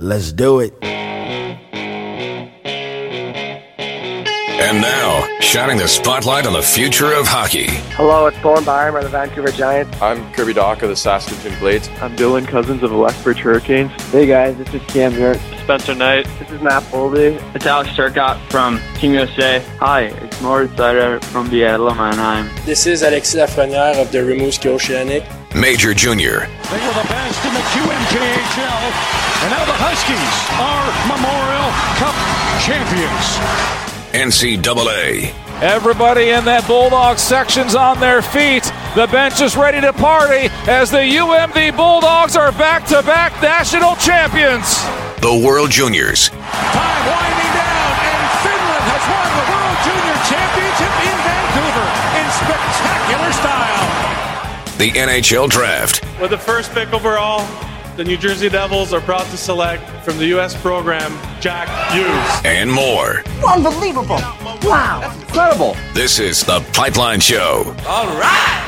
Let's do it. And now, shining the spotlight on the future of hockey. Hello, it's Bowen Byram of the Vancouver Giants. I'm Kirby Dach of the Saskatoon Blades. I'm Dylan Cozens of the Lethbridge Hurricanes. Hey guys, this is Cam York. Spencer Knight. This is Matt Boldy. It's Alex Turcotte from Team USA. Hi, it's Moritz Seider from the Adler Mannheim. This is Alexis Lafreniere of the Rimouski Oceanic. Major Junior. They were the best in the QMJHL, and now the Huskies are Memorial Cup champions. NCAA. Everybody in that Bulldog section's on their feet. The bench is ready to party as the UMD Bulldogs are back to back national champions. The World Juniors. Time The NHL Draft. With the first pick overall, the New Jersey Devils are proud to select from the U.S. program Jack Hughes. And more. Unbelievable. Wow. That's incredible. This is The Pipeline Show. All right.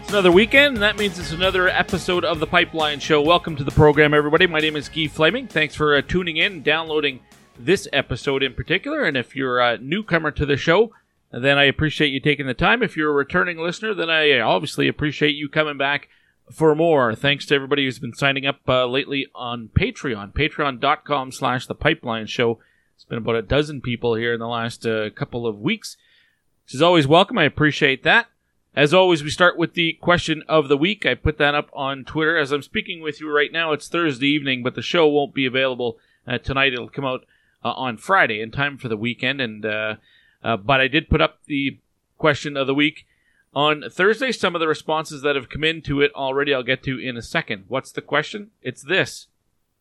It's another weekend, and that means it's another episode of The Pipeline Show. Welcome to the program, everybody. My name is Guy Flaming. Thanks for uh, tuning in and downloading this episode in particular. And if you're a newcomer to the show, then I appreciate you taking the time. If you're a returning listener, then I obviously appreciate you coming back for more. Thanks to everybody who's been signing up uh, lately on Patreon, patreon.com slash the pipeline show. It's been about a dozen people here in the last uh, couple of weeks, which is always welcome. I appreciate that. As always, we start with the question of the week. I put that up on Twitter. As I'm speaking with you right now, it's Thursday evening, but the show won't be available uh, tonight. It'll come out uh, on Friday in time for the weekend. And uh, uh, but I did put up the question of the week on Thursday. Some of the responses that have come into it already, I'll get to in a second. What's the question? It's this.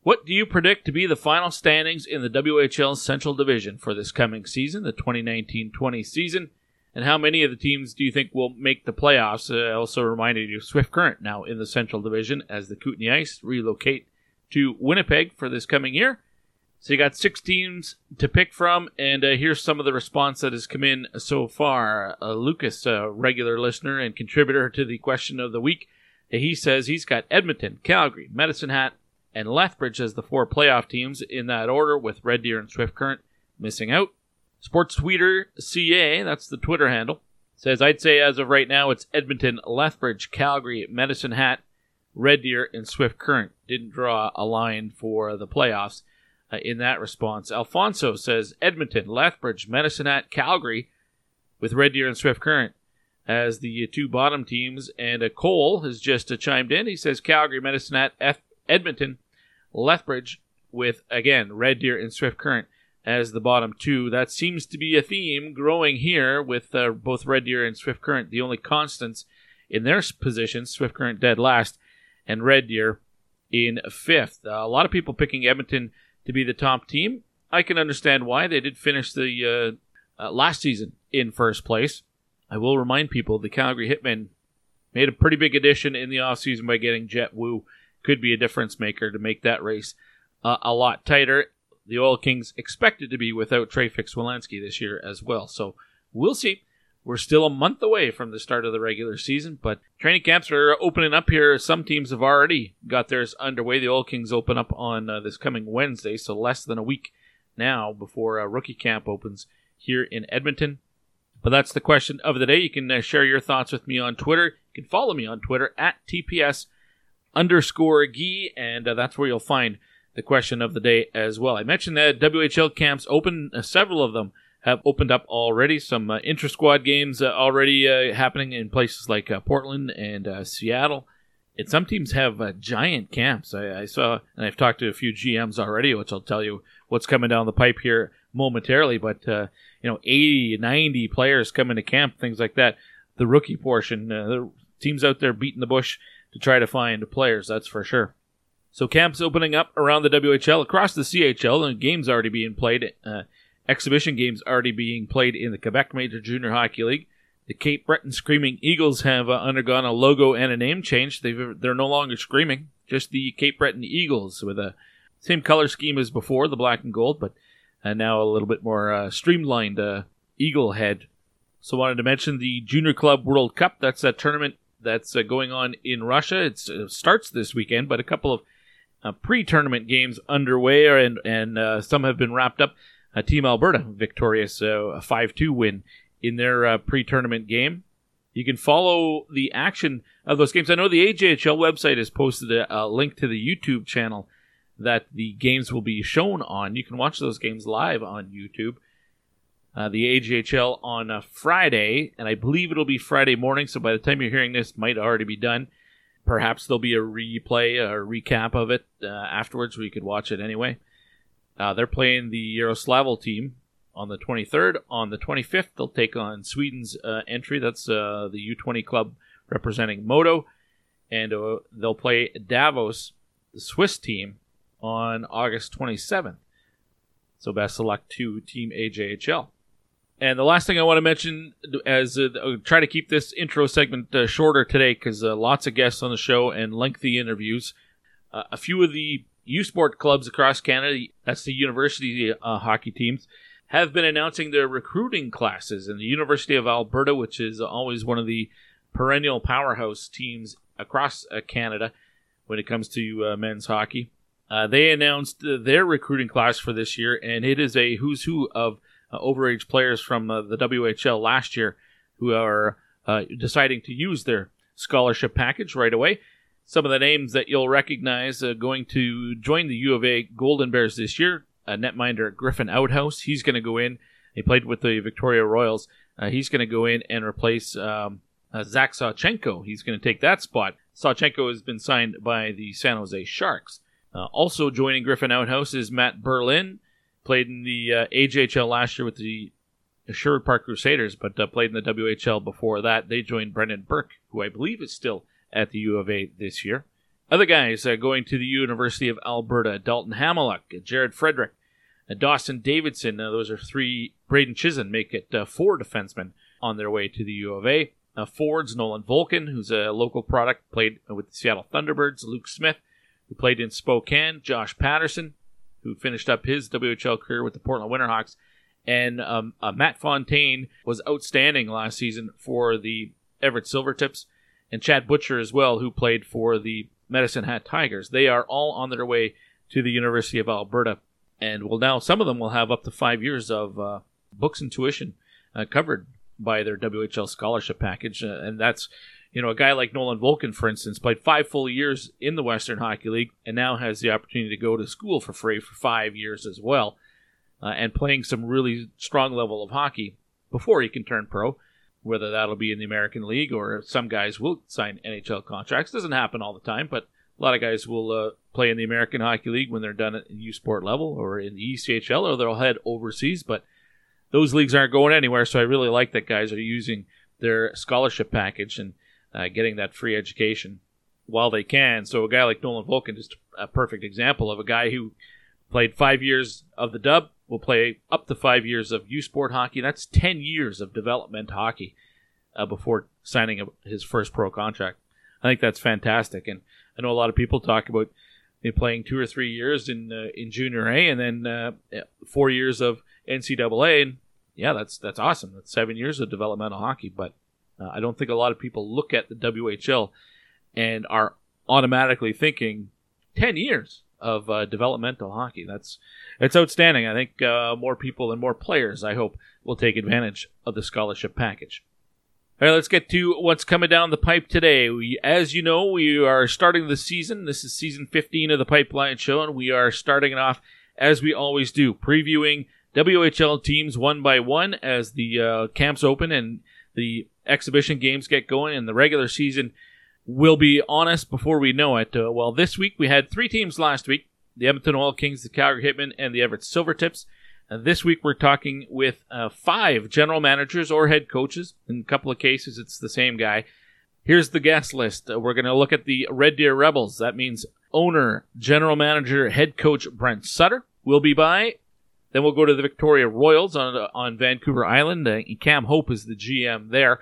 What do you predict to be the final standings in the WHL Central Division for this coming season, the 2019 20 season? And how many of the teams do you think will make the playoffs? Uh, I also reminded you Swift Current now in the Central Division as the Kootenay Ice relocate to Winnipeg for this coming year. So you got six teams to pick from, and uh, here's some of the response that has come in so far. Uh, Lucas, a regular listener and contributor to the question of the week, he says he's got Edmonton, Calgary, Medicine Hat, and Lethbridge as the four playoff teams in that order, with Red Deer and Swift Current missing out. Sports Tweeter CA, that's the Twitter handle, says I'd say as of right now it's Edmonton, Lethbridge, Calgary, Medicine Hat, Red Deer, and Swift Current. Didn't draw a line for the playoffs uh, in that response. Alfonso says Edmonton, Lethbridge, Medicine Calgary, with Red Deer and Swift Current as the two bottom teams. And uh, Cole has just uh, chimed in. He says Calgary, Medicine F- Edmonton, Lethbridge, with again Red Deer and Swift Current as the bottom two. That seems to be a theme growing here with uh, both Red Deer and Swift Current, the only constants in their positions. Swift Current dead last, and Red Deer in fifth. Uh, a lot of people picking Edmonton to be the top team. I can understand why they did finish the uh, uh, last season in first place. I will remind people the Calgary Hitmen made a pretty big addition in the offseason by getting Jett Woo. Could be a difference maker to make that race uh, a lot tighter. The Oil Kings expected to be without Trey Fix-Wolansky this year as well. So we'll see. We're still a month away from the start of the regular season, but training camps are opening up here. Some teams have already got theirs underway. The Oil Kings open up on uh, this coming Wednesday, so less than a week now before uh, rookie camp opens here in Edmonton. But that's the question of the day. You can uh, share your thoughts with me on Twitter. You can follow me on Twitter at TPS underscore Gee, and uh, that's where you'll find the question of the day as well. I mentioned that WHL camps open, uh, several of them have opened up already. Some uh, intra squad games uh, already uh, happening in places like uh, Portland and uh, Seattle. And some teams have uh, giant camps. I, I, saw, and I've talked to a few GMs already, which I'll tell you what's coming down the pipe here momentarily. But, you know, 80, 90 players coming to camp, things like that. The rookie portion, the teams out there beating the bush to try to find players, that's for sure. So camps opening up around the WHL, across the CHL, and games already being played exhibition games already being played in the Quebec Major Junior Hockey League. The Cape Breton Screaming Eagles have uh, undergone a logo and a name change. they they're no longer screaming, just the Cape Breton Eagles with a same color scheme as before, the black and gold, but uh, now a little bit more uh, streamlined uh, eagle head. So wanted to mention the Junior Club World Cup. That's a tournament that's uh, going on in Russia. It uh, starts this weekend, but a couple of pre-tournament games underway, and and some have been wrapped up. Uh, Team Alberta victorious a five-two win in their pre-tournament game. You can follow the action of those games. I know the AJHL website has posted a, a link to the YouTube channel that the games will be shown on. You can watch those games live on YouTube. Uh, the AJHL on uh, Friday, and I believe it'll be Friday morning. So by the time you're hearing this, might already be done. Perhaps there'll be a replay, a recap of it uh, afterwards, you could watch it anyway. Uh, they're playing the Yaroslavl team on the 23rd. On the 25th, they'll take on Sweden's uh, entry. That's uh, the U20 club representing MoDo. and they'll play Davos, the Swiss team, on August 27th. So best of luck to Team AJHL. And the last thing I want to mention, as uh, try to keep this intro segment uh, shorter today, because uh, lots of guests on the show and lengthy interviews. Uh, a few of the U Sport clubs across Canada, that's the university uh, hockey teams, have been announcing their recruiting classes. And the University of Alberta, which is always one of the perennial powerhouse teams across uh, Canada when it comes to men's hockey, they announced their recruiting class for this year, and it is a who's who of uh, overage players from uh, the WHL last year who are uh, deciding to use their scholarship package right away. Some of the names that you'll recognize uh, going to join the U of A Golden Bears this year uh, netminder Griffin Outhouse. He's going to go in. He played with the Victoria Royals. Uh, he's going to go in and replace um, Zach Sawchenko. He's going to take that spot. Sawchenko has been signed by the San Jose Sharks. also joining Griffin Outhouse is Matt Berlin. Played in the uh, AJHL last year with the Sherwood Park Crusaders, but uh, played in the WHL before that. They joined Brendan Burke, who I believe is still at the U of A this year. Other guys uh, going to the University of Alberta Dalton Hamaliuk, Jared Frederick, uh, Dawson Davidson. Uh, those are three. Braden Chisholm make it uh, four defensemen on their way to the U of A. Uh, Fords, Nolan Volcan, who's a local product, played with the Seattle Thunderbirds. Luke Smith, who played in Spokane. Josh Patterson, who finished up his WHL career with the Portland Winterhawks. And um, uh, Matt Fonteyne was outstanding last season for the Everett Silvertips, and Chad Butcher as well, who played for the Medicine Hat Tigers. They are all on their way to the University of Alberta, and will now some of them will have up to five years of uh, books and tuition uh, covered by their WHL scholarship package, uh, and that's you know, a guy like Nolan Volcan, for instance, played five full years in the Western Hockey League and now has the opportunity to go to school for free for five years as well, uh, and playing some really strong level of hockey before he can turn pro. Whether that'll be in the American League or some guys will sign NHL contracts. Doesn't happen all the time, but a lot of guys will uh, play in the American Hockey League when they're done at U Sport level or in the ECHL, or they'll head overseas. But those leagues aren't going anywhere, so I really like that guys are using their scholarship package and uh, getting that free education while they can. So a guy like Nolan Volcan, just a perfect example of a guy who played five years of the dub, will play up to five years of U Sport hockey. That's 10 years of development hockey uh, before signing a, his first pro contract. I think that's fantastic. And I know a lot of people talk about you know, playing two or three years in uh, in junior A and then uh, four years of NCAA. And yeah, that's that's awesome. That's seven years of developmental hockey. But uh, I don't think a lot of people look at the WHL and are automatically thinking 10 years of uh, developmental hockey. That's it's outstanding. I think uh, more people and more players, I hope, will take advantage of the scholarship package. All right, let's get to what's coming down the pipe today. We, as you know, we are starting the season. This is season 15 of the Pipeline Show, and we are starting it off as we always do, previewing WHL teams one by one as the uh, camps open and the exhibition games get going and the regular season will be on us before we know it. Uh, well, this week we had three teams last week the Edmonton Oil Kings, the Calgary Hitmen, and the Everett Silvertips. Uh, this week we're talking with uh, five general managers or head coaches. In a couple of cases, it's the same guy. Here's the guest list. Uh, we're going to look at the Red Deer Rebels. That means owner, general manager, head coach Brent Sutter will be by. Then we'll go to the Victoria Royals on on Vancouver Island. Uh, Cam Hope is the GM there.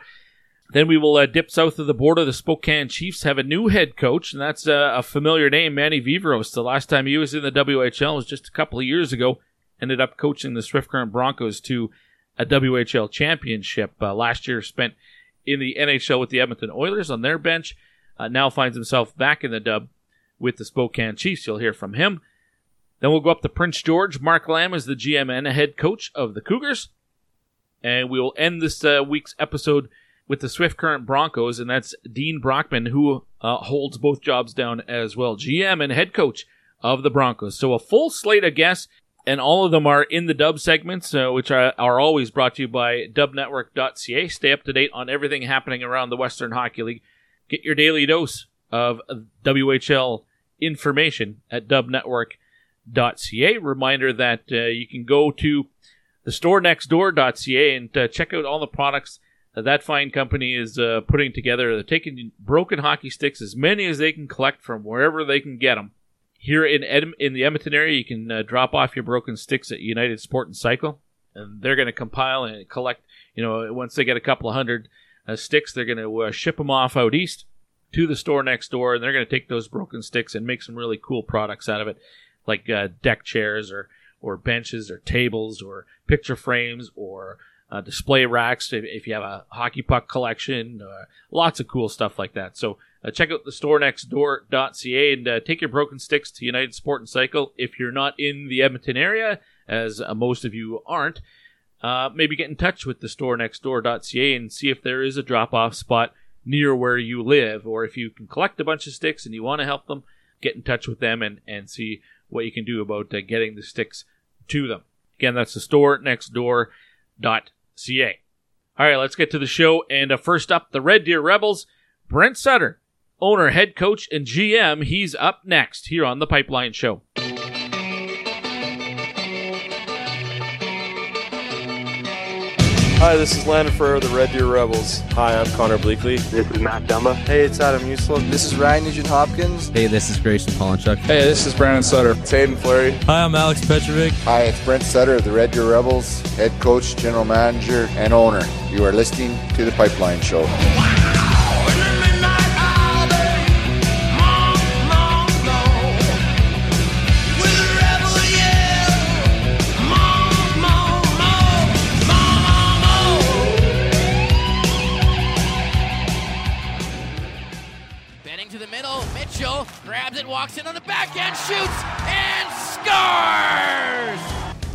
Then we will uh, dip south of the border. The Spokane Chiefs have a new head coach, and that's uh, a familiar name, Manny Viveiros. The last time he was in the WHL was just a couple of years ago. Ended up coaching the Swift Current Broncos to a WHL championship. Uh, last year spent in the NHL with the Edmonton Oilers on their bench. Uh, now finds himself back in the dub with the Spokane Chiefs. You'll hear from him. Then we'll go up to Prince George. Mark Lamb is the GM and head coach of the Cougars. And we will end this uh, week's episode with the Swift Current Broncos, and that's Dean Brockman, who uh, holds both jobs down as well, GM and head coach of the Broncos. So a full slate of guests, and all of them are in the dub segments, uh, which are, are always brought to you by dubnetwork.ca. Stay up to date on everything happening around the Western Hockey League. Get your daily dose of WHL information at dubnetwork.ca. Reminder that uh, you can go to the store nextdoor.ca and uh, check out all the products that that fine company is uh, putting together. They're taking broken hockey sticks, as many as they can collect from wherever they can get them. Here in Ed- in the Edmonton area, you can uh, drop off your broken sticks at United Sport and Cycle, and they're going to compile and collect. You know, once they get a couple of hundred uh, sticks, they're going to uh, ship them off out east to the store next door, and they're going to take those broken sticks and make some really cool products out of it, like uh, deck chairs or or benches or tables or picture frames or uh, display racks if, if, you have a hockey puck collection, uh, lots of cool stuff like that. So uh, check out the store nextdoor.ca and uh, take your broken sticks to United Sport and Cycle if you're not in the Edmonton area, as uh, most of you aren't. Uh, maybe get in touch with the store nextdoor.ca and see if there is a drop off spot near where you live, or if you can collect a bunch of sticks and you want to help them, get in touch with them and, and see what you can do about getting the sticks to them. Again, that's the store nextdoor.ca. All right, let's get to the show. And uh, first up, the Red Deer Rebels. Brent Sutter, owner, head coach, and GM. He's up next here on the Pipeline Show. Hi, this is Landon Ferrer of the Red Deer Rebels. Hi, I'm Connor Bleakley. This is Matt Dumba. Hey, it's Adam Uslo. This is Ryan Nugent Hopkins. Hey, this is Grayson Pollinchuk. Hey, this is Brandon Sutter. It's Haydn Fleury. Hi, I'm Alex Petrovic. Hi, it's Brent Sutter of the Red Deer Rebels, head coach, general manager, and owner. You are listening to the Pipeline Show. Walks in on the backhand, shoots, and scores!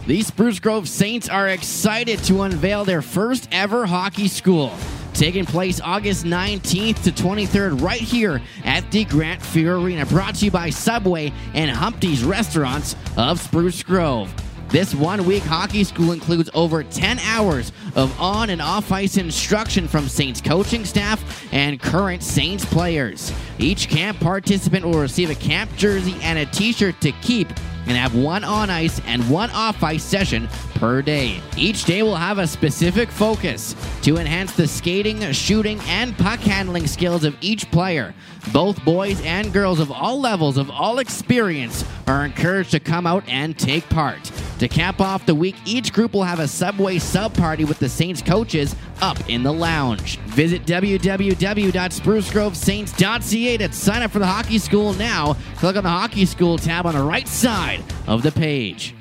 The Spruce Grove Saints are excited to unveil their first ever hockey school. Taking place August 19th to 23rd, right here at the Grant Fuhr Arena. Brought to you by Subway and Humpty's Restaurants of Spruce Grove. This one week hockey school includes over 10 hours of on and off ice instruction from Saints coaching staff and current Saints players. Each camp participant will receive a camp jersey and a t shirt to keep and have one on ice and one off ice session per day. Each day will have a specific focus to enhance the skating, shooting, and puck handling skills of each player. Both boys and girls of all levels of all experience are encouraged to come out and take part. To cap off the week, each group will have a Subway sub party with the Saints coaches up in the lounge. Visit www.sprucegrovesaints.ca to sign up for the hockey school now. Click on the hockey school tab on the right side of the page.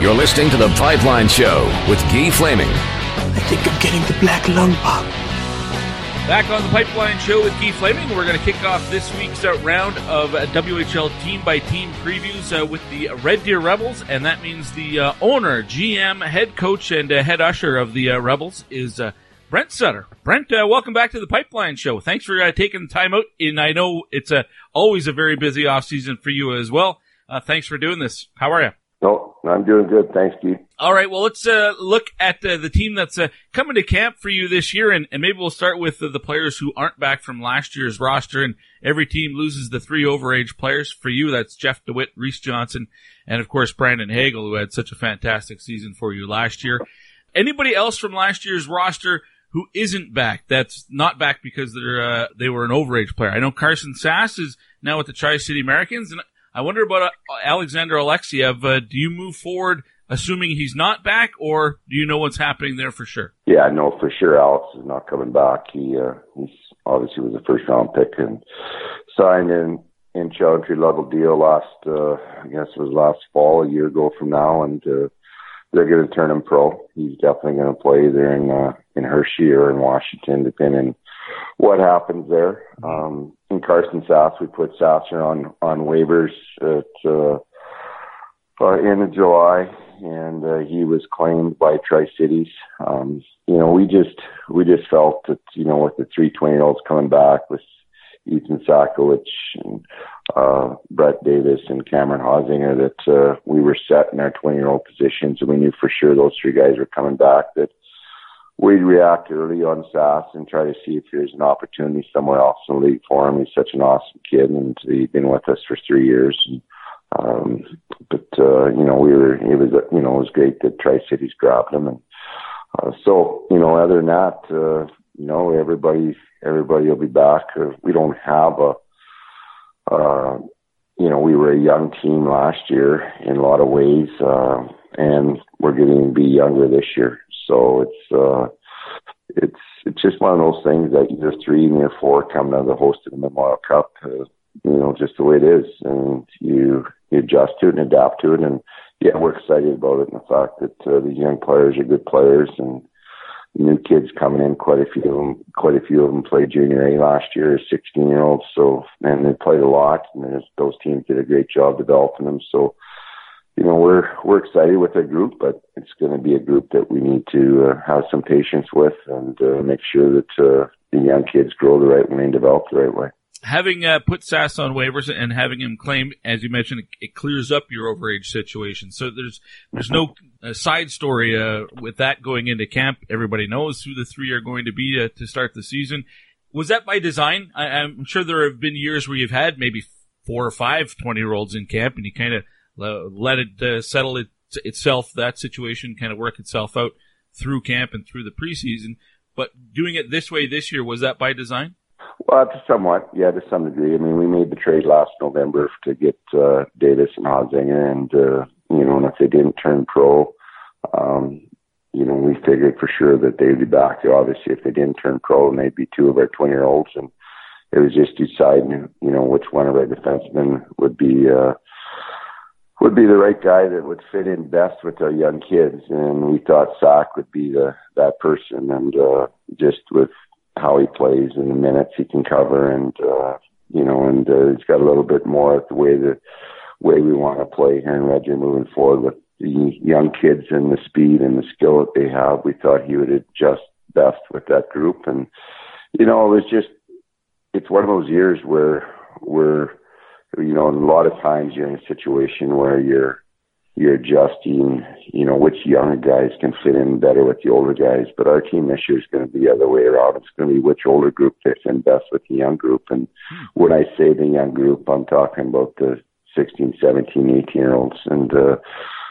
You're listening to The Pipeline Show with Guy Flaming. I think I'm getting the black lung pop. Back on The Pipeline Show with Guy Flaming. We're going to kick off this week's uh, round of uh, WHL team by team previews uh, with the Red Deer Rebels. And that means the uh, owner, GM, head coach, and uh, head usher of the uh, Rebels is Brent Sutter. Brent, welcome back to The Pipeline Show. Thanks for taking the time out. And I know it's always a very busy off season for you as well. thanks for doing this. How are you? No, I'm doing good. Thanks, Keith. All right. Well, let's uh, look at uh, the team that's uh, coming to camp for you this year, and, and maybe we'll start with the players who aren't back from last year's roster. And every team loses the three overage players. For you, that's Jeff DeWitt, Reese Johnson, and of course Brandon Hagel, who had such a fantastic season for you last year. Anybody else from last year's roster who isn't back? That's not back because they're uh, they were an overage player. I know Carson Sass is now with the Tri City Americans, and I wonder about uh, Alexander Alexeyev. Uh, do you move forward assuming he's not back, or do you know what's happening there for sure? Yeah, I know for sure Alex is not coming back. He uh, obviously was a first round pick and signed in NHL entry level deal last, uh, I guess it was last fall, a year ago from now, and uh, they're going to turn him pro. He's definitely going to play there in uh, in Hershey or in Washington, depending what happens there. Um, in Carson Sass, we put Sasser on on waivers at uh, uh, end of July, and uh, he was claimed by Tri Cities. Um, you know, we just we just felt that you know with the three twenty year olds coming back with Ethan Sakowicz and uh, Brett Davis and Cameron Hausinger that uh, we were set in our 20 year old positions and we knew for sure those three guys were coming back that we'd react early on Sass and try to see if there's an opportunity somewhere else in the league for him. He's such an awesome kid and he's been with us for three years. And, um, but, uh, you know, we were, it was, you know, it was great that Tri Cities grabbed him. And, uh, so, you know, other than that, uh, you know, everybody, everybody will be back. Uh, we don't have a, uh, you know, we were a young team last year in a lot of ways, uh, and we're getting to be younger this year. So it's, uh, it's, it's just one of those things that year three and year four coming out of the host of the Memorial Cup, uh, you know, just the way it is. And you, you adjust to it and adapt to it. And yeah, we're excited about it and the fact that uh, these young players are good players and, new kids coming in. Quite a few of them, quite a few of them played junior A last year, 16 year olds. So, and they played a lot, and those teams did a great job developing them. So, you know, we're we're excited with our group, but it's going to be a group that we need to uh, have some patience with and uh, make sure that uh, the young kids grow the right way and develop the right way having uh, put Sass on waivers and having him claimed, as you mentioned, it, clears up your overage situation. So there's there's no uh, side story uh, with that going into camp. Everybody knows who the three are going to be uh, to start the season. Was that by design? I, am sure there have been years where you've had maybe four or five 20 year olds in camp, and you kind of let it uh, settle it, itself. That situation kind of work itself out through camp and through the preseason. But doing it this way this year was that by design? Well, to somewhat, yeah, to some degree. I mean, we made the trade last November to get uh, Davis and Hausinger, and uh, you know, and if they didn't turn pro, um, you know, we figured for sure that they'd be back. Obviously, if they didn't turn pro, and they'd be two of our twenty-year-olds, and it was just deciding, you know, which one of our defensemen would be uh, would be the right guy that would fit in best with our young kids, and we thought Sack would be the that person, and uh, just with how he plays and the minutes he can cover, and uh, you know, and uh, he's got a little bit more of the way the way we want to play here in Deer moving forward with the young kids and the speed and the skill that they have. We thought he would adjust best with that group, and you know, it was just it's one of those years where we're you know, a lot of times you're in a situation where you're you're adjusting, you know, which younger guys can fit in better with the older guys. But our team this year is going to be the other way around. It's going to be which older group fits in best with the young group. And when I say the young group, I'm talking about the 16, 17, 18 year olds and uh,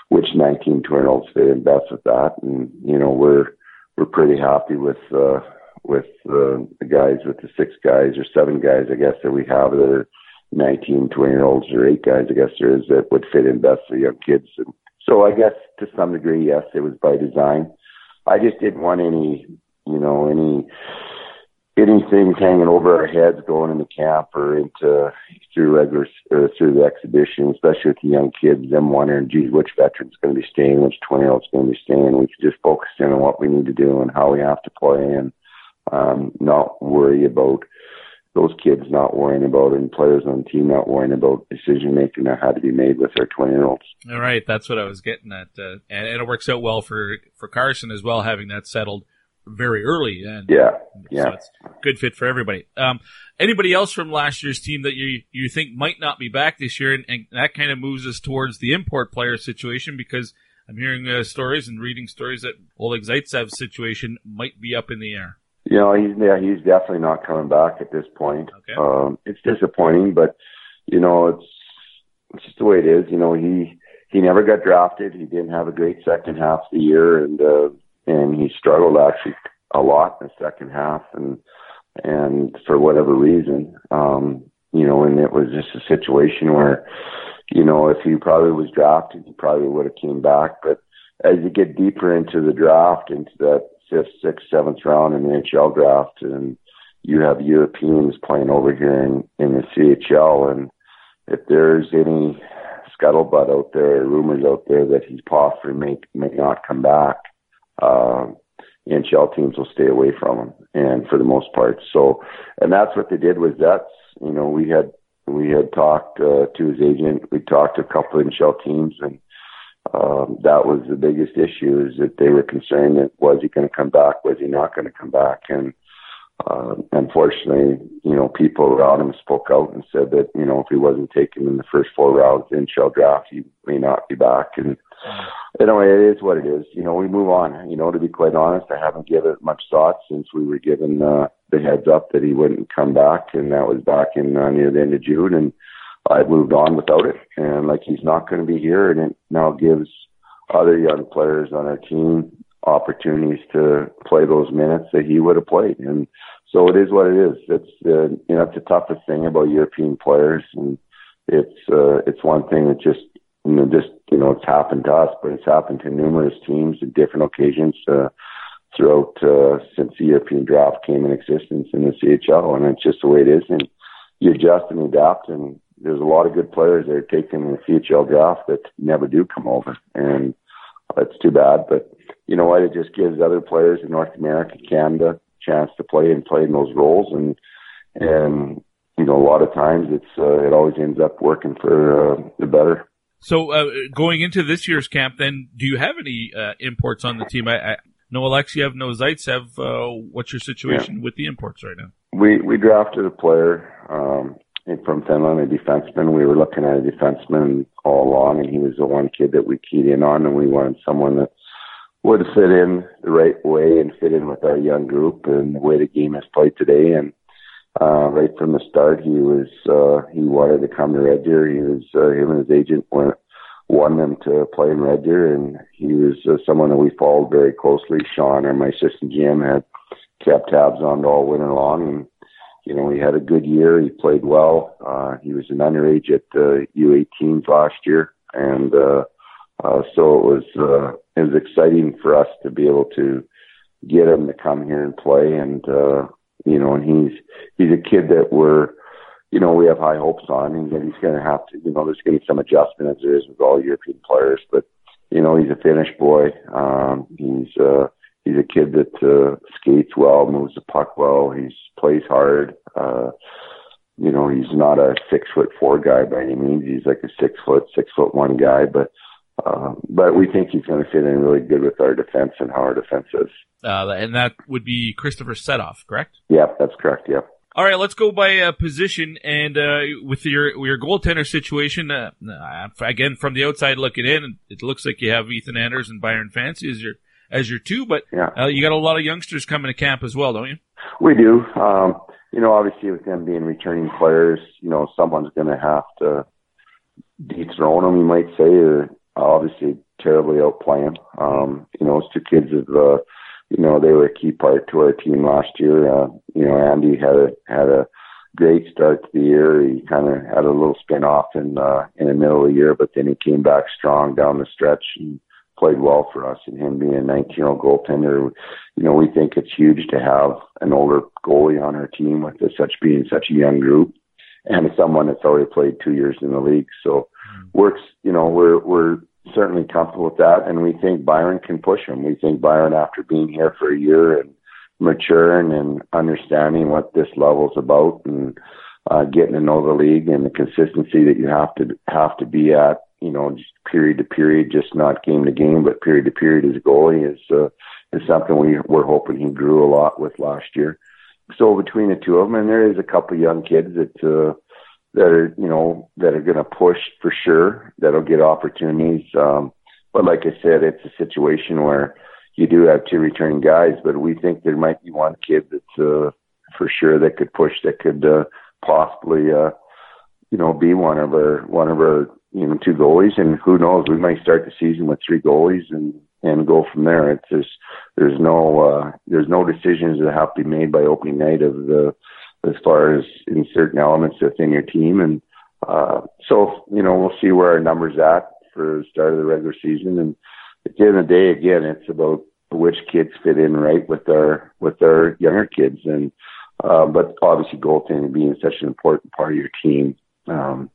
which 19, 20 year olds fit in best with that. And, you know, we're, we're pretty happy with, uh, with uh, the guys, with the six guys or seven guys, I guess, that we have that are 19, 20 year olds or eight guys, I guess there is that would fit in best for young kids. And so I guess to some degree, yes, it was by design. I just didn't want any, you know, any anything hanging over our heads going into camp or into through regular or through the exhibition, especially with the young kids, them wondering, geez, which veteran's going to be staying, which 20 year old's going to be staying. We could just focus in on what we need to do and how we have to play and um, not worry about those kids not worrying about it and players on the team not worrying about decision making that had to be made with their 20 year olds. All right. That's what I was getting at. Uh, and, and, it works out well for, for Carson as well, having that settled very early. And yeah. Yeah. So it's good fit for everybody. Um, anybody else from last year's team that you, you think might not be back this year? And, and that kind of moves us towards the import player situation because I'm hearing uh, stories and reading stories that Oleg Zaitsev's situation might be up in the air. You know, he's yeah, he's definitely not coming back at this point. Okay. Um, it's disappointing, but you know, it's it's just the way it is. You know, he he never got drafted. He didn't have a great second half of the year, and uh, and he struggled actually a lot in the second half, and and for whatever reason, um, you know, and it was just a situation where, you know, if he probably was drafted, he probably would have came back. But as you get deeper into the draft, into that fifth, sixth, seventh round in the NHL draft, and you have Europeans playing over here in, in the CHL, and if there's any scuttlebutt out there, rumors out there that he's possibly may may not come back, uh, NHL teams will stay away from him, and for the most part. So, and that's what they did with Zets. You know, we had we had talked uh, to his agent. We talked to a couple of NHL teams, and um, that was the biggest issue is that they were concerned that was he going to come back, was he not going to come back, and uh, unfortunately, you know, people around him spoke out and said that you know if he wasn't taken in the first four rounds in NHL draft, he may not be back. And anyway, it is what it is. You know, we move on. You know, to be quite honest, I haven't given it much thought since we were given uh, the heads up that he wouldn't come back, and that was back in uh, near the end of June, and I moved on without it. And like he's not going to be here, and it now gives other young players on our team opportunities to play those minutes that he would have played. And so it is what it is. It's uh, you know it's the toughest thing about European players, and it's uh, it's one thing that just you know just you know it's happened to us, but it's happened to numerous teams at different occasions uh, throughout uh, since the European draft came in existence in the CHL, and it's just the way it is. And you adjust and adapt, and there's a lot of good players that are taken in the CHL draft that never do come over, and that's too bad, but you know what? It just gives other players in North America, Canada, a chance to play and play in those roles, and and you know a lot of times it's uh, it always ends up working for uh, the better. So uh, going into this year's camp, then do you have any uh, imports on the team? I, I no Alexeyev, no Zaitsev. Uh, what's your situation yeah. with the imports right now? We we drafted a player um, from Finland, a defenseman. We were looking at a defenseman all along, and he was the one kid that we keyed in on, and we wanted someone that would fit in the right way and fit in with our young group and the way the game is played today. And uh, right from the start, he was uh, he wanted to come to Red Deer. He was uh, him and his agent went won them to play in Red Deer, and he was uh, someone that we followed very closely. Sean, or my assistant GM, had kept tabs on all winter long, and you know he had a good year. He played well. Uh, he was an underage at uh, U18s last year, and uh, uh, so it was uh, it was exciting for us to be able to get him to come here and play, and uh, you know, and he's he's a kid that we're you know we have high hopes on, and he's going to have to you know there's going to be some adjustment as there is with all European players, but you know he's a Finnish boy. Um, he's uh, he's a kid that uh, skates well, moves the puck well, he's plays hard. Uh, you know, he's not a six foot four guy by any means. He's like a six foot, six foot one guy, but um, but we think he's going to fit in really good with our defense and how our defense is. Uh, and that would be Christoffer Sedoff, correct? Yep, that's correct. Yep. All right, let's go by uh, position and uh, with your your goaltender situation. Uh, again, from the outside looking in, it looks like you have Ethan Anders and Byron Fancy as your as your two, but yeah. Uh, you got a lot of youngsters coming to camp as well, don't you? We do. Um, you know, obviously with them being returning players, you know, someone's going to have to dethrone them, you might say, or obviously terribly outplaying. Um, you know, those two kids have, uh, you know, they were a key part to our team last year. Uh, you know, Andy had a, had a great start to the year. He kind of had a little spin off in, uh, in the middle of the year, but then he came back strong down the stretch and played well for us. And him being a 19 year old goaltender, you know, we think it's huge to have an older goalie on our team with such being such a young group and someone that's already played two years in the league. So, works, you know, we're we're certainly comfortable with that, and we think Byron can push him. We think Byron, after being here for a year and maturing and understanding what this level's about, and uh, getting to know the league and the consistency that you have to have to be at, you know, period to period, just not game to game, but period to period as a goalie is uh, is something we we're hoping he grew a lot with last year. So between the two of them, and there is a couple young kids that. Uh, that are you know that are going to push for sure that'll get opportunities um but like i said it's a situation where you do have two returning guys but we think there might be one kid that's uh for sure that could push that could uh possibly uh you know be one of our one of our you know two goalies and who knows we might start the season with three goalies and and go from there it's just there's no uh there's no decisions that have to be made by opening night of the as far as in certain elements within your team. And uh, so, you know, we'll see where our numbers at for the start of the regular season. And at the end of the day, again, it's about which kids fit in right with our with our younger kids. And uh, but obviously, goaltending being such an important part of your team, um,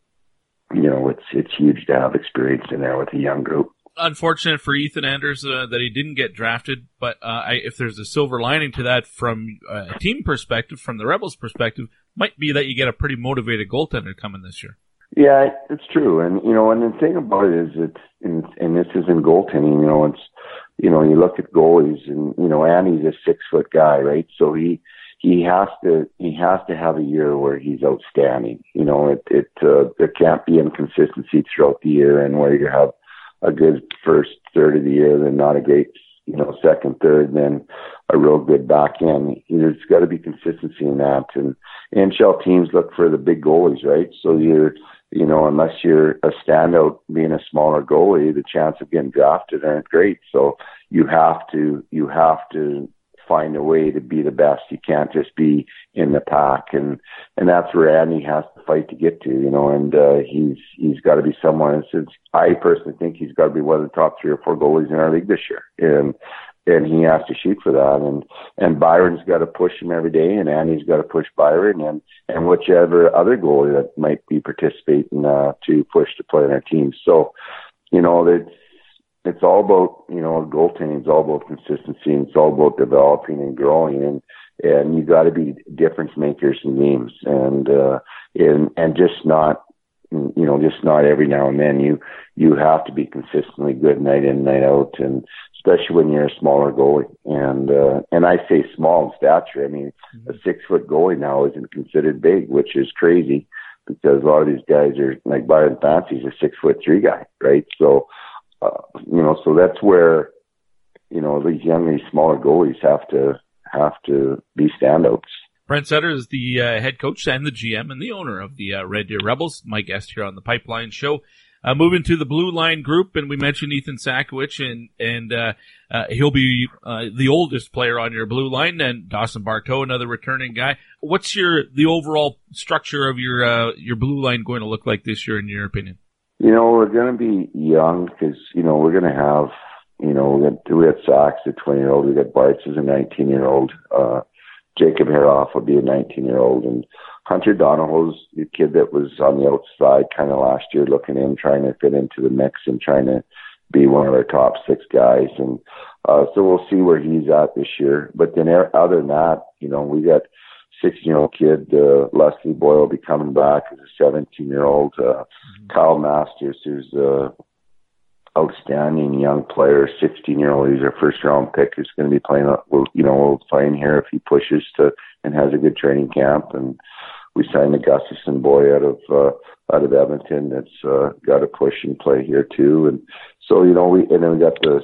you know, it's it's huge to have experience in there with a young group. Unfortunate for Ethan Anders uh, that he didn't get drafted, but uh, I, if there's a silver lining to that from a team perspective, from the Rebels' perspective, might be that you get a pretty motivated goaltender coming this year. Yeah, it's true, and you know, and the thing about it is, it's and, and this isn't goaltending. You know, it's you know, you look at goalies, and you know, Andy's a six foot guy, right? So he he has to he has to have a year where he's outstanding. You know, it it uh, there can't be inconsistency throughout the year, and where you have a good first third of the year, then not a great you know second third, then a real good back end. You know, There's got to be consistency in that, and NHL teams look for the big goalies, right? So you're you know, unless you're a standout being a smaller goalie, the chance of getting drafted aren't great. So you have to you have to find a way to be the best. You can't just be in the pack, and and that's where Andy has to fight to get to, you know. And uh, he's he's got to be someone. And Since I personally think he's got to be one of the top three or four goalies in our league this year, and and he has to shoot for that. And and Byron's got to push him every day, and Andy's got to push Byron, and and whichever other goalie that might be participating uh, to push to play in our team. So, you know, it's it's all about you know goaltending. It's all about consistency. And it's all about developing and growing, and and you got to be difference makers in games, and uh, and and just not you know just not every now and then. You you have to be consistently good night in night out, and especially when you're a smaller goalie. And uh, and I say small in stature. I mean, mm-hmm. a six foot goalie now isn't considered big, which is crazy because a lot of these guys are like Byron Fancy's a six foot three guy, right? So uh, you know, so that's where, you know, these younger, smaller goalies have to have to be standouts. Brent Sutter is the uh, head coach and the GM and the owner of the uh, Red Deer Rebels. My guest here on the Pipeline Show. Uh, moving to the blue line group, and we mentioned Ethan Sakowicz, and and uh, uh, he'll be uh, the oldest player on your blue line, and Dawson Barteaux, another returning guy. What's your the overall structure of your uh, your blue line going to look like this year, in your opinion? You know, we're going to be young because, you know, we're going to have, you know, we got, we got Sachs, a 20 year old. We got Bartz as a 19 year old. Uh, Jacob Haroff will be a 19 year old. And Hunter Donahoe's the kid that was on the outside kind of last year looking in, trying to fit into the mix and trying to be one of our top six guys. And, uh, so we'll see where he's at this year. But then other than that, you know, we got, 16 year old kid, uh, Leslie Boyle, will be coming back as a 17 year old. Uh, mm-hmm. Kyle Masters, who's a outstanding young player, 16 year old. He's our first round pick. Who's going to be playing, you know, we'll playing here if he pushes to and has a good training camp. And we signed the Gustafson boy out of uh, out of Edmonton that's uh, got to push and play here too. And so you know, we and then we got the,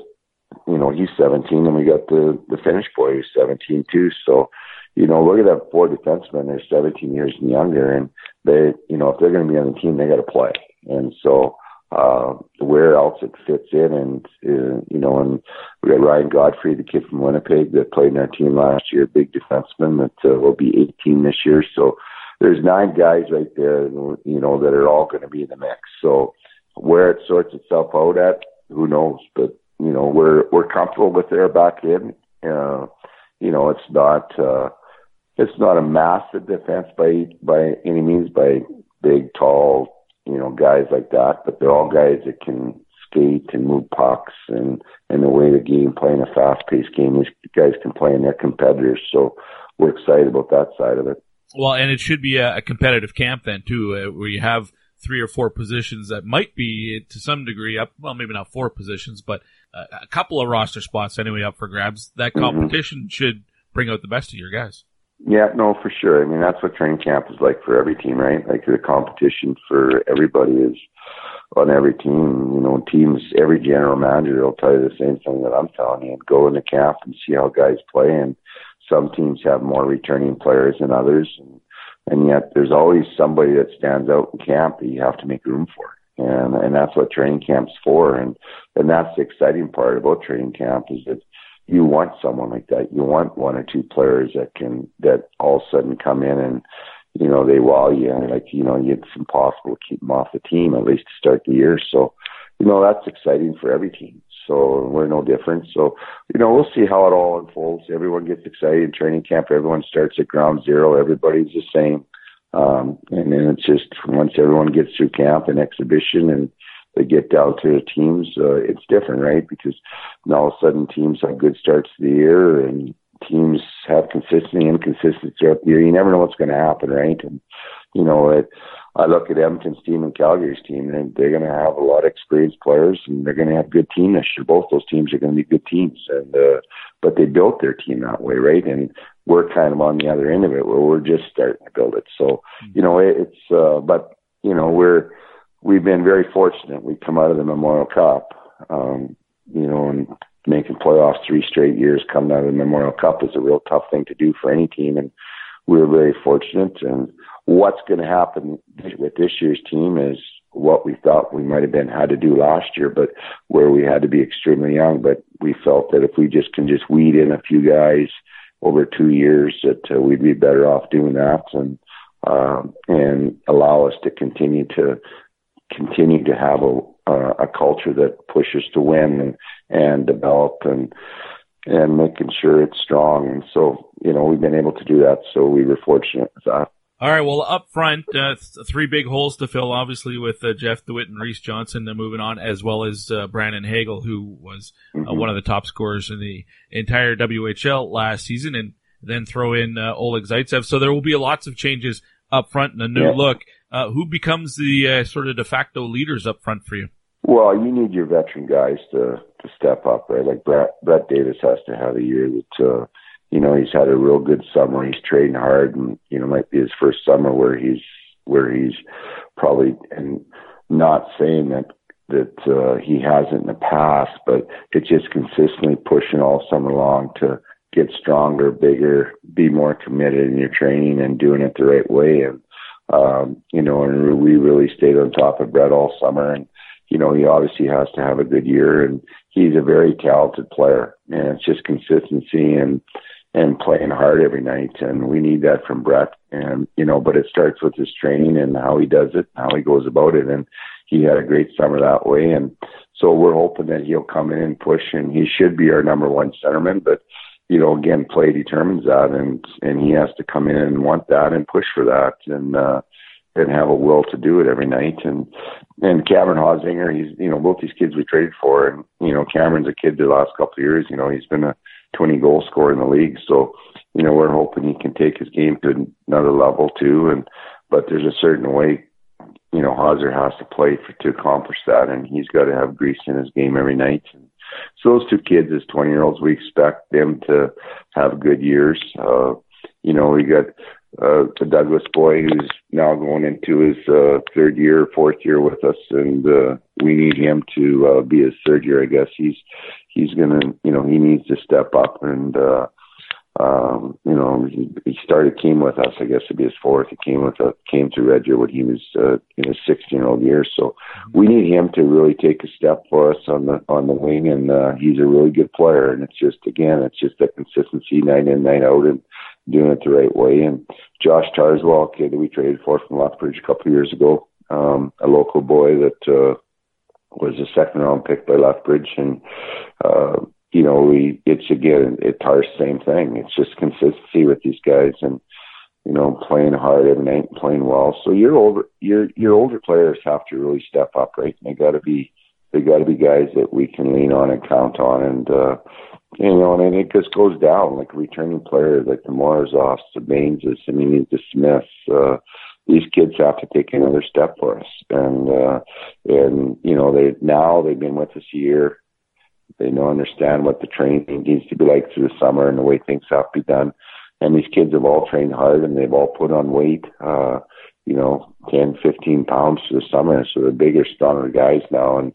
you know, he's 17, and we got the the Finnish boy who's 17 too. So you know, look at that four defensemen. They're 17 years and younger, and they, you know, if they're going to be on the team, they got to play. And so, uh, where else it fits in, and uh, you know, and we got Ryan Godfrey, the kid from Winnipeg that played in our team last year, big defenseman that uh, will be 18 this year. So there's nine guys right there, you know, that are all going to be in the mix. So where it sorts itself out at, who knows? But you know, we're we're comfortable with their back end. Uh, you know, it's not. Uh, it's not a massive defense by by any means by big, tall, you know, guys like that, but they're all guys that can skate and move pucks and and the way the game playing a fast paced game these guys can play in their competitors. So we're excited about that side of it. Well, and it should be a, a competitive camp then too, uh, where you have three or four positions that might be to some degree up. Well, maybe not four positions, but uh, a couple of roster spots anyway up for grabs. That mm-hmm. competition mm-hmm. should bring out the best of your guys. Yeah, no, for sure. I mean, that's what training camp is like for every team, right? Like the competition for everybody is on every team. You know, teams, every general manager will tell you the same thing that I'm telling you. Go into camp and see how guys play. And some teams have more returning players than others. And, and yet there's always somebody that stands out in camp that you have to make room for. And, and that's what training camp's for. And, and that's the exciting part about training camp is that you want someone like that. You want one or two players that can that all of a sudden come in and you know they wow you and like you know it's impossible to keep them off the team at least to start the year. So you know that's exciting for every team. So we're no different. So you know we'll see how it all unfolds. Everyone gets excited in training camp. Everyone starts at ground zero. Everybody's the same. Um, and then it's just once everyone gets through camp and exhibition and they get down to the teams, uh, it's different, right? Because now all of a sudden teams have good starts to the year and teams have consistency and consistency throughout the year. You never know what's going to happen, right? And you know, it, I look at Edmonton's team and Calgary's team, and they're going to have a lot of experienced players, and they're going to have good team this year. Both those teams are going to be good teams, and uh, but they built their team that way, right? And we're kind of on the other end of it, where we're just starting to build it. So, you know, it, it's uh, but you know, we're we've been very fortunate. We come out of the Memorial Cup, um, you know, and making playoffs three straight years coming out of the Memorial Cup is a real tough thing to do for any team, and we were very fortunate and what's going to happen with this year's team is what we thought we might have been had to do last year, but where we had to be extremely young. But we felt that if we just can just weed in a few guys over two years, that uh, we'd be better off doing that and um, and allow us to continue to continue to have a uh, a culture that pushes to win and and develop and and making sure it's strong. And so, you know, we've been able to do that. So we were fortunate with that. All right. Well, up front, uh, th- three big holes to fill, obviously, with uh, Jeff DeWitt and Reese Johnson uh, moving on, as well as uh, Brandon Hagel, who was uh, mm-hmm. one of the top scorers in the entire WHL last season, and then throw in uh, Oleg Zaitsev. So there will be lots of changes up front and a new yeah. look. Who becomes the sort of de facto leaders up front for you? Well, you need your veteran guys to to step up, right? Like Brett, Brett Davis has to have a year that uh, you know, he's had a real good summer. He's trading hard, and you know, might be his first summer where he's where he's probably and not saying that that uh, he hasn't in the past, but it's just consistently pushing all summer long to get stronger, bigger, be more committed in your training and doing it the right way. And um, you know, and we really stayed on top of Brett all summer. And you know, he obviously has to have a good year, and he's a very talented player. And it's just consistency and and playing hard every night. And we need that from Brett. And, you know, but it starts with his training and how he does it, how he goes about it. And he had a great summer that way. And so we're hoping that he'll come in and push and he should be our number one centerman. But, you know, again, play determines that. And, and he has to come in and want that and push for that. And, uh, and have a will to do it every night. And and Cameron Hausinger, he's you know both these kids we traded for, and you know Cameron's a kid the last couple of years. You know he's been a 20 goal scorer in the league. So, you know, we're hoping he can take his game to another level too. And, but there's a certain way, you know, Hauser has to play for, to accomplish that. And he's got to have grease in his game every night. And so those two kids as 20 year olds, we expect them to have good years. Uh, you know, we got uh, the Douglas boy who's now going into his uh, third year, fourth year with us, and uh, we need him to uh, be his third year. I guess he's he's gonna, you know, he needs to step up and. uh um, you know, he, he started came with us. I guess it'd be his fourth. He came with us, came to Red Deer when he was uh, in his 16 year old years. So we need him to really take a step for us on the on the wing, and uh, he's a really good player. And it's just again, it's just that consistency, night in, night out, and doing it the right way. And Josh Tarzwell, kid that we traded for from Lethbridge a couple of years ago, um, a local boy that uh, was a second round pick by Lethbridge, and uh, you know, we it's again it's our same thing. It's just consistency with these guys and you know playing hard every night, and playing well. So your older your your older players have to really step up, right? They got to be they got to be guys that we can lean on and count on, and uh, you know, and it just goes down like returning players like the Morzofs, the Baineses, I mean the Smiths. Uh, these kids have to take another step for us, and uh, and you know they now they've been with us a year. They know understand what the training needs to be like through the summer and the way things have to be done. And these kids have all trained hard and they've all put on weight. Uh, you know, 10, 15 pounds through the summer, so they're bigger, stronger guys now, and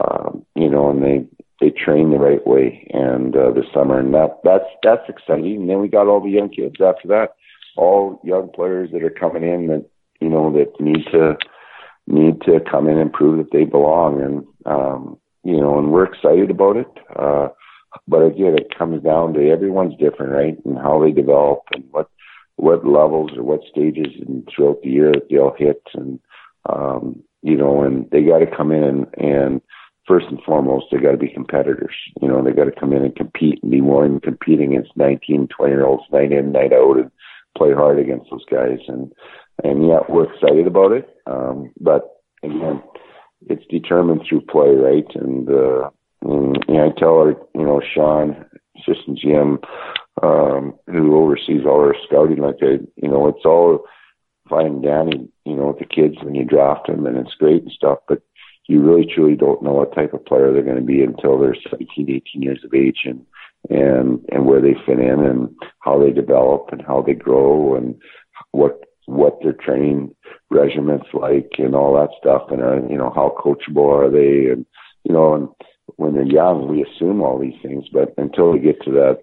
um, you know, and they they train the right way and uh, this summer, and that that's that's exciting. And then we got all the young kids after that, all young players that are coming in that you know that need to need to come in and prove that they belong, and um, you know, and we're excited about it. Uh, but again, it comes down to everyone's different, right, and how they develop and what what levels or what stages and throughout the year that they'll hit, and um, you know, and they got to come in and, and first and foremost, they got to be competitors. You know, they got to come in and compete and be more than competing against 19, 20 year olds night in, night out and play hard against those guys. And, and yeah, we're excited about it. Um, but again, it's determined through play, right? And, uh, and you know, I tell our, you know, Sean, assistant GM, um, who oversees all our scouting, like I, you know, it's all fine Danny, you know, with the kids when you draft them, and it's great and stuff, but you really truly don't know what type of player they're going to be until they're 17, 18 years of age, and and and where they fit in, and how they develop, and how they grow, and what what their training regiments like, and all that stuff, and uh, you know how coachable are they, and you know, and when they're young, we assume all these things, but until they get to that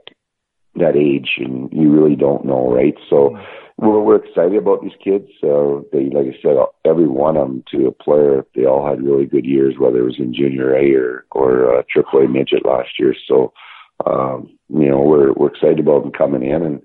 that age, and you really don't know, right? So we're, we're excited about these kids. So they, like I said, every one of them to a player, they all had really good years, whether it was in junior A or or uh, Triple A midget last year. So um, you know, we're we're excited about them coming in, and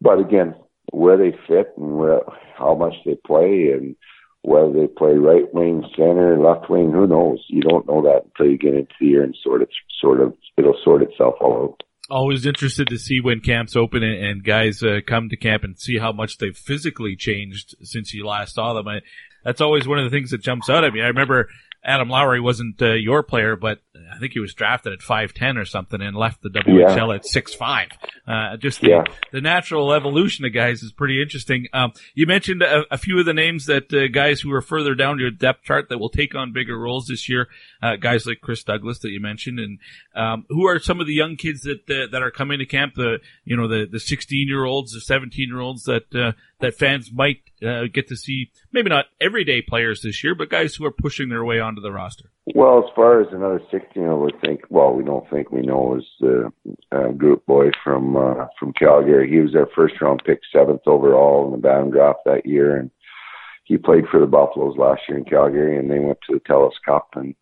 but again, where they fit and where how much they play and whether they play right wing, center, left wing, who knows? You don't know that until you get into the year and sort of sort of it'll sort itself all out always interested to see when camps open and, and guys uh, come to camp and see how much they've physically changed since you last saw them. I, that's always one of the things that jumps out at me. I remember Adam Lowry wasn't uh, your player, but I think he was drafted at 5'10 or something and left the WHL yeah. at 6'5. Uh, just the, yeah. the, natural evolution of guys is pretty interesting. Um, you mentioned a, a, few of the names that uh, guys who are further down your depth chart that will take on bigger roles this year. Uh, guys like Chris Douglas that you mentioned, and um, who are some of the young kids that uh, that are coming to camp? The you know the the 16 year olds, the 17 year olds that uh, that fans might uh, get to see. Maybe not everyday players this year, but guys who are pushing their way onto the roster. Well, as far as another 16 year old, we think, well, we don't think we know is the uh, Grubbe boy from, uh, from Calgary. He was our first round pick, seventh overall in the draft that year. And he played for the Buffaloes last year in Calgary and they went to the TELUS Cup and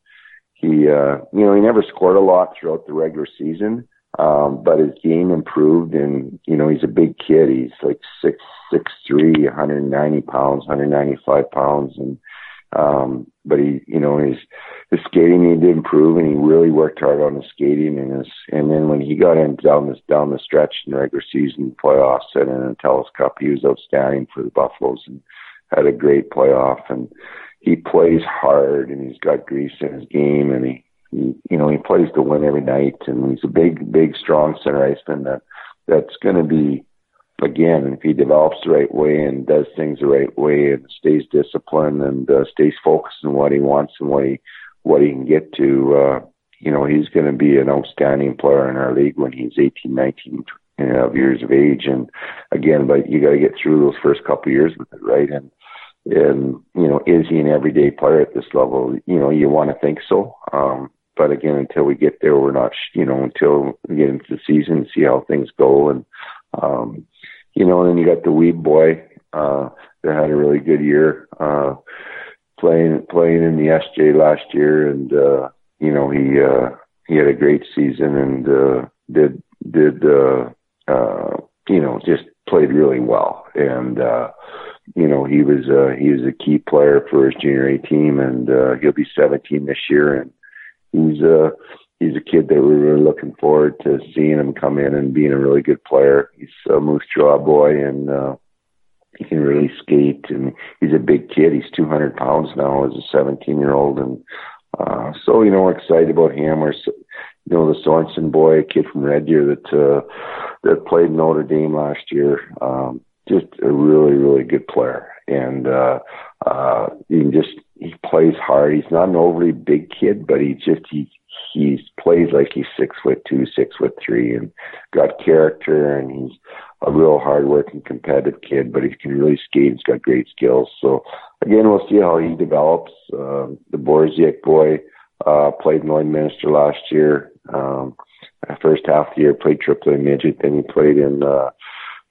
he, uh, you know, he never scored a lot throughout the regular season. Um, but his game improved and, you know, he's a big kid. He's like six, six, three, 190 pounds, 195 pounds. And, um, but he, you know, his his skating needed to improve, and he really worked hard on his skating. And his, and then when he got in down this down the stretch in the regular season playoffs and in the TELUS Cup, he was outstanding for the Buffaloes and had a great playoff. And he plays hard, and he's got grease in his game, and he, he you know, he plays to win every night. And he's a big, big, strong center iceman that that's going to be again, if he develops the right way and does things the right way and stays disciplined and uh, stays focused on what he wants and what he what he can get to, uh, you know, he's going to be an outstanding player in our league when he's 18, 19 you know, years of age. And again, but you got to get through those first couple of years with it, right? And and you know, is he an everyday player at this level? You know, you want to think so. Um, but again, until we get there, we're not, you know, until we get into the season, see how things go, and um, you know, and then you got the weed boy uh, that had a really good year uh, playing playing in the SJ last year, and uh, you know he uh, he had a great season and uh, did did uh, uh, you know just played really well, and uh, you know he was uh, he was a key player for his junior A team, and uh, he'll be 17 this year, and he's uh, he's a kid that we're really looking forward to seeing him come in and being a really good player. He's a Moose Jaw boy and uh, he can really skate and he's a big kid. He's 200 pounds now as a 17 year old. And uh, so, you know, we're excited about him. We're, you know, the Sorensen boy, a kid from Red Deer that, uh, that played Notre Dame last year. Um, just a really, really good player. And, uh, uh, he just, he plays hard. He's not an overly big kid, but he just, he, he plays like he's six foot two, six foot three, and got character, and he's a real hardworking, competitive kid. But he can really skate. He's got great skills. So again, we'll see how he develops. Um, the Borziak boy uh, played in Lloydminster last year. Um, first half of the year played triple A midget. Then he played in. Uh,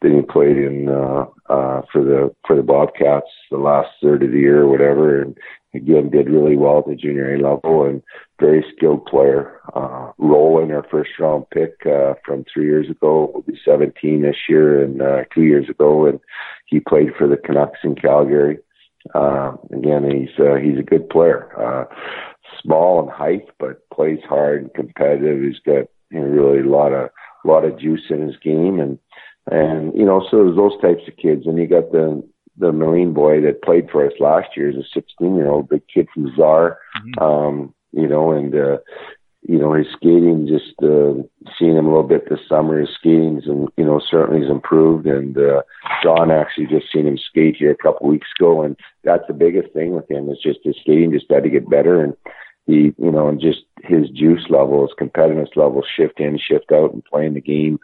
then he played in uh, uh, for the for the Bobcats the last third of the year or whatever, and again did really well at the junior A level and very skilled player. Uh, Roland, our first round pick uh, from three years ago, will be 17 this year and uh, two years ago, and he played for the Canucks in Calgary. Uh, again, he's uh, he's a good player. Uh, small in height, but plays hard and competitive. He's got you know, really a lot of a lot of juice in his game, and and you know, so there's those types of kids, and you got the the Marine boy that played for us last year is a 16 year old, big kid from Czar. Mm-hmm. Um, you know, and uh, you know his skating. Just uh, seeing him a little bit this summer, his skating's and you know certainly has improved. And uh, John actually just seen him skate here a couple weeks ago, and that's the biggest thing with him is just his skating just had to get better and he, you know, and just his juice level, his competitiveness level, shift in, shift out, and playing the game,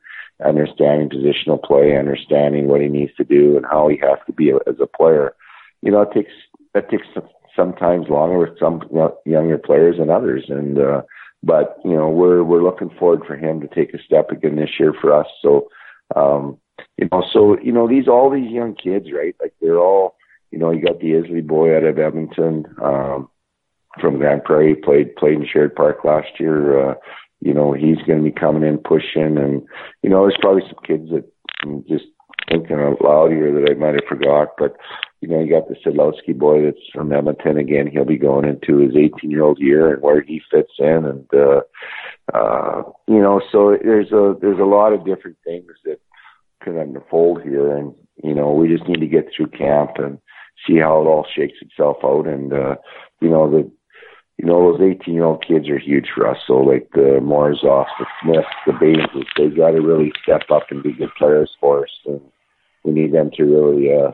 understanding positional play, understanding what he needs to do and how he has to be as a player. You know, it takes that takes sometimes longer with some younger players than others, and uh, but you know, we're we're looking forward for him to take a step again this year for us. So, um, you know, so you know, these all these young kids, right? Like they're all, you know, you got the Isley boy out of Edmonton. Um, from Grande Prairie, played played in Sherwood Park last year. Uh, you know, he's going to be coming in pushing, and you know, there's probably some kids that I'm just thinking out loud here that I might have forgot, but you know, you got the Sidlowski boy that's from Edmonton again. He'll be going into his 18 year old year and where he fits in, and uh, uh, you know, so there's a there's a lot of different things that can unfold here, and you know, we just need to get through camp and see how it all shakes itself out, and uh, you know, the you know, those 18 year old kids are huge for us. So like the Morozov, the Smiths, the Baines, they got to really step up and be good players for us. And we need them to really, uh,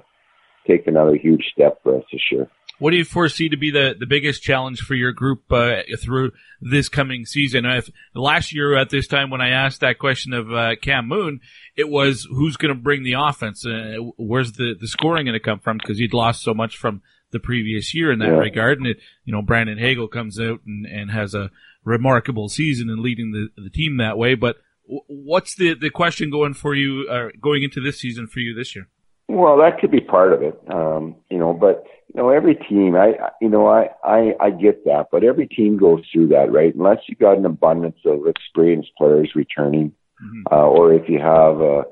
take another huge step for us this year. What do you foresee to be the, the biggest challenge for your group uh, through this coming season? If, last year at this time when I asked that question of uh, Cam Moon, it was who's going to bring the offense? Uh, where's the, the scoring going to come from? Because he'd lost so much from the previous year in that yeah. regard. And it, you know, Brandon Hagel comes out and, and has a remarkable season and leading the, the team that way. But what's the, the question going for you, uh, going into this season for you this year? Well, that could be part of it. Um, you know, but, you know, every team, I, you know, I, I, I get that, but every team goes through that, right? Unless you got an abundance of experienced players returning, mm-hmm. uh, or if you have a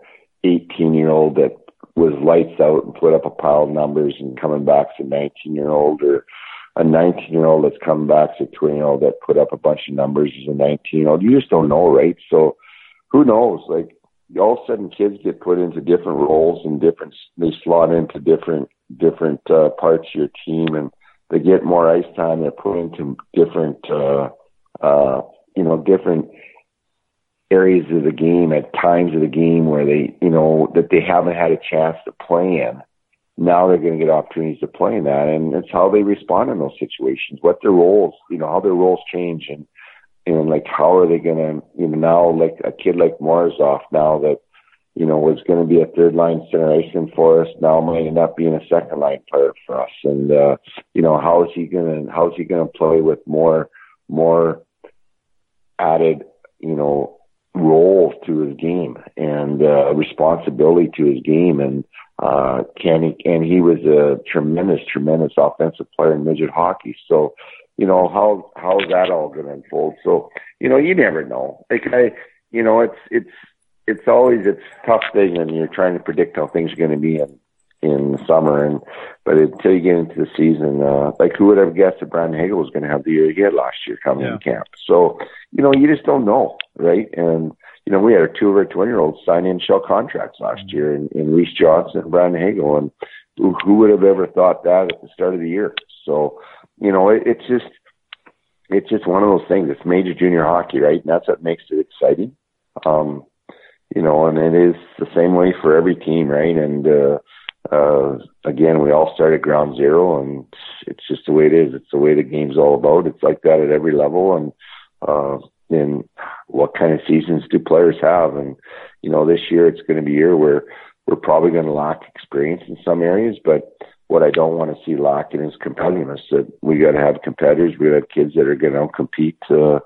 18 year old that was lights out and put up a pile of numbers and coming back as a 19 year old or a 19 year old that's coming back as a 20 year old that put up a bunch of numbers as a 19 year old. You just don't know, right? So who knows? Like all of a sudden kids get put into different roles and different, they slot into different, different, uh, parts of your team and they get more ice time. They're put into different, uh, uh, you know, different, areas of the game at times of the game where they, you know, that they haven't had a chance to play in. Now they're going to get opportunities to play in that, and it's how they respond in those situations, what their roles, you know, how their roles change, and and like how are they going to, you know, now like a kid like Morozov now that, you know, was going to be a third line center icing for us now might end up being a second line player for us, and uh, you know, how is he going to, how is he going to play with more, more added, you know, role to his game and uh, responsibility to his game. And uh can he and he was a tremendous tremendous offensive player in midget hockey. So you know how how's that all going to unfold? So you know you never know. Like i you know it's it's it's always it's tough thing when you're trying to predict how things are going to be. In in the summer and but until you get into the season uh like who would have guessed that Brandon Hagel was going to have the year he had last year coming yeah. in camp? So you know you just don't know right? And you know we had two of our 20 year olds sign NHL contracts last mm-hmm. year in, in Reese Johnson and Brandon Hagel and who, who would have ever thought that at the start of the year? So you know it, it's just it's just one of those things. It's major junior hockey right? And that's what makes it exciting. Um you know and it is the same way for every team right? And uh uh, again, we all start at ground zero, and it's just the way it is. It's the way the game's all about. It's like that at every level, and uh, and what kind of seasons do players have? And you know, this year it's going to be a year where we're probably going to lack experience in some areas, but what I don't want to see lacking is competitiveness. That we got to have competitors. We got to have kids that are going to compete. Uh,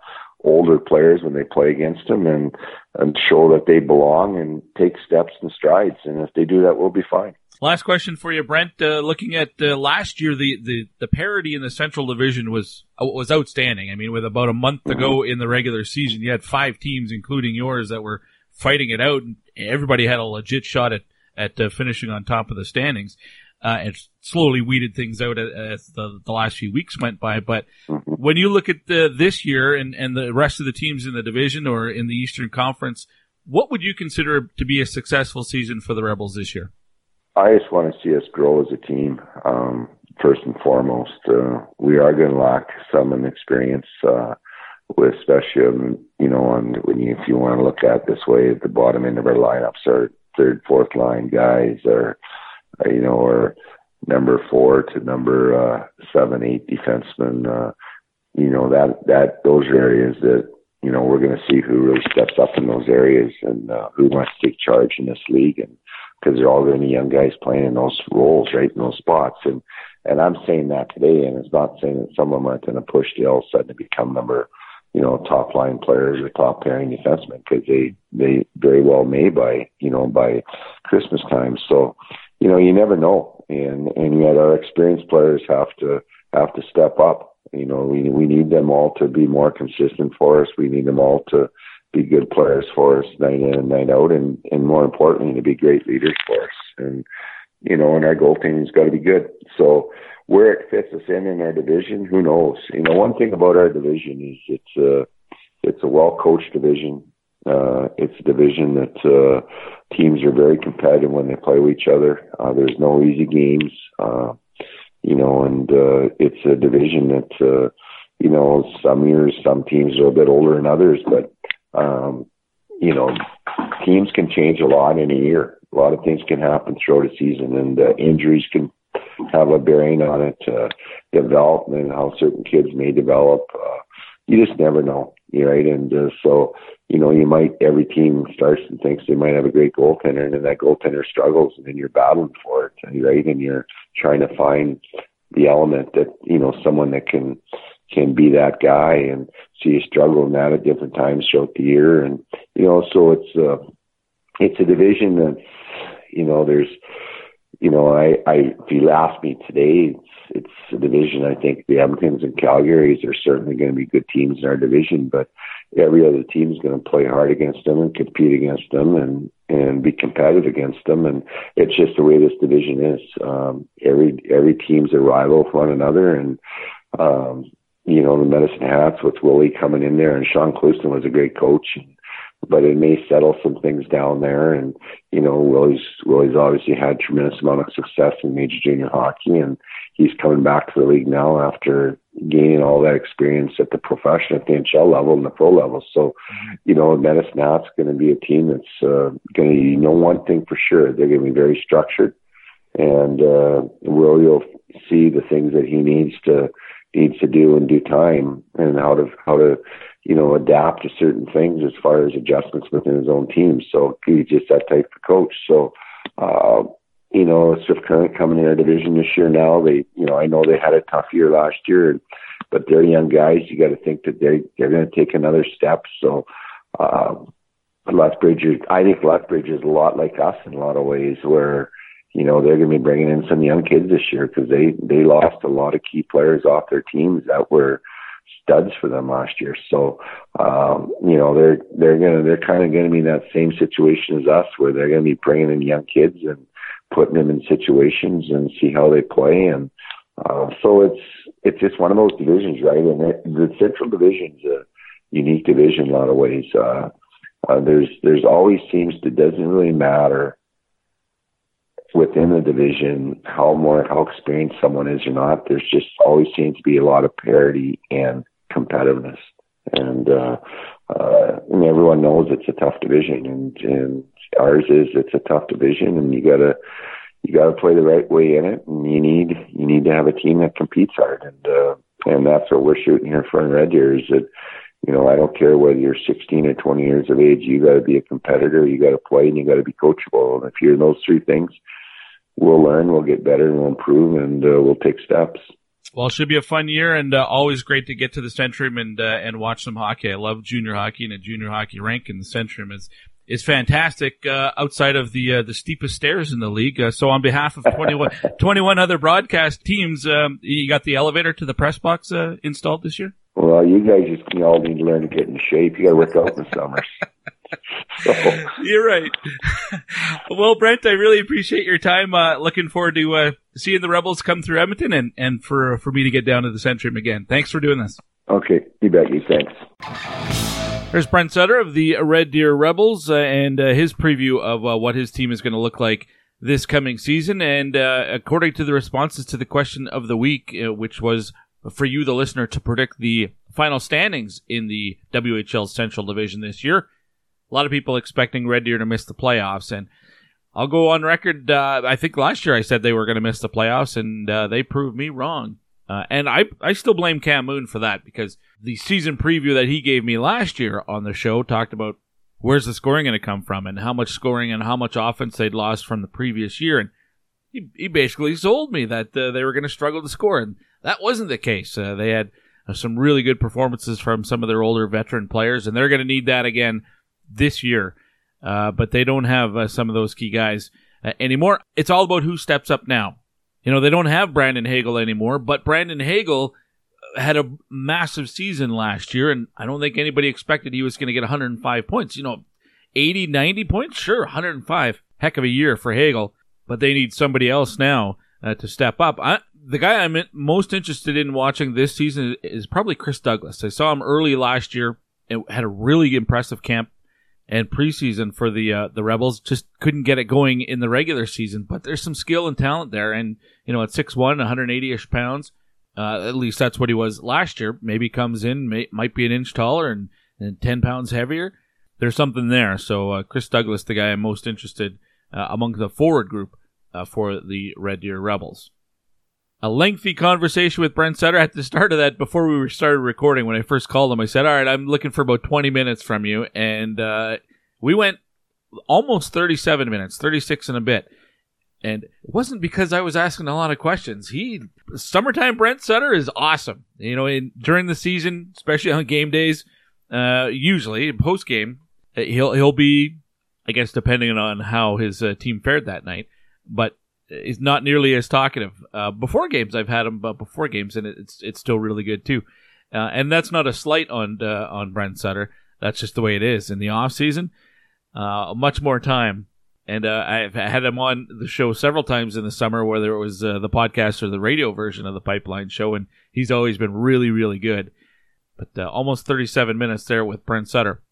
older players when they play against them and and show that they belong and take steps and strides. And if they do that, we'll be fine. Last question for you, Brent. Uh, looking at uh, last year, the, the, the parity in the Central Division was uh, was outstanding. I mean, with about a month to go in the regular season, you had five teams, including yours, that were fighting it out, and everybody had a legit shot at at uh, finishing on top of the standings. Uh, and slowly weeded things out as the, the last few weeks went by. But when you look at the, this year and, and the rest of the teams in the division or in the Eastern Conference, what would you consider to be a successful season for the Rebels this year? I just want to see us grow as a team. Um, first and foremost, uh, we are going to lack some experience, uh, with especially, um, you know, on when you, if you want to look at it this way, at the bottom end of our lineups are third, fourth line guys, or uh, you know, or number four to number uh, seven, eight defensemen. Uh, you know that that those are areas that you know we're going to see who really steps up in those areas and uh, who wants to take charge in this league, and because they're all going to be young guys playing in those roles, right in those spots, and and I'm saying that today, and it's not saying that some of them aren't going to push the all of a sudden to become number you know, top line players or top pairing defensemen because they they very well may by you know by Christmas time. So, you know, you never know, and and yet our experienced players have to have to step up. You know, we we need them all to be more consistent for us. We need them all to be good players for us night in and night out, and and more importantly, to be great leaders for us. And you know, and our goaltending's got to be good. So where it fits us in in our division, who knows? You know, one thing about our division is it's a it's a well coached division. Uh, it's a division that uh, teams are very competitive when they play with each other. Uh, there's no easy games, uh, you know, and uh, it's a division that uh, you know some years some teams are a bit older than others, but um, you know teams can change a lot in a year. A lot of things can happen throughout a season, and uh, injuries can have a bearing on it, uh, development, how certain kids may develop. Uh, you just never know, right? And uh, so, you know, you might every team starts and thinks they might have a great goaltender, and then that goaltender struggles, and then you're battling for it, right? And you're trying to find the element that you know someone that can can be that guy, and see you struggle in that at different times throughout the year, and you know, so it's uh, it's a division that, you know there's you know, I, I, if you ask me today, it's, it's a division. I think the Edmontons and Calgary's are certainly going to be good teams in our division, but every other team is going to play hard against them and compete against them and, and be competitive against them. And it's just the way this division is. Um, every, every team's a rival of one another. And, um, you know, the medicine hats with Willie coming in there and Sean Clouston was a great coach. But it may settle some things down there. And you know, Willie's Willie's obviously had tremendous amount of success in major junior hockey, and he's coming back to the league now after gaining all that experience at the professional, at the NHL level and the pro level. So, you know, Medicine Hat's going to be a team that's uh, going to you know one thing for sure: they're going to be very structured, and uh, Willie will see the things that he needs to needs to do in due time and how to how to you know, adapt to certain things as far as adjustments within his own team. So he's just that type of coach. So, uh, you know, Swift Current coming in our division this year now, they, you know, I know they had a tough year last year, but they're young guys. You got to think that they, they're going to take another step. So, uh, Lethbridge, I think Lethbridge is a lot like us in a lot of ways where, you know, they're going to be bringing in some young kids this year because they, they lost a lot of key players off their teams that were, studs for them last year. So, um, you know, they're they're gonna they're kind of going to be in that same situation as us, where they're going to be bringing in young kids and putting them in situations and see how they play. And uh, so it's it's just one of those divisions, right? And it, the Central Division's a unique division in a lot of ways. Uh, uh, there's there's always seems to doesn't really matter within the division how more how experienced someone is or not. There's just always seems to be a lot of parity and competitiveness. And, uh, uh, and everyone knows it's a tough division and, and ours is, it's a tough division and you gotta, you gotta play the right way in it and you need, you need to have a team that competes hard. And, uh, and that's what we're shooting here for in Red Deer is that, you know, I don't care whether you're 16 or 20 years of age, you got to be a competitor, you got to play, and you got to be coachable. And if you're in those three things, we'll learn, we'll get better, and we'll improve, and uh, we'll take steps. Well, it should be a fun year, and uh, always great to get to the Centrium and uh, and watch some hockey. I love junior hockey, and a junior hockey rank in the Centrium is is fantastic. Uh, outside of the uh, the steepest stairs in the league, uh, so on behalf of 21, 21 other broadcast teams, um, you got the elevator to the press box uh, installed this year. Well, you guys just you all need to learn to get in shape. You got to work out in the summers. so. You're right. well, Brent, I really appreciate your time. Uh, looking forward to uh, seeing the Rebels come through Edmonton and, and for for me to get down to the Centrium again. Thanks for doing this. Okay, you bet. You thanks. There's Brent Sutter of the Red Deer Rebels uh, and uh, his preview of uh, what his team is going to look like this coming season. And uh, according to the responses to the question of the week, uh, which was for you, the listener, to predict the final standings in the WHL Central Division this year, a lot of people expecting Red Deer to miss the playoffs. And I'll go on record. Uh, I think last year I said they were going to miss the playoffs, and uh, they proved me wrong. Uh, and I, I still blame Cam Moon for that because the season preview that he gave me last year on the show talked about where's the scoring going to come from and how much scoring and how much offense they'd lost from the previous year. And he, he basically sold me that uh, they were going to struggle to score. And that wasn't the case. Uh, they had uh, some really good performances from some of their older veteran players, and they're going to need that again this year. Uh, but they don't have uh, some of those key guys uh, anymore. It's all about who steps up now. You know, they don't have Brandon Hagel anymore, but Brandon Hagel had a massive season last year, and I don't think anybody expected he was going to get 105 points. You know, 80, 90 points? Sure, 105. Heck of a year for Hagel, but they need somebody else now uh, to step up. I, the guy I'm most interested in watching this season is probably Chris Douglas. I saw him early last year and had a really impressive camp and preseason for the uh, the Rebels. Just couldn't get it going in the regular season, but there's some skill and talent there. And you know, at 6'1", 180 ish pounds, uh, at least that's what he was last year. Maybe comes in, may, might be an inch taller and, and ten pounds heavier. There's something there. So uh, Chris Douglas, the guy I'm most interested uh, among the forward group uh, for the Red Deer Rebels a lengthy conversation with Brent Sutter at the start of that before we started recording. When I first called him, I said, "All right, I'm looking for about 20 minutes from you," and uh, we went almost 37 minutes, 36 and a bit. And it wasn't because I was asking a lot of questions. He summertime Brent Sutter is awesome. You know, in, during the season, especially on game days, uh, usually post game, he'll he'll be, I guess, depending on how his uh, team fared that night. But is not nearly as talkative. Uh, before games, I've had him, but before games, and it's it's still really good too. Uh, and that's not a slight on uh, on Brent Sutter. That's just the way it is in the off season. Uh, much more time, and uh, I've had him on the show several times in the summer, whether it was uh, the podcast or the radio version of the Pipeline Show, and he's always been really, really good. But almost 37 minutes there with Brent Sutter.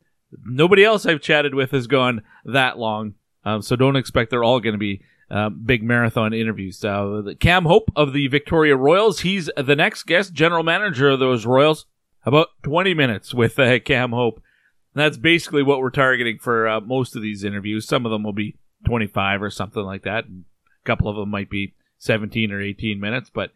Nobody else I've chatted with has gone that long, um, so don't expect they're all going to be uh, big marathon interviews. Uh, Cam Hope of the Victoria Royals, he's the next guest, general manager of those Royals. About 20 minutes with uh, Cam Hope. And that's basically what we're targeting for uh, most of these interviews. Some of them will be 25 or something like that. And a couple of them might be 17 or 18 minutes, but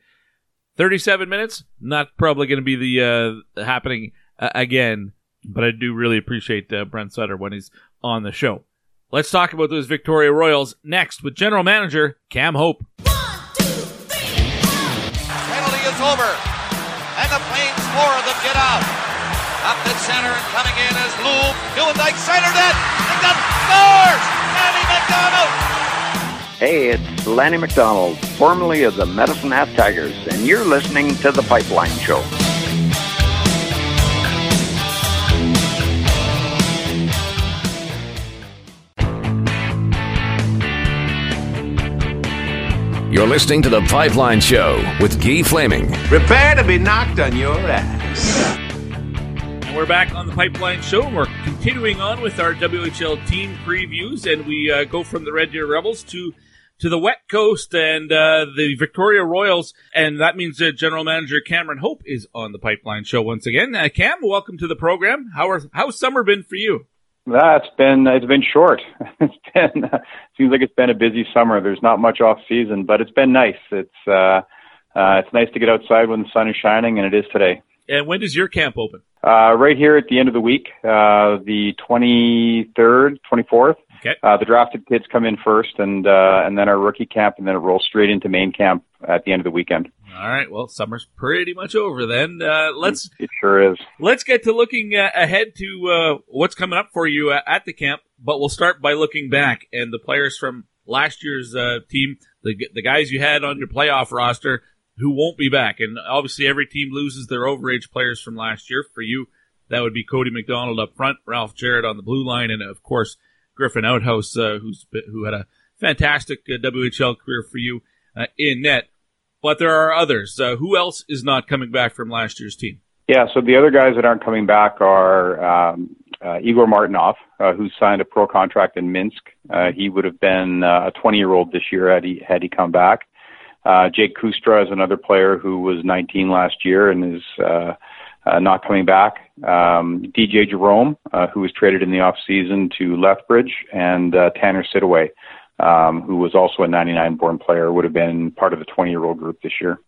37 minutes, not probably going to be the uh, happening uh, again. But I do really appreciate Brent Sutter when he's on the show. Let's talk about those Victoria Royals next with General Manager Cam Hope. One, two, three, Penalty is over, and the Plains four of them get out. Up the center and coming in is Lou Newendike centered it. And the scores! Lanny McDonald! Hey, it's Lanny McDonald, formerly of the Medicine Hat Tigers, and you're listening to The Pipeline Show. You're listening to The Pipeline Show with Guy Flaming. Prepare to be knocked on your ass. And we're back on The Pipeline Show, and we're continuing on with our WHL team previews, and we uh, go from the Red Deer Rebels to to the Wet Coast and uh, the Victoria Royals, and that means that General Manager Cameron Hope is on the Pipeline Show once again. Uh, Cam, welcome to the program. How are how's summer been for you? That's been it's been short. It's been seems like it's been a busy summer. There's not much off season, but it's been nice. It's uh, uh, it's nice to get outside when the sun is shining, and it is today. And when does your camp open? Uh, right here at the end of the week, uh, the 23rd, 24th. Okay. Uh, the drafted kids come in first, and uh, and then our rookie camp, and then it rolls straight into main camp at the end of the weekend. All right. Well, summer's pretty much over then. Uh, let's. It sure is. Let's get to looking uh, ahead to uh, what's coming up for you uh, at the camp. But we'll start by looking back and the players from last year's uh, team, the the guys you had on your playoff roster who won't be back. And obviously, every team loses their overage players from last year. For you, that would be Cody McDonald up front, Ralph Jarratt on the blue line, and of course Griffen Outhouse, uh, who's who had a fantastic WHL career for you in net but there are others. Uh, who else is not coming back from last year's team? Yeah, so the other guys that aren't coming back are um, uh, Igor Martynov, uh, who signed a pro contract in Minsk. Uh, he would have been uh, a 20 year old this year had he had he come back. Uh, Jake Kustra is another player who was 19 last year and is uh, uh, not coming back. Um, DJ Jerome, uh, who was traded in the off season to Lethbridge, and uh, Tanner Sidaway, um, who was also a 99 born player, would have been part of the 20 year old group this year.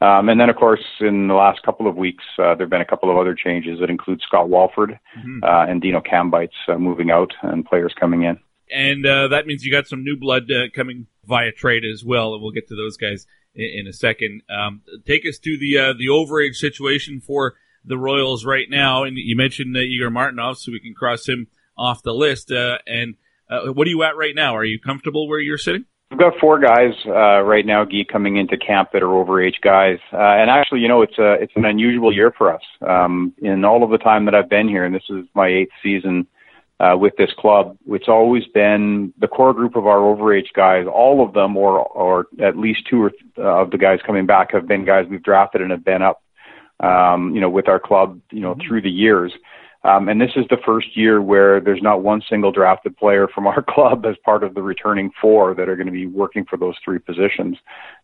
Um, and then, of course, in the last couple of weeks, uh, there have been a couple of other changes that include Scott Walford mm-hmm. uh, and Dino Kambeitz uh, moving out and players coming in. And uh, that means you got some new blood uh, coming via trade as well, and we'll get to those guys in, in a second. Um, take us to the uh, the overage situation for the Royals right now. And you mentioned Igor Martynov, so we can cross him off the list. and what are you at right now? Are you comfortable where you're sitting? We've got four guys uh, right now, Guy, coming into camp that are overage guys, uh, and actually, you know, it's a it's an unusual year for us. Um, in all of the time that I've been here, and this is my eighth season uh, with this club, it's always been the core group of our overage guys. All of them, or or at least two or th- uh, of the guys coming back, have been guys we've drafted and have been up, um, you know, with our club, you know, mm-hmm. through the years. Um, and this is the first year where there's not one single drafted player from our club as part of the returning four that are going to be working for those three positions.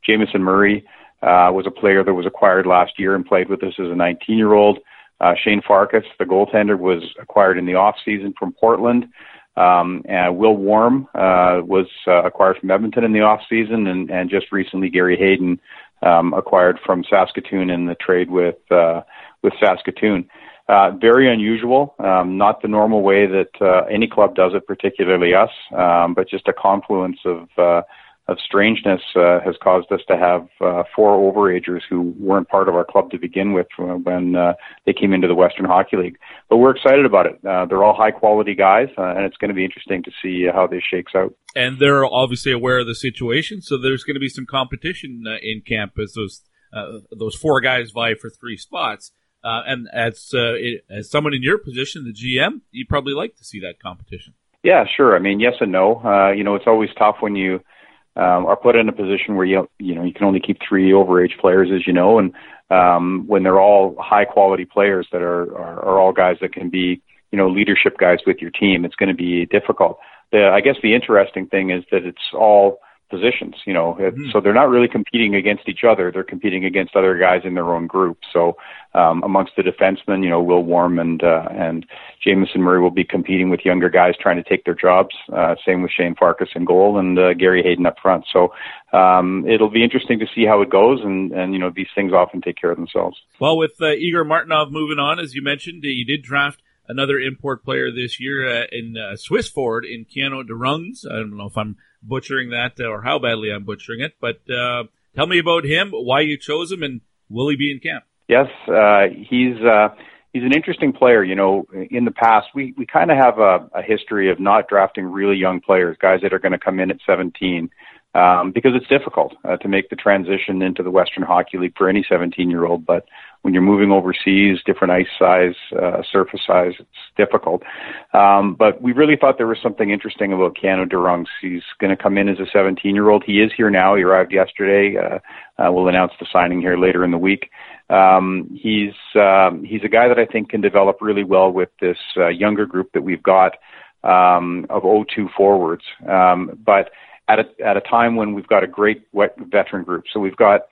Jamieson Murray uh, was a player that was acquired last year and played with us as a 19 year old. Uh, Shane Farkas, the goaltender, was acquired in the off season from Portland. Um, and Will Warm uh, was uh, acquired from Edmonton in the off season, and, and just recently Gary Haden um, acquired from Saskatoon in the trade with uh, with Saskatoon. Uh, very unusual, um, not the normal way that uh, any club does it, particularly us, um, but just a confluence of uh, of strangeness uh, has caused us to have uh, four overagers who weren't part of our club to begin with when uh, they came into the Western Hockey League. But we're excited about it. Uh, they're all high quality guys, uh, and it's going to be interesting to see how this shakes out. And they're obviously aware of the situation, so there's going to be some competition uh, in camp as those uh, those four guys vie for three spots. Uh, and as uh, it, as someone in your position, the GM, you probably like to see that competition. Yeah, sure. I mean, yes and no. Uh, you know, it's always tough when you um, are put in a position where you you know you can only keep three overage players, as you know, and um, when they're all high quality players that are, are are all guys that can be you know leadership guys with your team, it's going to be difficult. The, I guess the interesting thing is that it's all positions, you know. Mm-hmm. So they're not really competing against each other. They're competing against other guys in their own group. So um, amongst the defensemen, you know, Will Warm and uh, and Jamieson Murray will be competing with younger guys trying to take their jobs. Uh, same with Shane Farkas in goal and uh, Gary Haden up front. So um, it'll be interesting to see how it goes. And and you know, these things often take care of themselves. Well, with uh, Igor Martynov moving on, as you mentioned, you did draft another import player this year uh, in uh, Swiss forward in Keanu DeRungs. I don't know if I'm butchering that uh, or how badly I'm butchering it, but uh, tell me about him, why you chose him, and will he be in camp? Yes, uh, he's uh, he's an interesting player. You know, in the past, we we kind of have a, a history of not drafting really young players, guys that are going to come in at 17 um, because it's difficult uh, to make the transition into the Western Hockey League for any 17 year old. But when you're moving overseas, different ice size, uh, surface size, it's difficult. Um, but we really thought there was something interesting about Keanu DeRungs. He's going to come in as a 17 year old. He is here now. He arrived yesterday. Uh, uh, we'll announce the signing here later in the week. Um, he's um, he's a guy that I think can develop really well with this uh, younger group that we've got um, of O2 forwards. Um, but at a, at a time when we've got a great veteran group. So we've got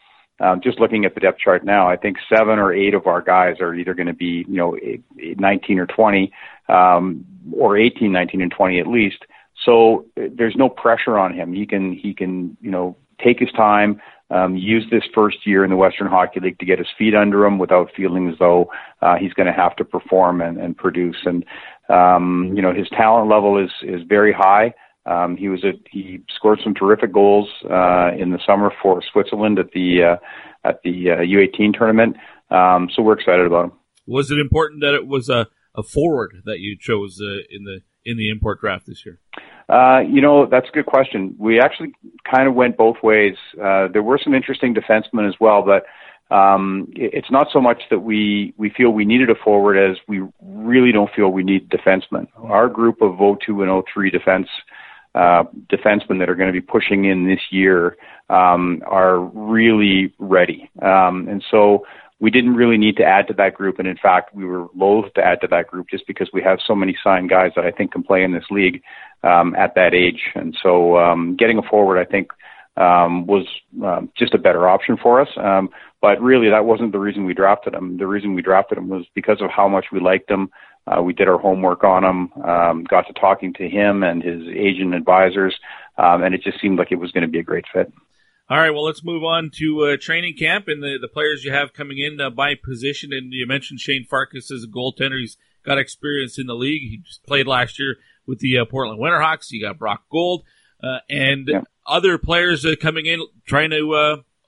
um, just looking at the depth chart now, I think seven or eight of our guys are either going to be, you know, 19 or 20, um, or 18, 19, and 20 at least. So uh, there's no pressure on him. He can, he can, you know, take his time, um, use this first year in the Western Hockey League to get his feet under him without feeling as though uh, he's going to have to perform and, and produce. And um, you know, his talent level is is very high. Um, he was a, he scored some terrific goals uh, in the summer for Switzerland at the uh, at the uh, U18 tournament. Um, so we're excited about him. Was it important that it was a, a forward that you chose uh, in the in the import draft this year? Uh, you know, that's a good question. We actually kind of went both ways. Uh, there were some interesting defensemen as well, but um, it's not so much that we, we feel we needed a forward as we really don't feel we need defensemen. Our group of 02 and 03 defense uh, defensemen that are going to be pushing in this year um, are really ready. Um, and so we didn't really need to add to that group, and in fact, we were loath to add to that group just because we have so many signed guys that I think can play in this league um, at that age. And so, um, getting a forward, I think, um, was um, just a better option for us. Um, but really, that wasn't the reason we drafted him. The reason we drafted him was because of how much we liked him. Uh, we did our homework on him, um, got to talking to him and his agent advisors, um, and it just seemed like it was going to be a great fit. All right, well, let's move on to uh, training camp and the, the players you have coming in uh, by position. And you mentioned Shane Farkas as a goaltender. He's got experience in the league. He just played last year with the uh, Portland Winterhawks. You got Brock Gould uh, and yeah. other players uh, coming in trying to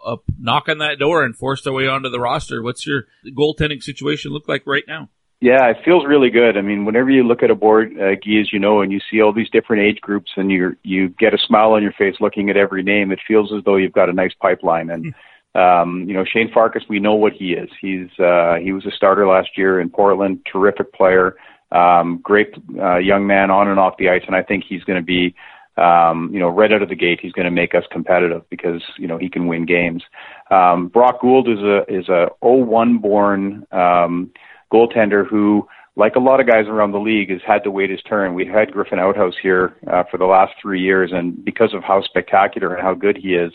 uh, knock on that door and force their way onto the roster. What's your goaltending situation look like right now? Yeah, it feels really good. I mean, whenever you look at a board, uh, Guy, as you know, and you see all these different age groups, and you you get a smile on your face looking at every name, it feels as though you've got a nice pipeline. And hmm. um, you know, Shane Farkas, we know what he is. He's uh, he was a starter last year in Portland, terrific player, um, great uh, young man on and off the ice, and I think he's going to be. Um, you know, right out of the gate, he's going to make us competitive because you know he can win games. Um, Brock Gould is a is a 01 born um, goaltender who, like a lot of guys around the league, has had to wait his turn. We've had Griffen Outhouse here uh, for the last three years, and because of how spectacular and how good he is,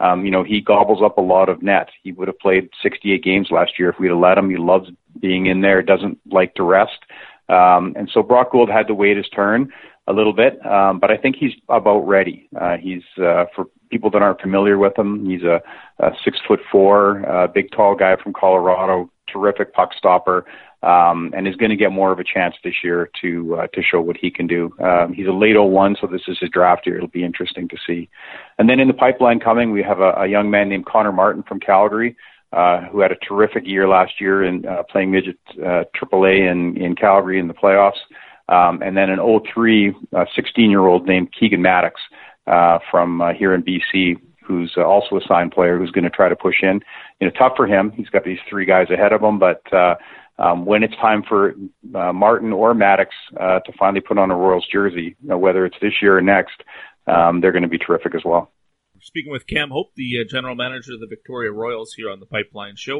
um, you know, he gobbles up a lot of net. He would have played 68 games last year if we'd have let him. He loves being in there, doesn't like to rest. Um, and so Brock Gould had to wait his turn a little bit, um, but I think he's about ready. Uh, he's uh, for people that aren't familiar with him. He's a, a six foot four, uh, big tall guy from Colorado, terrific puck stopper, um, and is going to get more of a chance this year to uh, to show what he can do. Um, he's a late 01, so this is his draft year. It'll be interesting to see. And then in the pipeline coming, we have a, a young man named Connor Martin from Calgary. Uh, who had a terrific year last year in uh, playing midget uh, AAA in, in Calgary in the playoffs. Um, and then an 03 uh, 16 year old named Keegan Maddox uh, from uh, here in BC who's uh, also a signed player who's going to try to push in. You know, tough for him. He's got these three guys ahead of him, but uh, um, when it's time for uh, Martin or Maddox uh, to finally put on a Royals jersey, you know, whether it's this year or next, um, they're going to be terrific as well. Speaking with Cam Hope, the uh, general manager of the Victoria Royals here on the Pipeline Show.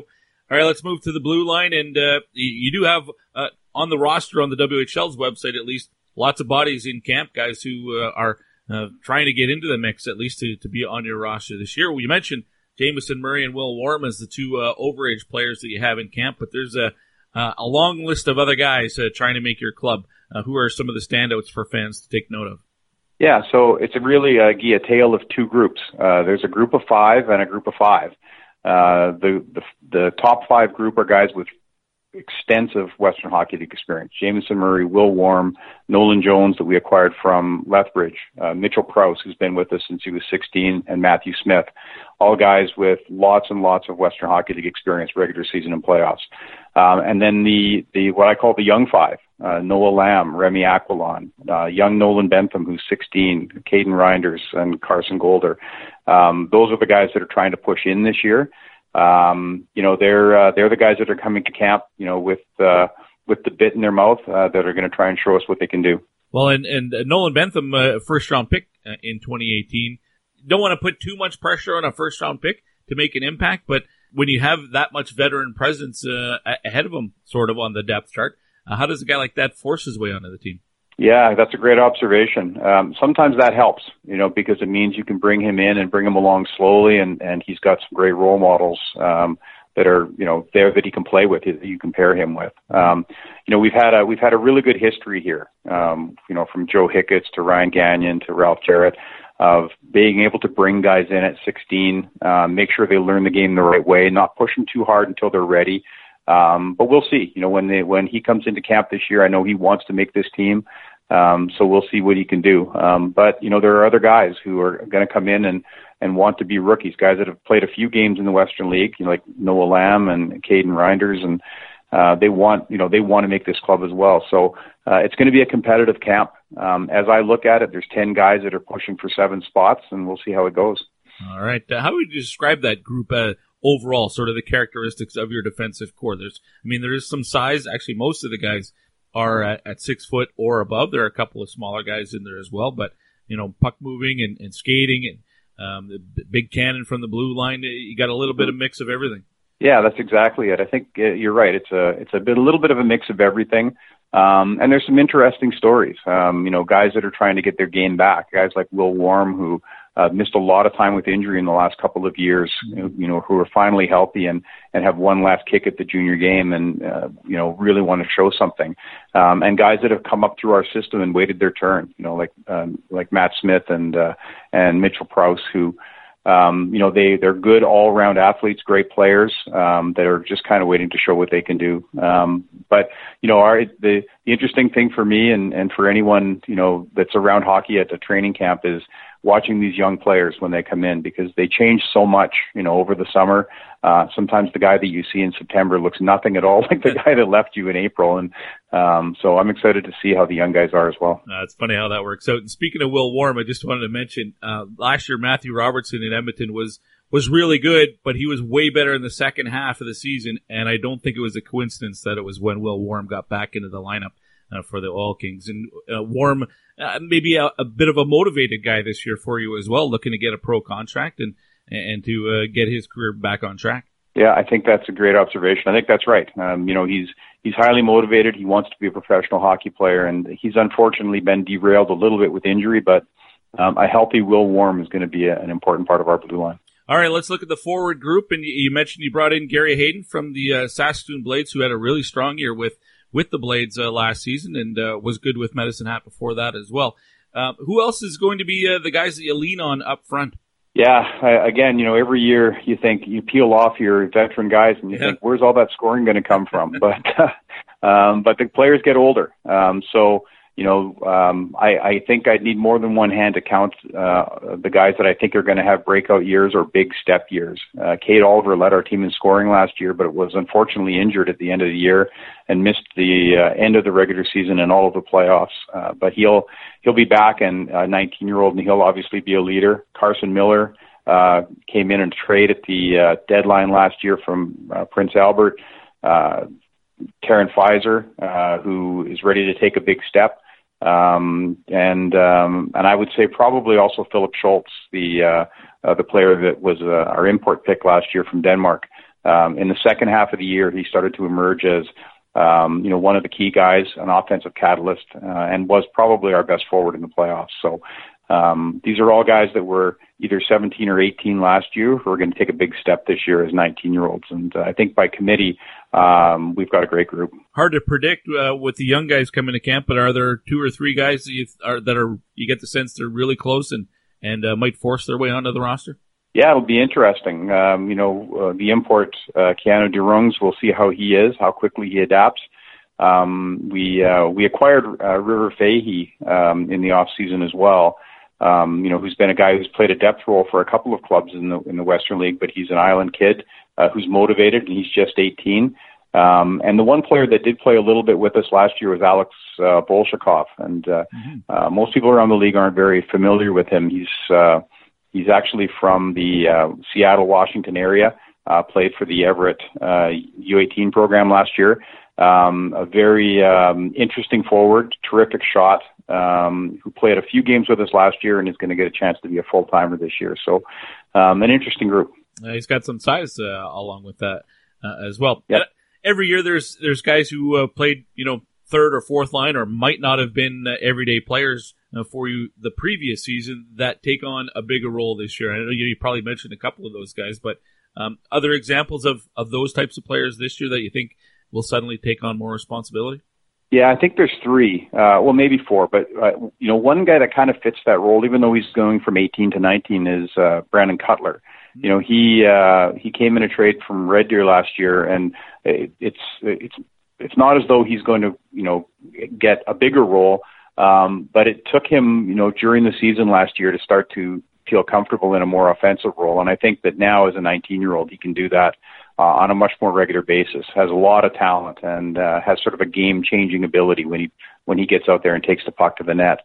All right, let's move to the blue line, and uh, you do have uh, on the roster on the WHL's website at least lots of bodies in camp, guys who are uh, trying to get into the mix at least to, to be on your roster this year. Well, you mentioned Jamison Murray and Will Warm as the two uh, overage players that you have in camp, but there's a uh, a long list of other guys uh, trying to make your club. Uh, who are some of the standouts for fans to take note of? Yeah, so it's a really uh, a tale of two groups. There's a group of five and a group of five. Uh, the, the the top five group are guys with extensive Western Hockey League experience. Jamison Murray, Will Warm, Nolan Jones that we acquired from Lethbridge, uh, Mitchell Prouse, who's been with us since he was 16, and Matthew Smith. All guys with lots and lots of Western Hockey League experience, regular season and playoffs. Um, and then the, the, what I call the young five, uh, Noah Lamb, Remy Aquilon, uh, young Nolan Bentham, who's 16, Caden Reinders, and Carson Golder. Um, those are the guys that are trying to push in this year um, you know, they're uh, they're the guys that are coming to camp, you know, with uh, with the bit in their mouth uh, that are going to try and show us what they can do. Well, and and Nolan Bentham, uh, first round pick uh, in 2018. Don't want to put too much pressure on a first round pick to make an impact, but when you have that much veteran presence uh, ahead of him, sort of on the depth chart, how does a guy like that force his way onto the team? Yeah, that's a great observation. Um, sometimes that helps, you know, because it means you can bring him in and bring him along slowly, and and he's got some great role models um, that are, you know, there that he can play with, that you compare him with. Um, you know, we've had a we've had a really good history here, um, you know, from Joe Hicketts to Ryan Gagnon to Ralph Jarratt, of being able to bring guys in at 16, um, make sure they learn the game the right way, not push them too hard until they're ready. Um, but we'll see. You know, when they when he comes into camp this year, I know he wants to make this team. Um, so we'll see what he can do. Um, but you know, there are other guys who are going to come in and and want to be rookies, guys that have played a few games in the Western League, you know, like Noah Lamb and Caden Reinders, and uh, they want you know they want to make this club as well. So uh, it's going to be a competitive camp. Um, as I look at it, there's ten guys that are pushing for seven spots, and we'll see how it goes. All right, uh, how would you describe that group? Overall, sort of the characteristics of your defensive core. There's, I mean, there is some size. Actually, most of the guys are at, at, six foot or above. There are a couple of smaller guys in there as well, but you know, puck moving and, and skating and um, the big cannon from the blue line. You got a little bit of mix of everything. Yeah, that's exactly it. I think uh, you're right. It's a it's a bit a little bit of a mix of everything. Um, and there's some interesting stories. Um, you know, guys that are trying to get their game back. Guys like Will Warm, who uh, missed a lot of time with injury in the last couple of years. You know, who are finally healthy and and have one last kick at the junior game, and uh, you know, really want to show something. Um, and guys that have come up through our system and waited their turn. You know, like um, like Matt Smith and uh, and Mitchell Prouse, who um, you know, they, they're good all around athletes, great players, um, that are just kind of waiting to show what they can do. Um, but, you know, our, the, the interesting thing for me and, and for anyone, you know, that's around hockey at the training camp is watching these young players when they come in because they change so much, you know, over the summer. Uh, sometimes the guy that you see in September looks nothing at all like the guy that left you in April. And um, so I'm excited to see how the young guys are as well. Uh, it's funny how that works out. And speaking of Will Warm, I just wanted to mention uh, last year Matthew Robertson in Edmonton was was really good, but he was way better in the second half of the season. And I don't think it was a coincidence that it was when Will Warm got back into the lineup. Uh, for the Oil Kings and uh, Warm, uh, maybe a, a, bit of a motivated guy this year for you as well, looking to get a pro contract and and to uh, get his career back on track. Yeah, I think that's a great observation. I think that's right. Um, you know, he's he's highly motivated. He wants to be a professional hockey player, and he's unfortunately been derailed a little bit with injury. But um, a healthy Will Warm is going to be a, an important part of our blue line. All right, let's look at the forward group. And you mentioned you brought in Gary Haden from the uh, Saskatoon Blades, who had a really strong year with with the Blades uh, last season and uh, was good with Medicine Hat before that as well. Uh, who else is going to be uh, the guys that you lean on up front? Yeah, I, again, you know, every year you think you peel off your veteran guys and you yeah. think, where's all that scoring going to come from? but um, but the players get older, um, so you know, um, I, I think I'd need more than one hand to count uh, the guys that I think are going to have breakout years or big step years. Uh, Kaid Oliver led our team in scoring last year, but was unfortunately injured at the end of the year and missed the uh, end of the regular season and all of the playoffs. Uh, but he'll he'll be back and a 19 year old, and he'll obviously be a leader. Carson Miller uh, came in and trade at the uh, deadline last year from uh, Prince Albert. Uh, Karen Pfizer, uh, who is ready to take a big step. Um, and um, and I would say probably also Philip Schultz, the uh, uh, the player that was uh, our import pick last year from Denmark. Um, in the second half of the year, he started to emerge as um, you know one of the key guys, an offensive catalyst, uh, and was probably our best forward in the playoffs. So um, these are all guys that were either 17 or 18 last year who are going to take a big step this year as 19 year olds. And uh, I think by committee, um, we've got a great group. Hard to predict uh, with the young guys coming to camp, but are there two or three guys that, you are, that are you get the sense they're really close and and uh, might force their way onto the roster? Yeah, it'll be interesting. Um, you know, uh, the import uh, Keanu Derungs, we'll see how he is, how quickly he adapts. Um, we uh, we acquired uh, River Fahey um, in the off season as well um, you know, who's been a guy who's played a depth role for a couple of clubs in the in the Western League, but he's an island kid uh, who's motivated, and he's just 18. Um, and the one player that did play a little bit with us last year was Alex uh, Bolshakov, and uh, mm-hmm. uh, most people around the league aren't very familiar with him. He's uh, he's actually from the uh, Seattle, Washington area. Uh, played for the Everett uh, U18 program last year. Um, a very um, interesting forward, terrific shot, um, who played a few games with us last year and is going to get a chance to be a full timer this year. So, um, an interesting group. Uh, he's got some size uh, along with that uh, as well. Yep. Every year, there's there's guys who uh, played, you know, third or fourth line, or might not have been uh, everyday players uh, for you the previous season that take on a bigger role this year. I know you, you probably mentioned a couple of those guys, but um, other examples of of those types of players this year that you think will suddenly take on more responsibility. Yeah, I think there's three, uh, well, maybe four, but uh, you know, one guy that kind of fits that role, even though he's going from 18 to 19, is uh, Brandon Cutler. You know, he uh, he came in a trade from Red Deer last year, and it, it's it's it's not as though he's going to you know get a bigger role, um, but it took him you know during the season last year to start to feel comfortable in a more offensive role, and I think that now as a 19 year old he can do that uh, on a much more regular basis. Has a lot of talent and uh, has sort of a game-changing ability when he when he gets out there and takes the puck to the net.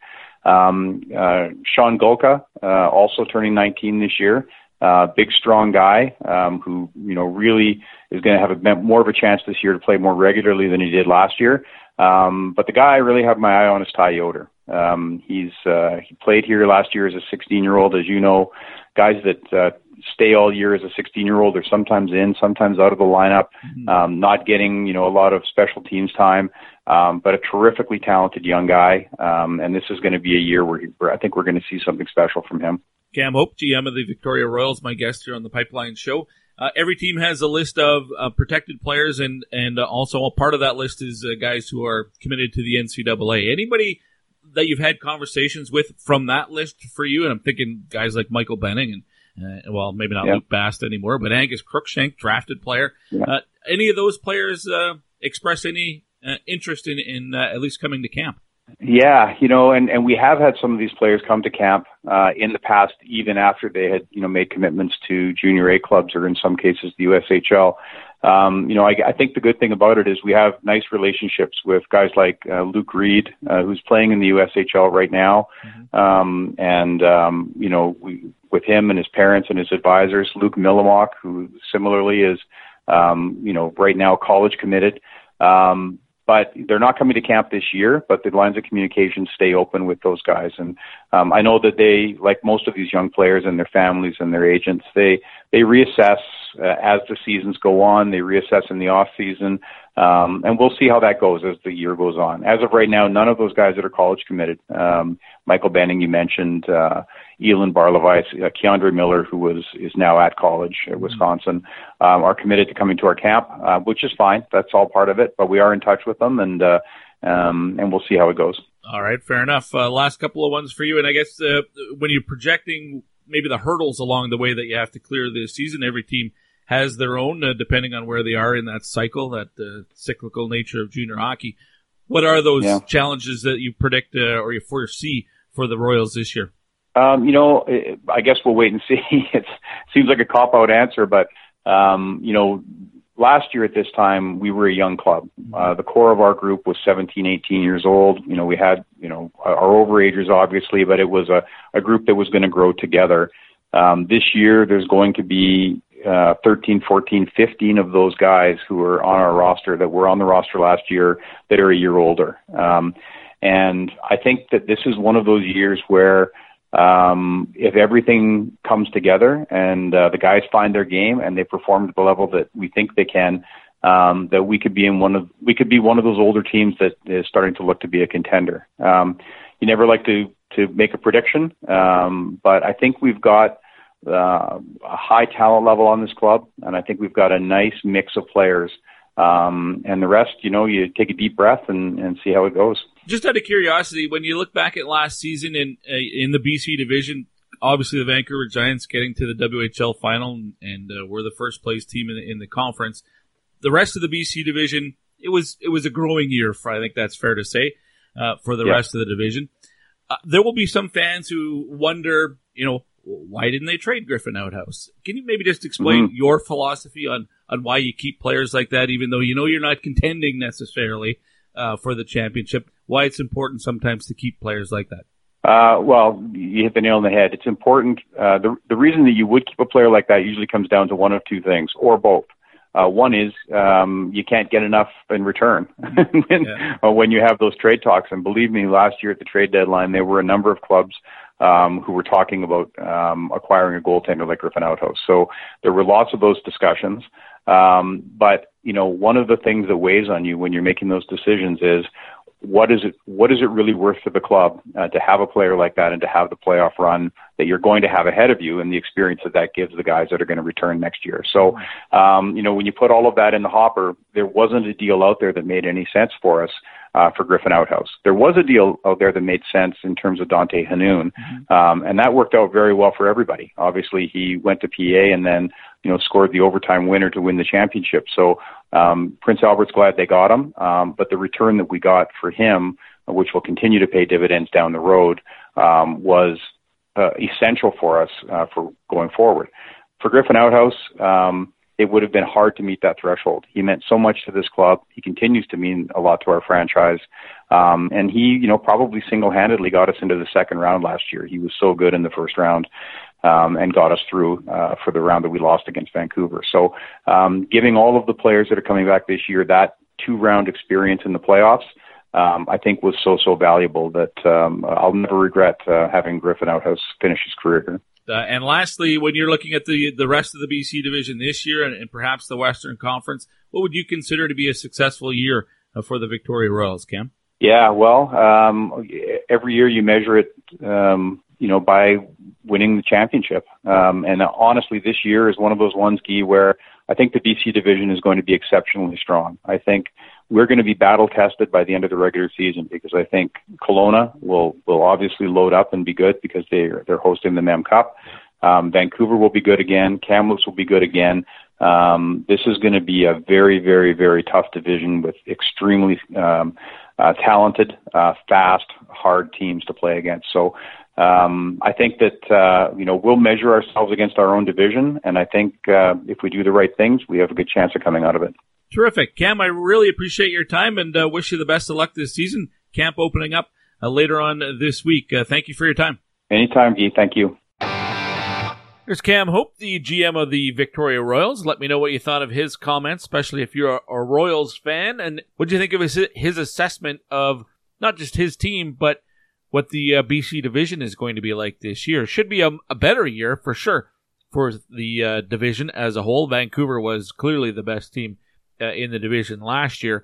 Um, uh, Sean Golka, uh, also turning 19 this year. Uh, big, strong guy um, who you know really is going to have a, more of a chance this year to play more regularly than he did last year. Um, but the guy I really have my eye on is Ty Yoder. Um, he's uh, he played here last year as a 16 year old, as you know. Guys that uh, stay all year as a 16 year old. They're sometimes in, sometimes out of the lineup, mm-hmm. um, not getting you know a lot of special teams time. Um, but a terrifically talented young guy, um, and this is going to be a year where, he, where I think we're going to see something special from him. Cam Hope, GM of the Victoria Royals, my guest here on the Pipeline Show. Uh, every team has a list of uh, protected players, and and uh, also a part of that list is uh, guys who are committed to the NCAA. Anybody that you've had conversations with from that list for you? And I'm thinking guys like Michael Benning and, uh, well, maybe not. Luke Bast anymore, but Angus Crookshank, drafted player. Uh, any of those players uh, express any uh, interest in, in uh, at least coming to camp? Yeah, you know, and, and we have had some of these players come to camp uh, in the past, even after they had, you know, made commitments to junior A clubs or in some cases the USHL um, you know, I, I think the good thing about it is we have nice relationships with guys like uh, Luke Reed, uh, who's playing in the USHL right now, mm-hmm. um, and um, you know, we, with him and his parents and his advisors, Luke Milamok, who similarly is, um, you know, right now college committed. Um, but they're not coming to camp this year. But the lines of communication stay open with those guys, and um, I know that they, like most of these young players and their families and their agents, they they reassess uh, as the seasons go on. They reassess in the off season, um, and we'll see how that goes as the year goes on. As of right now, none of those guys that are college committed. Um, Michael Benning, you mentioned, uh, Elon Barlevice, uh, K'Andre Miller, who was is now at college at Wisconsin, um, are committed to coming to our camp, uh, which is fine. That's all part of it. But we are in touch with them, and uh, um, and we'll see how it goes. All right, fair enough. Uh, last couple of ones for you, and I guess uh, when you're projecting maybe the hurdles along the way that you have to clear this season, every team has their own, uh, depending on where they are in that cycle, that uh, cyclical nature of junior hockey. What are those yeah. challenges that you predict uh, or you foresee for the Royals this year? Um, you know, I guess we'll wait and see. it seems like a cop out answer, but um, you know, last year at this time we were a young club. Uh, the core of our group was 17, 18 years old. You know, we had you know our overagers obviously, but it was a, a group that was going to grow together. Um, this year, there's going to be uh, 13, 14, 15 of those guys who are on our roster that were on the roster last year that are a year older. Um, and I think that this is one of those years where um, if everything comes together and uh, the guys find their game and they perform at the level that we think they can, um, that we could be in one of we could be one of those older teams that is starting to look to be a contender. Um, you never like to to make a prediction, um, but I think we've got uh, a high talent level on this club, and I think we've got a nice mix of players. Um, and the rest, you know, you take a deep breath and, and see how it goes. Just out of curiosity, when you look back at last season in uh, in the BC division, obviously the Vancouver Giants getting to the WHL final and uh, we're the first place team in the, in the conference. The rest of the BC division, it was it was a growing year for I think that's fair to say uh, for the yeah. rest of the division. Uh, there will be some fans who wonder, you know, why didn't they trade Griffen Outhouse? Can you maybe just explain mm-hmm. your philosophy on, on why you keep players like that, even though you know you're not contending necessarily uh, for the championship? Why it's important sometimes to keep players like that? Uh, well, you hit the nail on the head. It's important. Uh, the the reason that you would keep a player like that usually comes down to one of two things, or both. Uh, one is um, you can't get enough in return when, yeah. uh, when you have those trade talks. And believe me, last year at the trade deadline, there were a number of clubs um, who were talking about um, acquiring a goaltender like Griffen Outhouse. So there were lots of those discussions. Um, but you know, one of the things that weighs on you when you're making those decisions is what is it what is it really worth for the club uh, to have a player like that and to have the playoff run that you're going to have ahead of you and the experience that that gives the guys that are going to return next year so um, you know when you put all of that in the hopper there wasn't a deal out there that made any sense for us uh, for Griffen Outhouse. There was a deal out there that made sense in terms of Dante Hannoun, mm-hmm. um, and that worked out very well for everybody. Obviously, he went to PA and then you know scored the overtime winner to win the championship. So um, Prince Albert's glad they got him, um, but the return that we got for him, which will continue to pay dividends down the road, um, was uh, essential for us uh, for going forward. For Griffen Outhouse, um, it would have been hard to meet that threshold. He meant so much to this club. He continues to mean a lot to our franchise. Um, and he, you know, probably single-handedly got us into the second round last year. He was so good in the first round. Um, and got us through uh, for the round that we lost against Vancouver. So, um, giving all of the players that are coming back this year that two-round experience in the playoffs, um, I think was so so valuable that um, I'll never regret uh, having Griffen Outhouse finish his career here. Uh, and lastly, when you're looking at the the rest of the BC division this year and, and perhaps the Western Conference, what would you consider to be a successful year uh, for the Victoria Royals, Cam? Yeah, well, um, every year you measure it, um, you know, by winning the championship. Um, and honestly, this year is one of those ones, Guy, where I think the BC division is going to be exceptionally strong. I think we're going to be battle tested by the end of the regular season because I think Kelowna will will obviously load up and be good because they they're hosting the Mem Cup. Um, Vancouver will be good again. Kamloops will be good again. Um, this is going to be a very, very, very tough division with extremely um, uh, talented, uh, fast, hard teams to play against. So um, I think that uh, you know we'll measure ourselves against our own division, and I think uh, if we do the right things, we have a good chance of coming out of it. Terrific, Cam. I really appreciate your time and uh, wish you the best of luck this season. Camp opening up uh, later on this week. Uh, thank you for your time. Anytime, Guy. Thank you. There's Cam Hope, the GM of the Victoria Royals. Let me know what you thought of his comments, especially if you're a, a Royals fan, and what do you think of his his assessment of not just his team, but what the uh, BC division is going to be like this year. Should be a, a better year for sure for the uh, division as a whole. Vancouver was clearly the best team uh, in the division last year.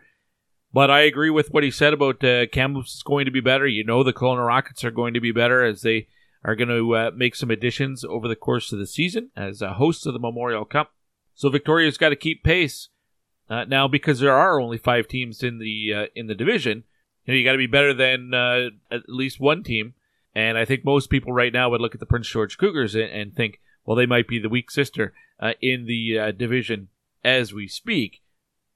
But I agree with what he said about uh, Kamloops is going to be better. You know the Kelowna Rockets are going to be better as they are going to uh, make some additions over the course of the season as uh, hosts of the Memorial Cup. So Victoria's got to keep pace uh, now because there are only five teams in the uh, in the division. You know, you got to be better than uh, at least one team. And I think most people right now would look at the Prince George Cougars and, and think, well, they might be the weak sister uh, in the division as we speak.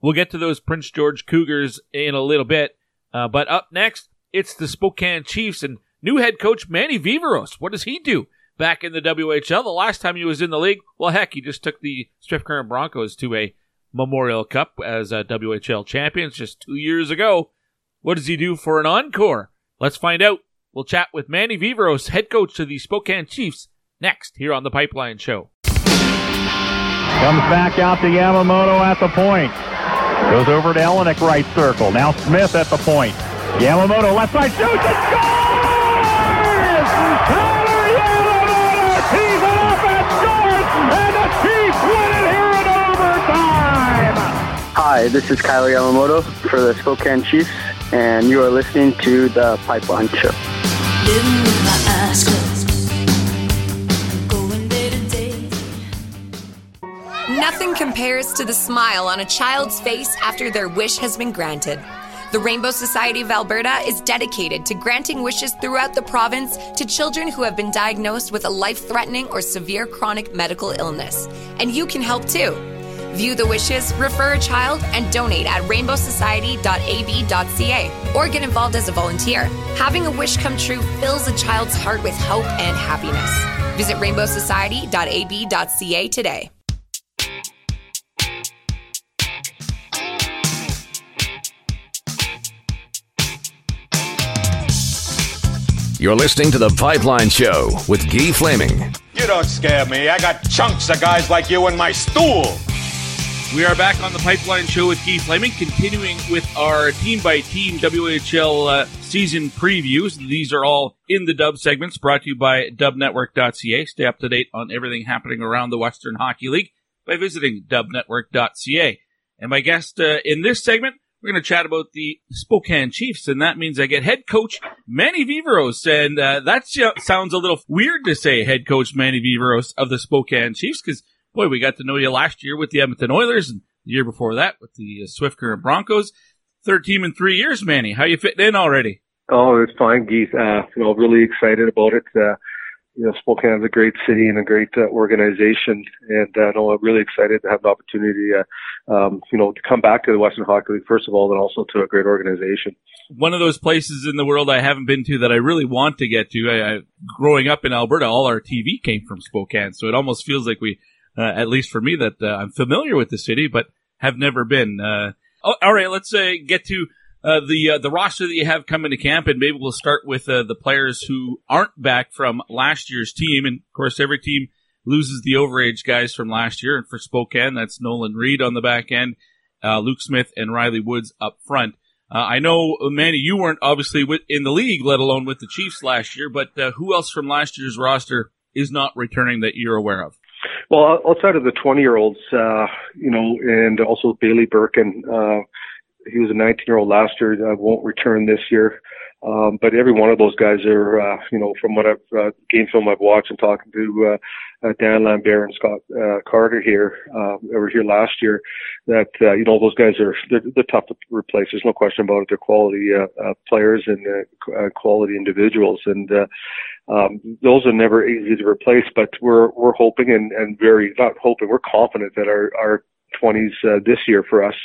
We'll get to those Prince George Cougars in a little bit. Uh, but up next, it's the Spokane Chiefs and new head coach Manny Viveiros. What does he do back in the WHL? The last time he was in the league, well, heck, he just took the Swift Current Broncos to a Memorial Cup as a WHL champions just two years ago. What does he do for an encore? Let's find out. We'll chat with Manny Viveiros, head coach to the Spokane Chiefs, next here on the Pipeline Show. Comes back out to Yamamoto at the point. Goes over to Elynuik right circle. Now Smith at the point. Yamamoto left side shoots and scores! Tyler Yamamoto tees it up and scores! And the Chiefs win it here in overtime! Hi, this is Kailer Yamamoto for the Spokane Chiefs and you are listening to the Pipeline Show. Nothing compares to the smile on a child's face after their wish has been granted. The Rainbow Society of Alberta is dedicated to granting wishes throughout the province to children who have been diagnosed with a life threatening or severe chronic medical illness. And you can help too. View the wishes, refer a child, and donate at rainbowsociety.ab.ca or get involved as a volunteer. Having a wish come true fills a child's heart with hope and happiness. Visit rainbowsociety.ab.ca today. You're listening to The Pipeline Show with Guy Flaming. You don't scare me. I got chunks of guys like you in my stool. We are back on the Pipeline Show with Keith Flaming, continuing with our team by team WHL uh, season previews. These are all in the dub segments brought to you by dubnetwork.ca. Stay up to date on everything happening around the Western Hockey League by visiting dubnetwork.ca. And my guest uh, in this segment, we're going to chat about the Spokane Chiefs, and that means I get head coach Manny Viveiros. And uh, that sounds a little weird to say head coach Manny Viveiros of the Spokane Chiefs because boy, we got to know you last year with the Edmonton Oilers and the year before that with the uh, Swift Current Broncos. Third team in three years, Manny. How you fitting in already? Oh, it's fine, Geese. Uh, you know, really excited about it. Uh, you know, Spokane's a great city and a great uh, organization, and uh, no, I'm really excited to have the opportunity, uh, um, you know, to come back to the Western Hockey League first of all, and also to a great organization. One of those places in the world I haven't been to that I really want to get to. I, I, growing up in Alberta, all our TV came from Spokane, so it almost feels like we uh, at least for me, that uh, I'm familiar with the city, but have never been. Uh, oh, all right, let's uh, get to uh, the uh, the roster that you have coming to camp, and maybe we'll start with the players who aren't back from last year's team. And of course, every team loses the overage guys from last year. And for Spokane, that's Nolan Reid on the back end, Luke Smith, and Riley Woods up front. I know, Manny, you weren't obviously with, in the league, let alone with the Chiefs last year, but who else from last year's roster is not returning that you're aware of? Well, outside of the 20 year olds, uh, you know, and also Bailey Birkin, uh, he was a 19 year old last year, uh, won't return this year. Um, but every one of those guys are, uh, you know, from what I've uh, game film I've watched and talking to uh, uh, Dan Lambert and Scott uh, Carter here uh, over here last year, that uh, you know those guys are they're, they're tough to replace. There's no question about it. They're quality uh, uh, players and uh, uh, quality individuals, and uh, um, those are never easy to replace. But we're we're hoping and, and very not hoping we're confident that our our 20s uh, this year for us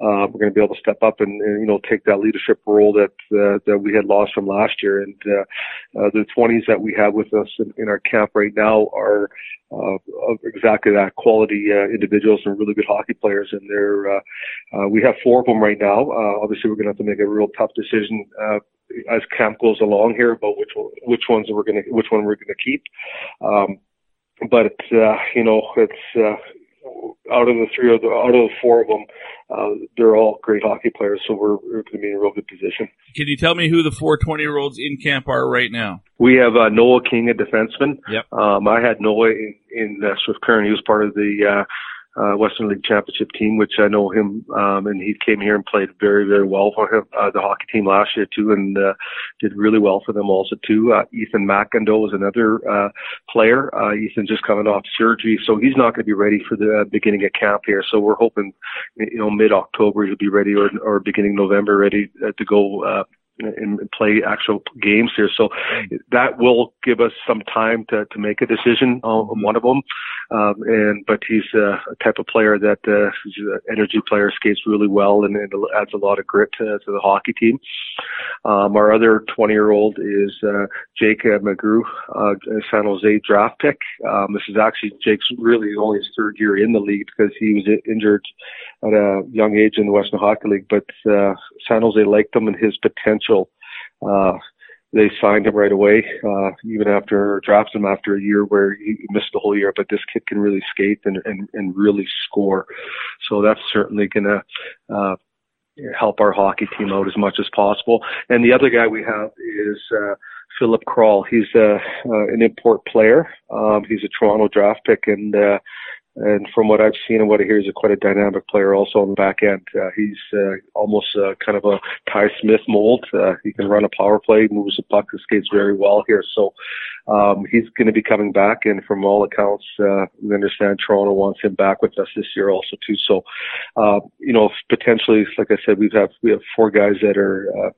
uh, we're going to be able to step up and, and you know take that leadership role that uh, that we had lost from last year. And uh, uh, the 20s that we have with us in, in our camp right now are uh, exactly that quality uh, individuals and really good hockey players. And they're uh, uh, we have four of them right now. Uh, obviously, we're going to have to make a real tough decision. Uh, as camp goes along here about which which ones we're to which one we're to keep, um, but uh, you know it's uh, out of the three of the out of the four of them, uh, they're all great hockey players. So we're, we're going to be in a real good position. Can you tell me who the four 20 year olds in camp are right now? We have uh, Noah King, a defenseman. Yep. Um, I had Noah in, in uh, Swift Current. He was part of the uh, uh, Western League Championship team, which I know him, um, and he came here and played very, very well for him, uh, the hockey team last year too, and uh, did really well for them also too. Uh, Ethan McIndoe was another uh, player. Uh, Ethan just coming off surgery, so he's not going to be ready for the uh, beginning of camp here. So we're hoping, you know, mid October he'll be ready, or or beginning November ready uh, to go. Uh, and play actual games here. So that will give us some time to, to make a decision on one of them. Um, and but he's a, a type of player that uh, he's an energy player, skates really well, and, and adds a lot of grit to, to the hockey team. Um, our other 20 year old is uh, Jake McGrew, uh, San Jose draft pick. Um, this is actually Jake's really only his third year in the league because he was injured at a young age in the Western Hockey League. But uh, San Jose liked him and his potential. Uh, they signed him right away, uh, even after drafted him after a year where he missed the whole year. But this kid can really skate and and, and really score, so that's certainly gonna uh, help our hockey team out as much as possible. And the other guy we have is uh, Filip Kral. He's uh, uh, an import player. Um, he's a Toronto draft pick, and uh, and from what I've seen and what I hear, he's quite a dynamic player also on the back end. Uh, he's uh, almost uh, kind of a Ty Smith mold. Uh, he can run a power play, moves the puck, and skates very well here. So um, he's going to be coming back, and from all accounts, uh, we understand Toronto wants him back with us this year also too. So, uh, you know, potentially, like I said, we have we have four guys that are. Uh,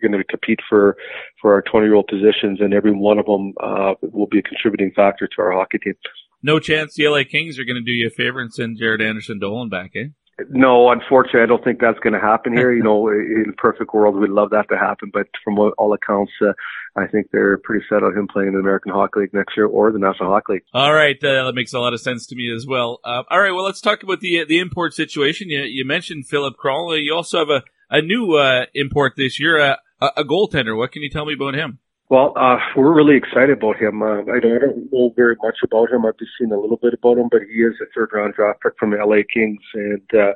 going to compete for for our 20 year old positions, and every one of them uh, will be a contributing factor to our hockey team no chance the LA Kings are going to do you a favor and send Jaret Anderson-Dolan back, eh? No, unfortunately, I don't think that's going to happen here. you know, in a perfect world, we'd love that to happen, but from all accounts, uh, I think they're pretty set on him playing in the American Hockey League next year or the National Hockey League. All right, uh, that makes a lot of sense to me as well. Uh, all right, well, let's talk about the the import situation. You, you mentioned Filip Kral. You also have a a new uh, import this year, uh, a, a goaltender. What can you tell me about him? Well, uh, we're really excited about him. Uh, I, don't, I don't know very much about him. I've just seen a little bit about him, but he is a third round draft pick from the LA Kings. And, uh,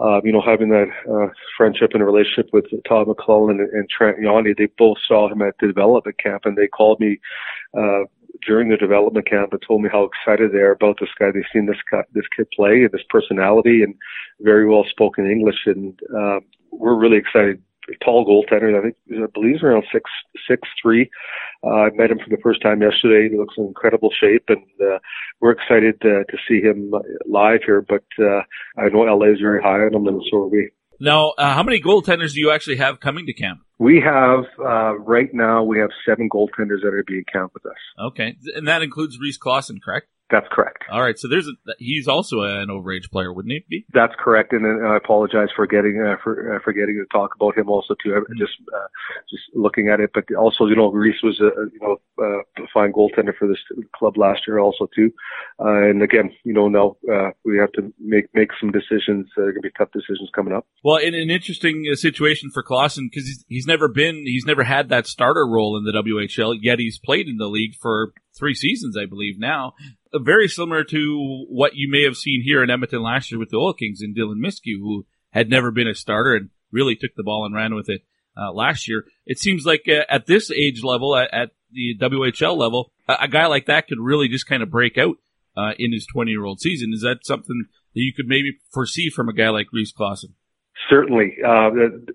uh, you know, having that uh, friendship and relationship with Todd McLellan and, and Trent Yawney, they both saw him at the development camp and they called me uh, during the development camp and told me how excited they are about this guy. They've seen this guy, this kid play and his personality and very well spoken English. And uh, we're really excited tall goaltender. I think I believe he's around six six three. Uh, I met him for the first time yesterday. He looks in incredible shape, and uh, we're excited uh, to see him live here. But uh, I know LA is very high on him, and so are we. Now, uh, how many goaltenders do you actually have coming to camp? We have uh, right now we have seven goaltenders that are being camp with us. Okay, and that includes Reese Clausen, correct? That's correct. All right, so there's a, he's also an overage player, wouldn't he be? That's correct, and I apologize for getting uh, for uh, forgetting to talk about him also too. Mm-hmm. Just uh, just looking at it, but also you know Reese was a you know uh, a fine goaltender for this club last year also too, uh, and again you know now uh, we have to make make some decisions. Uh, going to be tough decisions coming up. Well, in an interesting uh, situation for Clausen because he's, he's never been he's never had that starter role in the WHL yet he's played in the league for three seasons I believe now very similar to what you may have seen here in Edmonton last year with the Oil Kings and Dylan Myskiw, who had never been a starter and really took the ball and ran with it uh, last year. It seems like uh, at this age level, at, at, the WHL level, a, a guy like that could really just kind of break out uh, in his 20 year old season. Is that something that you could maybe foresee from a guy like Reese Clausen? Certainly. Uh,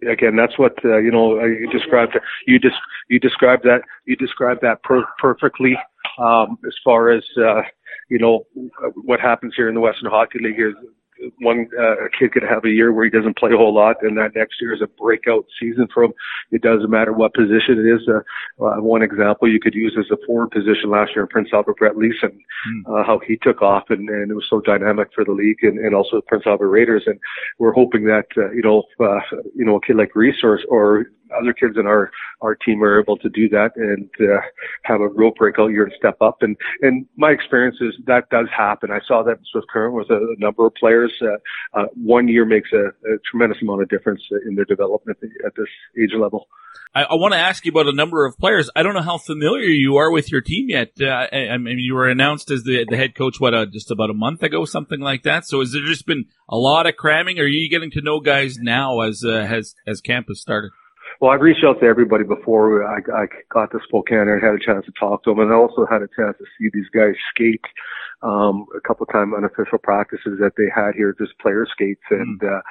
again, that's what uh, you know. You described you just you described that you described that per- perfectly. Um, as far as uh, you know, what happens here in the Western Hockey League is one uh, kid could have a year where he doesn't play a whole lot, and that next year is a breakout season for him. It doesn't matter what position it is. Uh, uh, one example you could use as a forward position last year in Prince Albert, Brett Leason, mm. uh, how he took off, and, and it was so dynamic for the league, and, and also Prince Albert Raiders. And we're hoping that uh, you know, uh, you know, a kid like Reese or, or other kids in our our team are able to do that and uh, have a real breakout year and step up. And and my experience is that does happen. I saw that with current with a, a number of players. Uh, uh, one year makes a, a, tremendous amount of difference in their development at this age level. I, I want to ask you about a number of players. I don't know how familiar you are with your team yet. Uh, I, I, mean, you were announced as the the head coach what uh, just about a month ago, something like that. So has there just been a lot of cramming? Or are you getting to know guys now as uh, has as camp has started? Well, I've reached out to everybody before I, I got to Spokane and had a chance to talk to them, and I also had a chance to see these guys skate um, a couple of time unofficial practices that they had here, just player skates and mm. uh,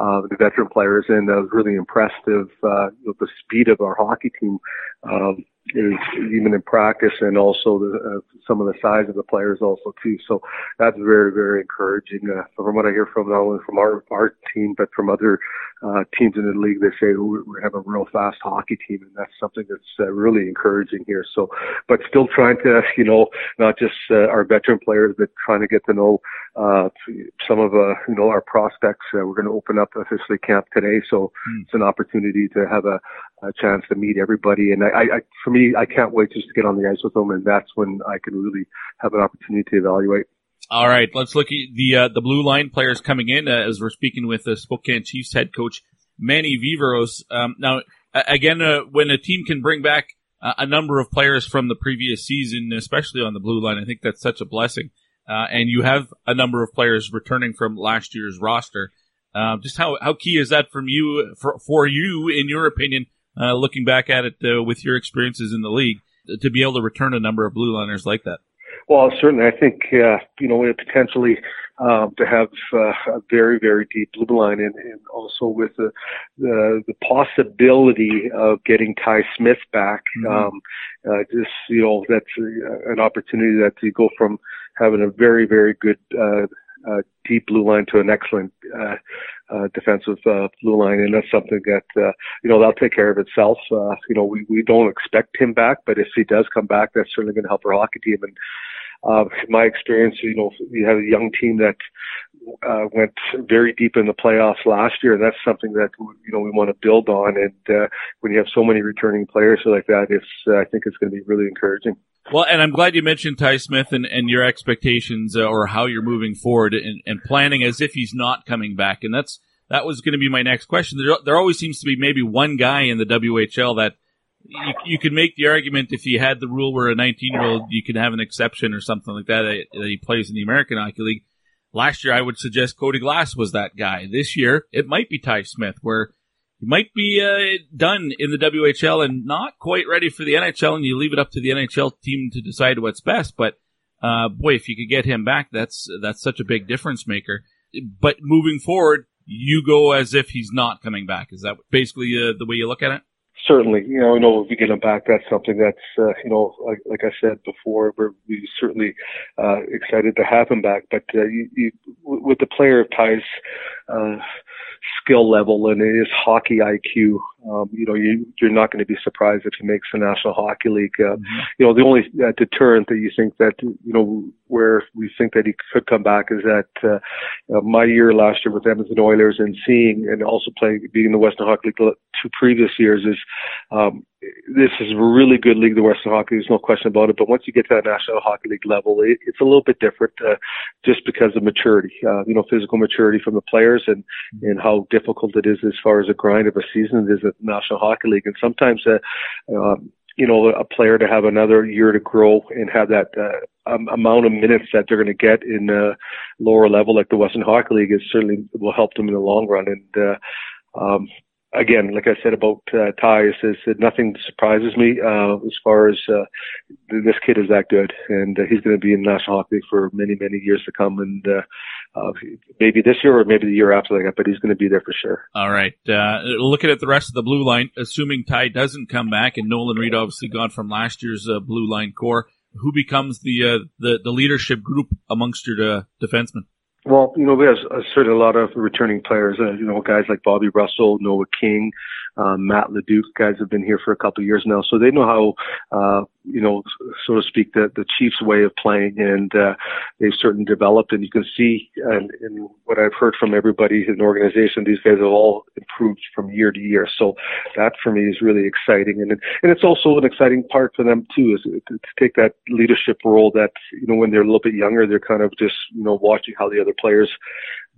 uh, the veteran players, and I was really impressed of uh, the speed of our hockey team. Um, is even in practice and also the, uh, some of the size of the players also too. So that's very, very encouraging. Uh, from what I hear from not only from our, our team, but from other uh, teams in the league, they say we, we have a real fast hockey team and that's something that's uh, really encouraging here. So, but still trying to, you know, not just uh, our veteran players, but trying to get to know uh, some of, uh, you know, our prospects. Uh, we're going to open up officially camp today. So mm. it's an opportunity to have a, a chance to meet everybody. And I, I, for me, I can't wait just to get on the ice with them, and that's when I can really have an opportunity to evaluate. All right, let's look at the uh, the blue line players coming in uh, as we're speaking with the Spokane Chiefs head coach Manny Viveiros. Um, now, again, uh, when a team can bring back a number of players from the previous season, especially on the blue line, I think that's such a blessing. Uh, and you have a number of players returning from last year's roster. Uh, just how, how key is that from you for, for you, in your opinion, uh, looking back at it uh, with your experiences in the league, to be able to return a number of blue liners like that? Well, certainly, I think uh, you know we have potentially um, to have uh, a very very deep blue line, and, and also with the, the, the possibility of getting Ty Smith back. Mm-hmm. Um, uh, just you know, that's an opportunity that you go from having a very very good uh, uh, deep blue line to an excellent uh, uh, defensive uh, blue line, and that's something that uh, you know that'll take care of itself. Uh, you know, we we don't expect him back, but if he does come back, that's certainly going to help our hockey team. And uh, in my experience, you know, you have a young team that uh, went very deep in the playoffs last year, and that's something that you know we want to build on. And uh, when you have so many returning players like that, it's uh, I think it's going to be really encouraging. Well, and I'm glad you mentioned Ty Smith and, and your expectations uh, or how you're moving forward and, and, planning as if he's not coming back. And that's that was going to be my next question. There, there always seems to be maybe one guy in the WHL that you, you could make the argument if you had the rule where a 19 year old you can have an exception or something like that, that he plays in the American Hockey League. Last year, I would suggest Cody Glass was that guy. This year, it might be Ty Smith, where he might be uh, done in the WHL and not quite ready for the NHL, and you leave it up to the NHL team to decide what's best. But uh, boy, if you could get him back, that's that's such a big difference maker. But moving forward, you go as if he's not coming back. Is that basically uh, the way you look at it? Certainly, you know, know if we get him back, that's something that's, uh, you know, like, like I said before, we're we certainly uh, excited to have him back. But uh, you, you, with the player of Ty's uh, skill level and his hockey IQ, um, you know, you, you're not going to be surprised if he makes the National Hockey League. Uh, mm-hmm. You know, the only uh, deterrent that you think that, you know, where we think that he could come back is that uh, uh, my year last year with Edmonton Oilers and seeing and also playing, being in the Western Hockey League two previous years is um, this is a really good league, the Western Hockey. There's no question about it. But once you get to that National Hockey League level, it, it's a little bit different, uh, just because of maturity. Uh, you know, physical maturity from the players and and how difficult it is as far as a grind of a season it is at the National Hockey League. And sometimes, uh, um, you know, a player to have another year to grow and have that uh, um, amount of minutes that they're going to get in a lower level like the Western Hockey League is certainly will help them in the long run. And uh, um, again, like I said about uh, Ty, is, is nothing surprises me uh, as far as uh, this kid is that good, and uh, he's going to be in National Hockey for many, many years to come, and uh, uh, maybe this year or maybe the year after that, but he's going to be there for sure. All right. Uh, looking at the rest of the blue line, assuming Ty doesn't come back, and Nolan Reid obviously gone from last year's uh, blue line core, who becomes the uh, the, the leadership group amongst your uh, defensemen? Well, you know, we have a, certainly a lot of returning players. Uh, you know, guys like Bobby Russell, Noah King, um, Matt Leduc, guys have been here for a couple of years now, so they know how, uh, you know, so to speak, the, the Chiefs' way of playing, and uh, they've certainly developed. And you can see, and, and what I've heard from everybody in the organization, these guys have all improved from year to year. So that for me is really exciting, and and it's also an exciting part for them too, is to, to take that leadership role. That you know, when they're a little bit younger, they're kind of just you know watching how the other players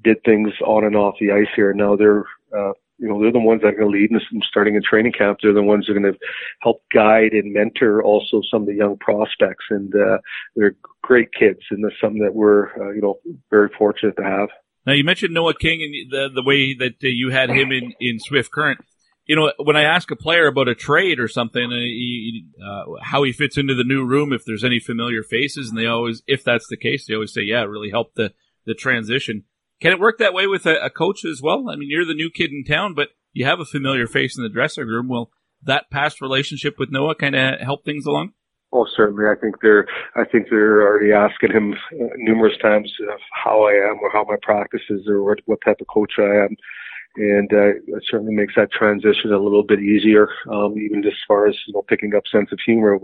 did things on and off the ice here. Now they're uh, you know, they're the ones that are going to lead and starting a training camp. They're the ones that are going to help guide and mentor also some of the young prospects. And uh, they're great kids, and that's something that we're, uh, you know, very fortunate to have. Now you mentioned Noah King and the the way that uh, you had him in in Swift Current. You know, when I ask a player about a trade or something, uh, he, uh, how he fits into the new room, if there's any familiar faces, and they always, if that's the case, they always say, "Yeah, it really helped the the transition." Can it work that way with a, a coach as well? I mean, you're the new kid in town, but you have a familiar face in the dressing room. Will that past relationship with Noah kind of help things along? Oh, certainly. I think they're. I think they're already asking him uh, numerous times uh, how I am, or how my practice is, or what, what type of coach I am and uh, it certainly makes that transition a little bit easier. Um, even as far as you know, picking up sense of humor.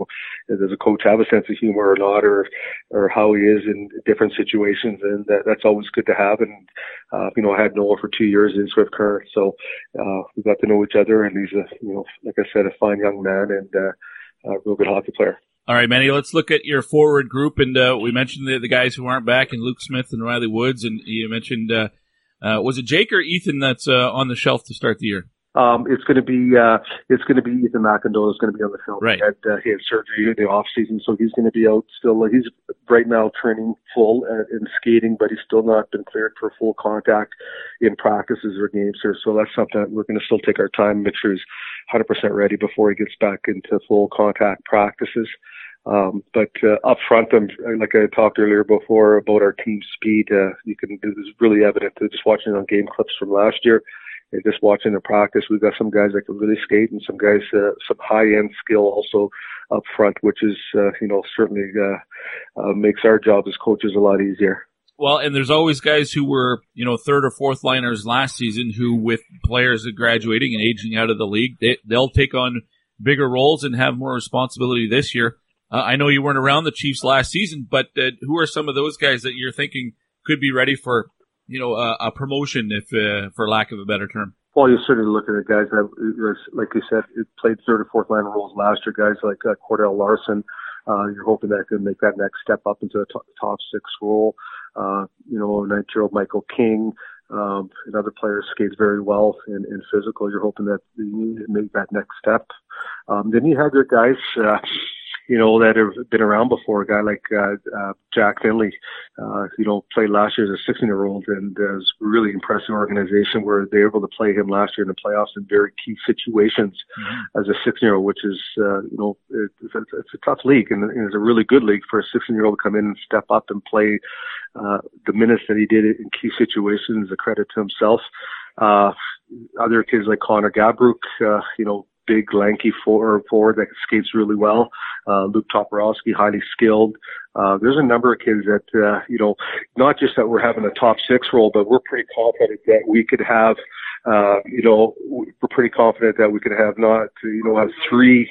Does a coach have a sense of humor or not, or or how he is in different situations, and that, that's always good to have. And uh, you know, I had Noah for two years in Swift Current, so uh, we got to know each other, and he's a you know, like I said, a fine young man and uh, a real good hockey player. All right, Manny, let's look at your forward group. And uh, we mentioned the, the guys who aren't back, and Luke Smith and Riley Woods, and you mentioned uh, uh, was it Jake or Ethan that's uh, on the shelf to start the year? Um, it's going to be uh, it's going to be Ethan McIndoe is going to be on the shelf. Right. He had, uh, he had surgery in the off season, so he's going to be out still. He's right now training full uh, in skating, but he's still not been cleared for full contact in practices or games here. So that's something that we're going to still take our time, make sure he's 100% ready before he gets back into full contact practices. Um, but uh, up front, like I talked earlier before about our team speed, uh, you can it was really evident just watching on game clips from last year and just watching the practice. We've got some guys that can really skate and some guys uh, some high end skill also up front, which is uh, you know certainly uh, uh, makes our job as coaches a lot easier. Well, and there's always guys who were, you know, third or fourth liners last season who, with players graduating and aging out of the league, they, they'll take on bigger roles and have more responsibility this year. Uh, I know you weren't around the Chiefs last season, but uh, who are some of those guys that you're thinking could be ready for, you know, a promotion, if uh, for lack of a better term? Well, you're certainly looking at guys that, like you said, played third or fourth line roles last year. Guys like uh, Cordel Larson. Uh, you're hoping that can make that next step up into a top, six role. Uh, you know, 19 year old Michael King, um, another player skates very well in, in physical. You're hoping that you need to make that next step. Um, then you have your guys, uh, you know, that have been around before. A guy like uh, uh, Jack Finley, uh, you know, played last year as a 16 year old and uh, was really impressive organization where they were able to play him last year in the playoffs in very key situations mm-hmm. as a 16 year old, which is, uh, you know, it's, a, it's a tough league and it's a really good league for a 16 year old to come in and step up and play uh, the minutes that he did in key situations, a credit to himself. Uh, other kids like Connor Gabruk, uh, you know, big, lanky forward, forward that skates really well. Uh, Luke Toporowski, highly skilled. Uh, there's a number of kids that, uh, you know, not just that we're having a top six role, but we're pretty confident that we could have, uh, you know, we're pretty confident that we could have not, you know, have three,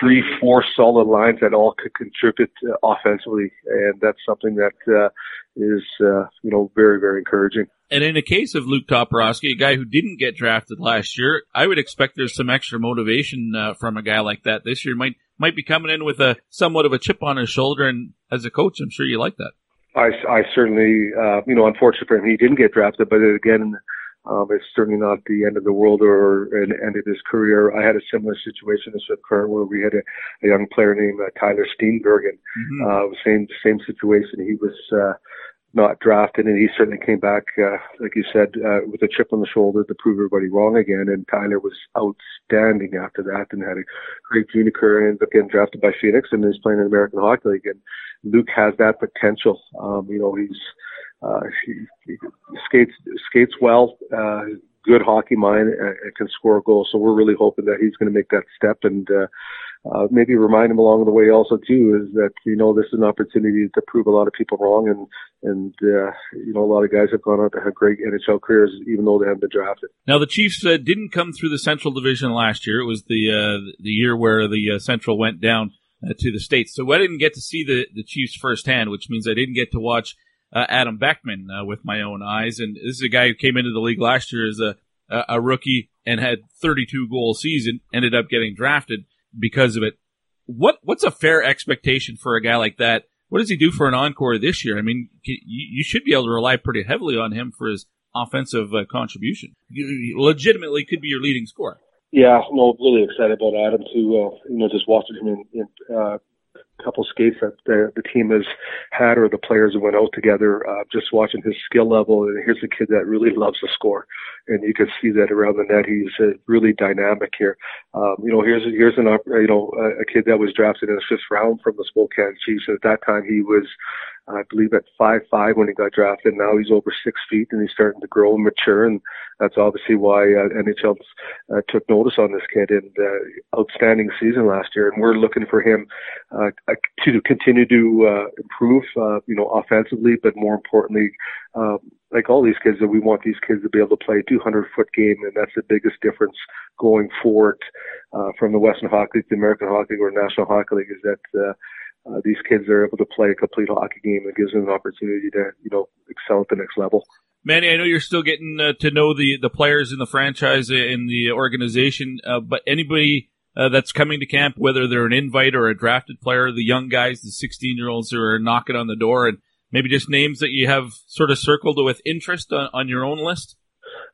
three, four solid lines that all could contribute uh, offensively. And that's something that, uh, is, uh, you know, very, very encouraging. And in the case of Luke Toporowski, a guy who didn't get drafted last year, I would expect there's some extra motivation uh, from a guy like that this year. Might might be coming in with a somewhat of a chip on his shoulder, and as a coach, I'm sure you like that. I, I certainly, uh, you know, unfortunately for him, he didn't get drafted, but again, um, it's certainly not the end of the world or an end of his career. I had a similar situation as with Kurt, where we had a, a young player named uh, Tyler Steenbergen. Mm-hmm. Uh, same same situation. He was. Uh, not drafted, and he certainly came back, uh, like you said, uh, with a chip on the shoulder to prove everybody wrong again. And Tyler was outstanding after that, and had a great junior career, and getting drafted by Phoenix, and is playing in the American Hockey League. And Luke has that potential. Um, you know, he's uh, he, he skates skates well, uh, good hockey mind, and, and can score goals. So we're really hoping that he's going to make that step and. Uh, uh, maybe remind him along the way also too is that you know this is an opportunity to prove a lot of people wrong and and uh, you know a lot of guys have gone on to have great NHL careers even though they haven't been drafted. Now the Chiefs uh, didn't come through the Central Division last year. It was the uh, the year where the uh, Central went down uh, to the states, so I didn't get to see the the Chiefs firsthand, which means I didn't get to watch Adam Beckman with my own eyes. And this is a guy who came into the league last year as a a rookie and had 32 goal season, ended up getting drafted because of it. What what's a fair expectation for a guy like that? What does he do for an encore this year? I mean, you, should be able to rely pretty heavily on him for his offensive uh, contribution. Legitimately could be your leading scorer. Yeah, no, really excited about Adam too. Uh, you know, just watching him in, in uh, couple skates that the, the team has had or the players went out together, uh, just watching his skill level. And here's a kid that really loves to score. And you can see that around the net. He's uh, really dynamic here. Um, you know, here's, here's an, you know, a, kid that was drafted in the fifth round from the Spokane Chiefs. At that time, he was, I believe at five five when he got drafted. Now he's over six feet and he's starting to grow and mature, and that's obviously why uh, NHL uh, took notice on this kid. And uh, outstanding season last year, and we're looking for him uh, to continue to uh, improve, uh, you know, offensively, but more importantly, um, like all these kids, that we want these kids to be able to play a 200 foot game, and that's the biggest difference going forward uh, from the Western Hockey League, the American Hockey League, or National Hockey League, is that. Uh, uh, these kids are able to play a complete hockey game that gives them an opportunity to, you know, excel at the next level. Manny, I know you're still getting uh, to know the, the players in the franchise in the organization, uh, but anybody uh, that's coming to camp, whether they're an invite or a drafted player, the young guys, the 16 year olds who are knocking on the door, and maybe just names that you have sort of circled with interest on, on your own list?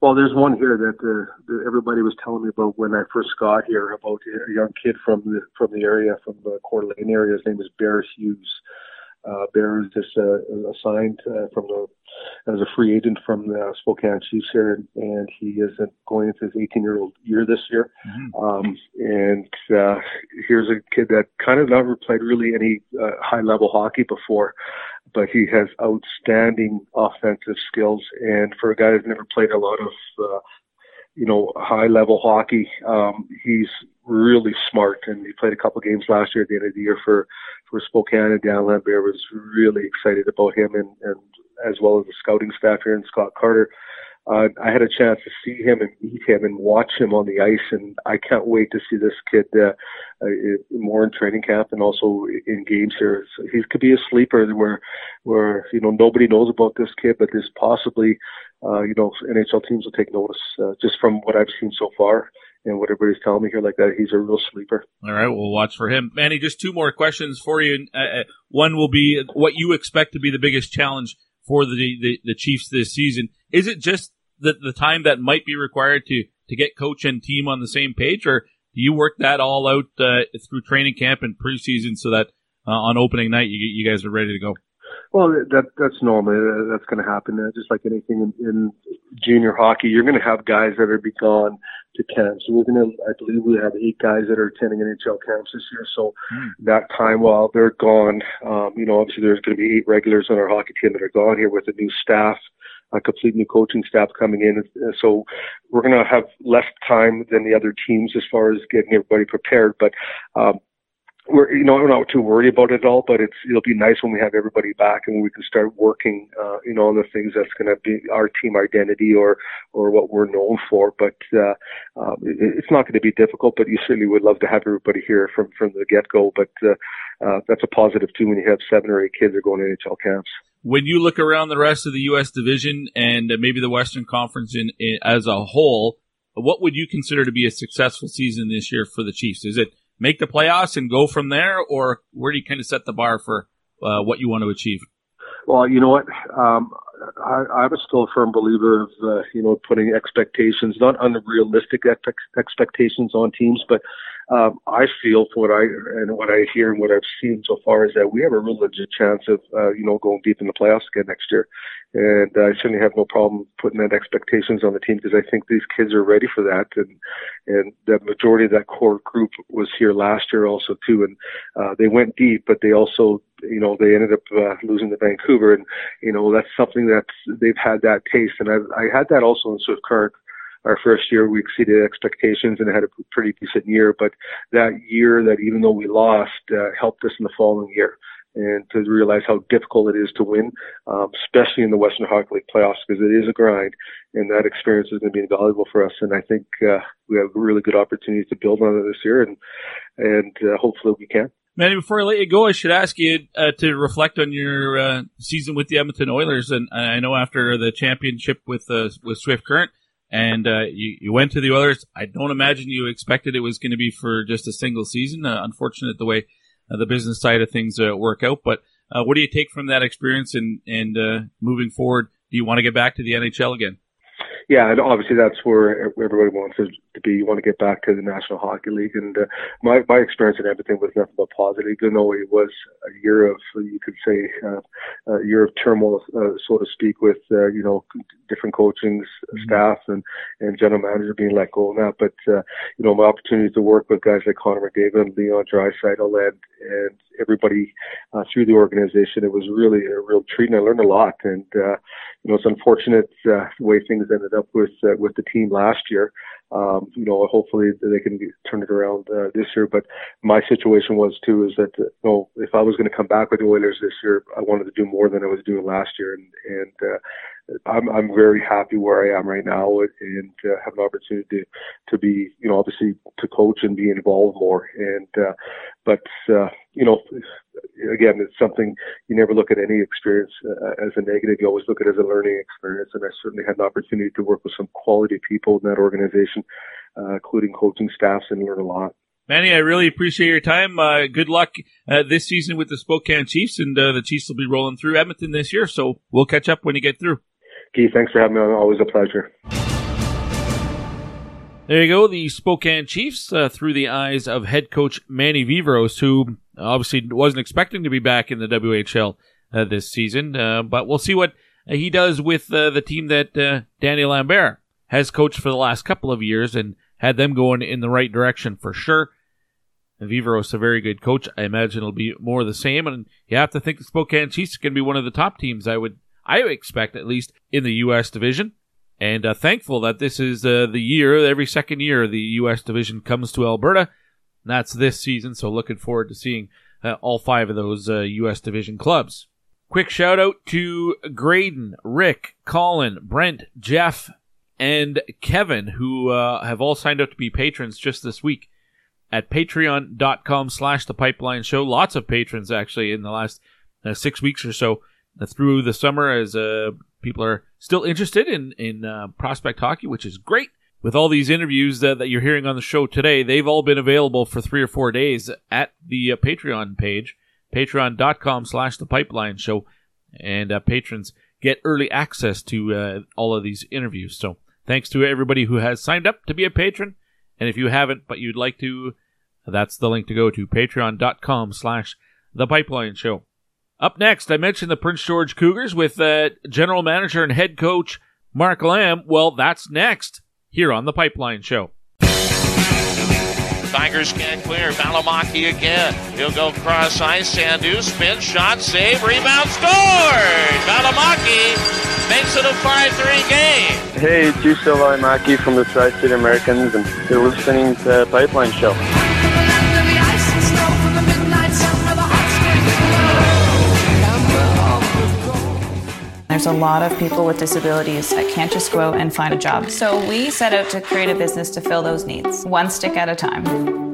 Well, there's one here that, uh, that everybody was telling me about when I first got here about a young kid from the from the area, from the Coeur d'Alene area. His name is Bear Hughes. Uh, Bear is just uh, assigned uh, from the as a free agent from the Spokane Chiefs here, and he is going into his 18 year old year this year. Mm-hmm. Um, and uh, here's a kid that kind of never played really any uh, high level hockey before but he has outstanding offensive skills. And for a guy who's never played a lot of, uh, you know, high level hockey, um, he's really smart. And he played a couple games last year at the end of the year for, for Spokane and Dan Lambert was really excited about him and, and as well as the scouting staff here and Scott Carter uh, I had a chance to see him and meet him and watch him on the ice, and I can't wait to see this kid uh, uh, more in training camp and also in games here. So he could be a sleeper where, where you know nobody knows about this kid, but there's possibly, uh, you know, NHL teams will take notice uh, just from what I've seen so far and what everybody's telling me here like that. He's a real sleeper. All right, we'll watch for him. Manny, just two more questions for you. Uh, uh, one will be what you expect to be the biggest challenge for the, the, the Chiefs this season. Is it just the, the time that might be required to, to get coach and team on the same page, or do you work that all out uh, through training camp and preseason so that uh, on opening night you, you guys are ready to go? Well, that that's normal. That's going to happen. Uh, just like anything in, in junior hockey, you're going to have guys that are be gone to camp. So we're going to, I believe, we have eight guys that are attending NHL camps this year. So mm. that time while they're gone, um, you know, obviously there's going to be eight regulars on our hockey team that are gone here with a new staff a complete new coaching staff coming in. So we're going to have less time than the other teams as far as getting everybody prepared. But um, we're you know we're not too worried about it at all, but it's it'll be nice when we have everybody back and we can start working uh, you know on the things that's going to be our team identity or or what we're known for. But uh, um, it, it's not going to be difficult. But you certainly would love to have everybody here from from the get go. But uh, uh, that's a positive too when you have seven or eight kids that are going to NHL camps when you look around the rest of the U.S. division and maybe the Western Conference in, in, as a whole, what would you consider to be a successful season this year for the Chiefs? Is it make the playoffs and go from there, or where do you kind of set the bar for uh, what you want to achieve? Well, you know what? Um, I, I'm still a firm believer of uh, you know putting expectations, not unrealistic expectations on teams, but um, I feel from what I and what I hear and what I've seen so far is that we have a real legit chance of uh, you know going deep in the playoffs again next year. And I certainly have no problem putting that expectations on the team because I think these kids are ready for that. And and the majority of that core group was here last year also too, and uh, they went deep, but they also you know they ended up uh, losing to Vancouver, and you know that's something that they've had that taste, and I I had that also in Swift Current our first year we exceeded expectations and had a pretty decent year. But that year that even though we lost, uh, helped us in the following year. And to realize how difficult it is to win, um, especially in the Western Hockey League playoffs, because it is a grind, and that experience is going to be invaluable for us. And I think uh, we have really good opportunities to build on it this year, and and uh, hopefully we can. Manny, before I let you go, I should ask you uh, to reflect on your uh, season with the Edmonton Oilers. And I know after the championship with uh, with Swift Current, and uh, you, you went to the Oilers. I don't imagine you expected it was going to be for just a single season. Uh, unfortunate the way uh, the business side of things work out. But what do you take from that experience and and moving forward? Do you want to get back to the NHL again? Yeah, and obviously that's where everybody wants to, to be. You want to get back to the National Hockey League, and uh, my my experience in everything was nothing but positive. Even though it was a year of, you could say, uh, a year of turmoil, uh, so to speak, with uh, you know different coaching mm-hmm. staff and and general manager being let go and that. But uh, you know, my opportunities to work with guys like Connor McDavid and Leon Draisaitl and and everybody uh, through the organization, it was really a real treat, and I learned a lot. And uh, you know, it's unfortunate uh, the way things ended up with uh, with the team last year. Um, you know, hopefully they can turn it around uh, this year. But my situation was too is that uh, you know, if I was going to come back with the Oilers this year, I wanted to do more than I was doing last year, and and uh, I'm I'm very happy where I am right now and uh, have an opportunity to to be you know obviously to coach and be involved more and uh, but uh, you know again it's something you never look at any experience uh, as a negative you always look at it as a learning experience and I certainly had an opportunity to work with some quality people in that organization uh, including coaching staffs and learn a lot. Manny, I really appreciate your time. Uh, good luck uh, this season with the Spokane Chiefs, and uh, the Chiefs will be rolling through Edmonton this year. So we'll catch up when you get through. Keith, thanks for having me on. Always a pleasure. There you go, the Spokane Chiefs uh, through the eyes of head coach Manny Viveiros, who obviously wasn't expecting to be back in the WHL uh, this season, uh, but we'll see what he does with uh, the team that uh, Danny Lambert has coached for the last couple of years and had them going in the right direction for sure. Viveiros a very good coach. I imagine it'll be more of the same, and you have to think the Spokane Chiefs are going to be one of the top teams. I would I expect at least in the U.S. division. And uh, thankful that this is uh, the year, every second year, the U.S. division comes to Alberta. And that's this season, so looking forward to seeing uh, all five of those U.S. Uh, division clubs. Quick shout out to Graydon, Rick, Colin, Brent, Jeff, and Kevin, who uh, have all signed up to be patrons just this week at patreon.com slash the pipeline show. Lots of patrons actually in the last uh, six weeks or so through the summer as uh, people are still interested in in uh, prospect hockey, which is great. With all these interviews that, that you're hearing on the show today, they've all been available for three or four days at the uh, Patreon page, patreon.com slash the pipeline show. And uh, patrons get early access to uh, all of these interviews. So thanks to everybody who has signed up to be a patron. And if you haven't, but you'd like to, that's the link to go to patreon.com slash the pipeline show. Up next, I mentioned the Prince George Cougars with uh, general manager and head coach Mark Lamb. Well, that's next here on the Pipeline Show. Tigers can't clear. Valimaki again. He'll go cross ice. Sandhu spin shot, save, rebound, scores! Valimaki makes it a 5-3 game. Hey, it's Juuso Valimaki from the Tri-City Americans, and you're listening to Pipeline Show. There's a lot of people with disabilities that can't just go out and find a job. So we set out to create a business to fill those needs, one stick at a time.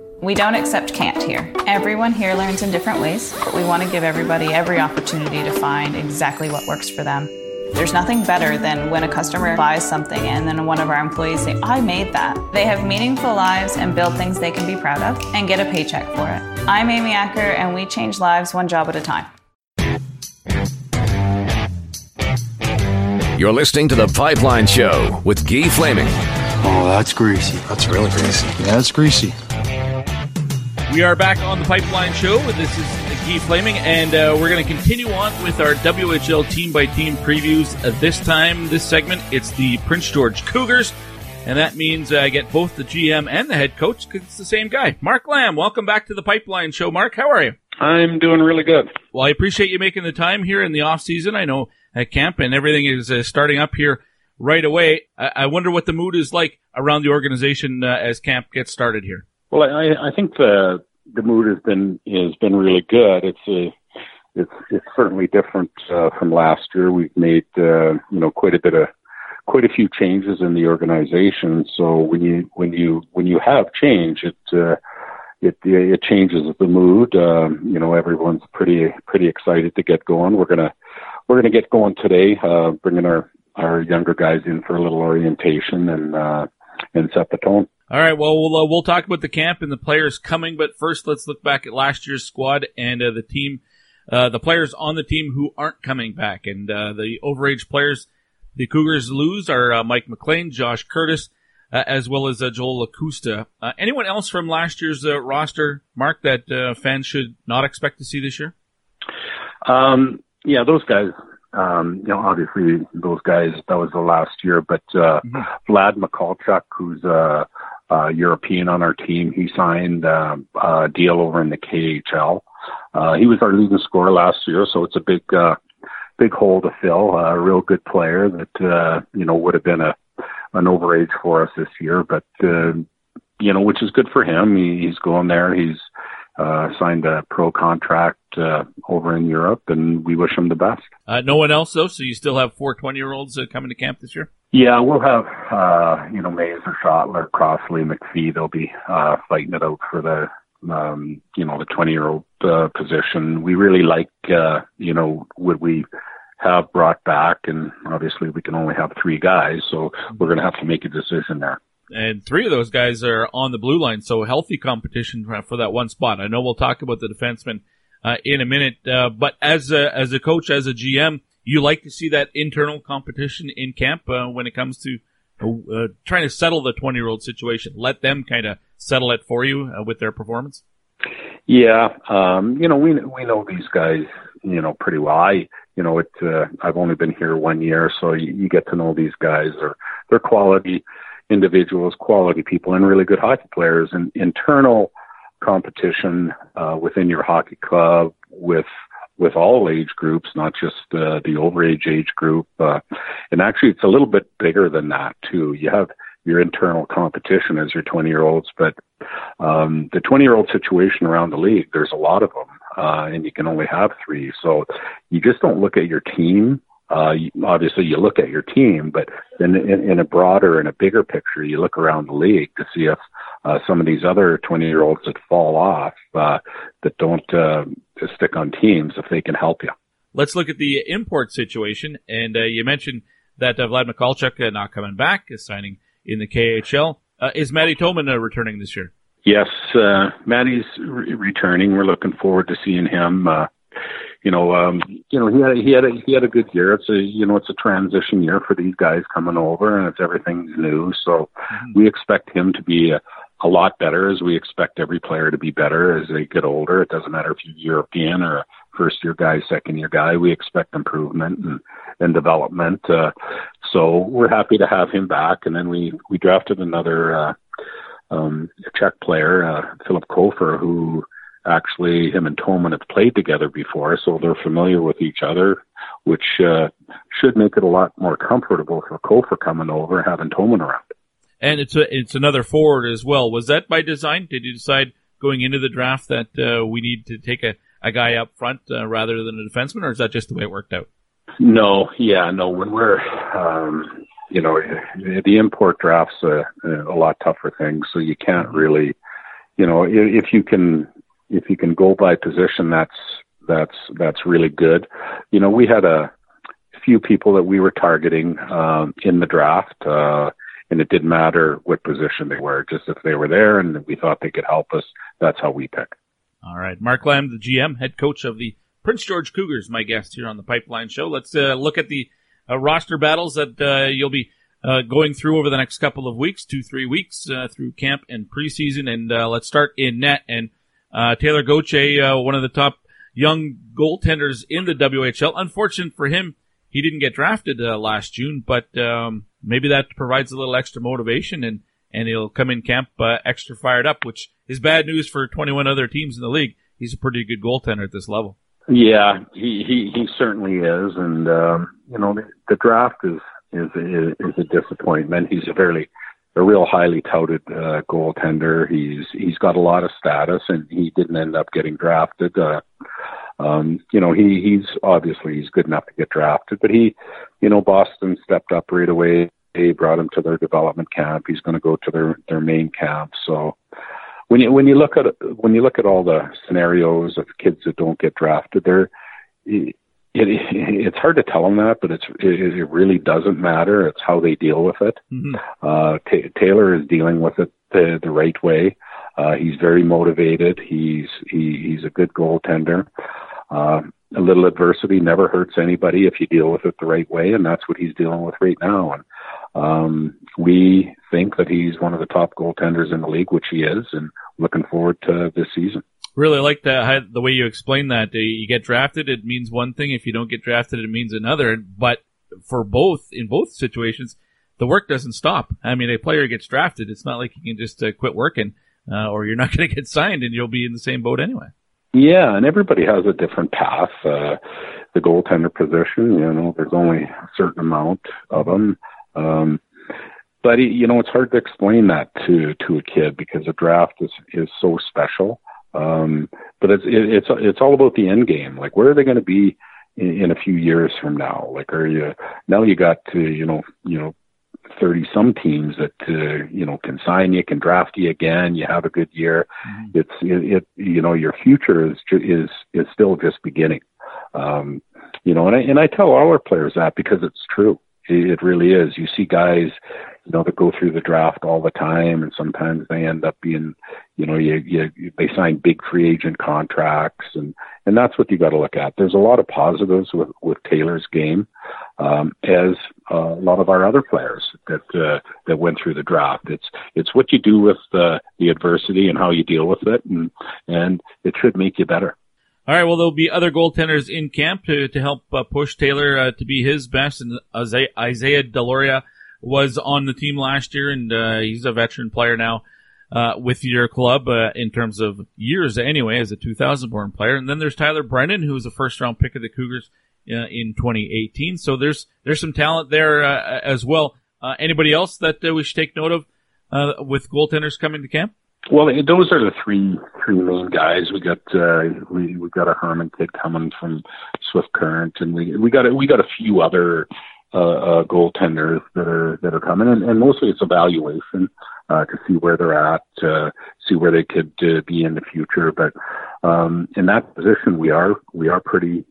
We don't accept can't here. Everyone here learns in different ways, but we want to give everybody every opportunity to find exactly what works for them. There's nothing better than when a customer buys something and then one of our employees say, I made that. They have meaningful lives and build things they can be proud of and get a paycheck for it. I'm Amy Acker and we change lives one job at a time. You're listening to The Pipeline Show with Guy Flaming. Oh, that's greasy. That's really greasy. Yeah, that's greasy. We are back on the Pipeline Show. This is Guy Flaming, and uh, we're going to continue on with our WHL team by team previews. Uh, this time, this segment, it's the Prince George Cougars, and that means uh, I get both the GM and the head coach because it's the same guy. Mark Lamb, welcome back to the Pipeline Show. Mark, how are you? I'm doing really good. Well, I appreciate you making the time here in the off season. I know at camp and everything is uh, starting up here right away. I-, I wonder what the mood is like around the organization uh, as camp gets started here. Well, I, I think the the mood has been has been really good. It's a it's it's certainly different uh, from last year. We've made uh, you know quite a bit of quite a few changes in the organization. So when you when you when you have change, it uh, it it changes the mood. Um, you know, everyone's pretty pretty excited to get going. We're gonna we're gonna get going today, uh, bringing our our younger guys in for a little orientation and uh, and set the tone. All right. Well, we'll uh, we'll talk about the camp and the players coming, but first, let's look back at last year's squad and uh, the team, uh, the players on the team who aren't coming back, and uh, the overage players. The Cougars lose are uh, Mike McLean, Josh Curtis, uh, as well as Joel Acosta. anyone else from last year's roster, Mark, that fans should not expect to see this year? Um, yeah, those guys um, you know, obviously those guys, that was the last year, but, uh, mm-hmm. Vlad Mikalchuk, who's, uh, uh, European on our team. He signed uh, a deal over in the KHL. Uh, he was our leading scorer last year, so it's a big, uh, big hole to fill. Uh, a real good player that uh, you know would have been a an overage for us this year, but uh, you know, which is good for him. He, he's going there. He's uh, signed a pro contract uh, over in Europe, and we wish him the best. Uh, no one else though, so you still have four 20 year olds uh, coming to camp this year. Yeah, we'll have uh, you know Maser, Schoettler, Crossley, McPhee. They'll be uh, fighting it out for the um, you know the 20 year old uh, position. We really like uh, you know what we have brought back, and obviously we can only have three guys, so we're going to have to make a decision there and three of those guys are on the blue line, so healthy competition for that one spot. I know we'll talk about the defenseman uh, in a minute, uh, but as a, as a coach, as a GM, you like to see that internal competition in camp uh, when it comes to uh, trying to settle the 20 year old situation. Let them kind of settle it for you uh, with their performance. Yeah, um, you know we we know these guys, you know, pretty well. I, you know, it. Uh, I've only been here one year, so you, you get to know these guys. They're they're quality individuals, quality people, and really good hockey players. And internal competition uh, within your hockey club with with all age groups, not just uh, the overage age group. Uh, and actually, it's a little bit bigger than that too. You have your internal competition as your 20 year olds, but um, the 20 year old situation around the league, there's a lot of them, uh, and you can only have three. So you just don't look at your team uh, obviously you look at your team, but in, in, in a broader and a bigger picture, you look around the league to see if uh, some of these other 20 year olds that fall off, uh, that don't uh, stick on teams, if they can help you. Let's look at the import situation. And uh, you mentioned that uh, Vlad Mikalchuk uh, not coming back, is signing in the KHL. Uh, is Matty Toman uh, returning this year? Yes, uh, Matty's re- returning. We're looking forward to seeing him. You know, um, you know, he had he had a he had a good year. It's a you know, it's a transition year for these guys coming over, and it's everything's new. So mm-hmm. we expect him to be a, a lot better, as we expect every player to be better as they get older. It doesn't matter if you're European or a first year guy, second year guy. We expect improvement and and development. Uh, so we're happy to have him back. And then we we drafted another uh, um, Czech player, uh, Filip Kofer, who actually him and Toman have played together before, so they're familiar with each other, which uh, should make it a lot more comfortable for Kofer coming over having Toman around. And it's a, it's another forward as well. Was that by design? Did you decide going into the draft that uh, we need to take a, a guy up front uh, rather than a defenseman, or is that just the way it worked out? No, yeah, no. When we're um, you know, the import draft's a, a lot tougher thing, so you can't really, you know, if you can if you can go by position, that's that's that's really good. You know, we had a few people that we were targeting um, in the draft, uh, and it didn't matter what position they were, just if they were there and we thought they could help us. That's how we pick. All right, Mark Lamb, the GM, head coach of the Prince George Cougars, my guest here on the Pipeline Show. Let's uh, look at the uh, roster battles that uh, you'll be uh, going through over the next couple of weeks, two, three weeks uh, through camp and preseason. And let's start in net. And Taylor Gauthier, one of the top young goaltenders in the WHL. Unfortunate for him, he didn't get drafted last June, but um, maybe that provides a little extra motivation and and he'll come in camp extra fired up, which is bad news for 21 other teams in the league. He's a pretty good goaltender at this level. Yeah, he he, he certainly is, and um, you know the, draft is is is a disappointment. He's a very a real highly touted uh, goaltender. He's he's got a lot of status, and he didn't end up getting drafted. Uh, um, you know, he he's obviously he's good enough to get drafted, but he, you know, Boston stepped up right away. They brought him to their development camp. He's going to go to their their main camp. So when you when you look at when you look at all the scenarios of kids that don't get drafted, they're it, it, it's hard to tell them that, but it's it, it really doesn't matter. It's how they deal with it. Mm-hmm. Uh, T- Taylor is dealing with it the, the right way. Uh, he's very motivated. He's he, he's a good goaltender. Uh, a little adversity never hurts anybody if you deal with it the right way, and that's what he's dealing with right now. And um, we think that he's one of the top goaltenders in the league, which he is, and looking forward to this season really like the the way you explain that. You get drafted, it means one thing. If you don't get drafted, it means another. But for both, in both situations, the work doesn't stop. I mean, a player gets drafted, it's not like you can just uh, quit working, uh, or you're not going to get signed, and you'll be in the same boat anyway. Yeah, and everybody has a different path. Uh, the goaltender position, you know, there's only a certain amount of them. Um, but you know, it's hard to explain that to to a kid because a draft is is so special. Um, but it's it, it's it's all about the end game. Like, where are they going to be in, in a few years from now? Like, are you now you got to you know you know thirty some teams that uh, you know can sign you, can draft you again. You have a good year. Mm-hmm. It's it, it you know your future is is is still just beginning. Um, you know, and I and I tell all our players that because it's true. It, it really is. You see guys you know, that go through the draft all the time, and sometimes they end up being, you know, you, you they sign big free agent contracts, and and that's what you got to look at. There's a lot of positives with with Taylor's game, um, as uh, a lot of our other players that uh, that went through the draft. It's it's what you do with the the adversity and how you deal with it, and and it should make you better. All right. Well, there'll be other goaltenders in camp to to help uh, push Taylor uh, to be his best, and Isaiah, Isaiah Deloria was on the team last year, and uh, he's a veteran player now uh, with your club uh, in terms of years anyway, as a 2000 born player. And then there's Tyler Brennan, who was a first round pick of the Cougars uh, in 2018. So there's there's some talent there uh, as well. Uh, anybody else that we should take note of with goaltenders coming to camp? Well, those are the three three main guys. We got uh, we we got a Herman kid coming from Swift Current, and we we got a, we got a few other uh, uh, goaltenders that are that are coming, and, and mostly it's evaluation uh, to see where they're at, uh, see where they could uh, be in the future. But um, in that position, we are we are pretty.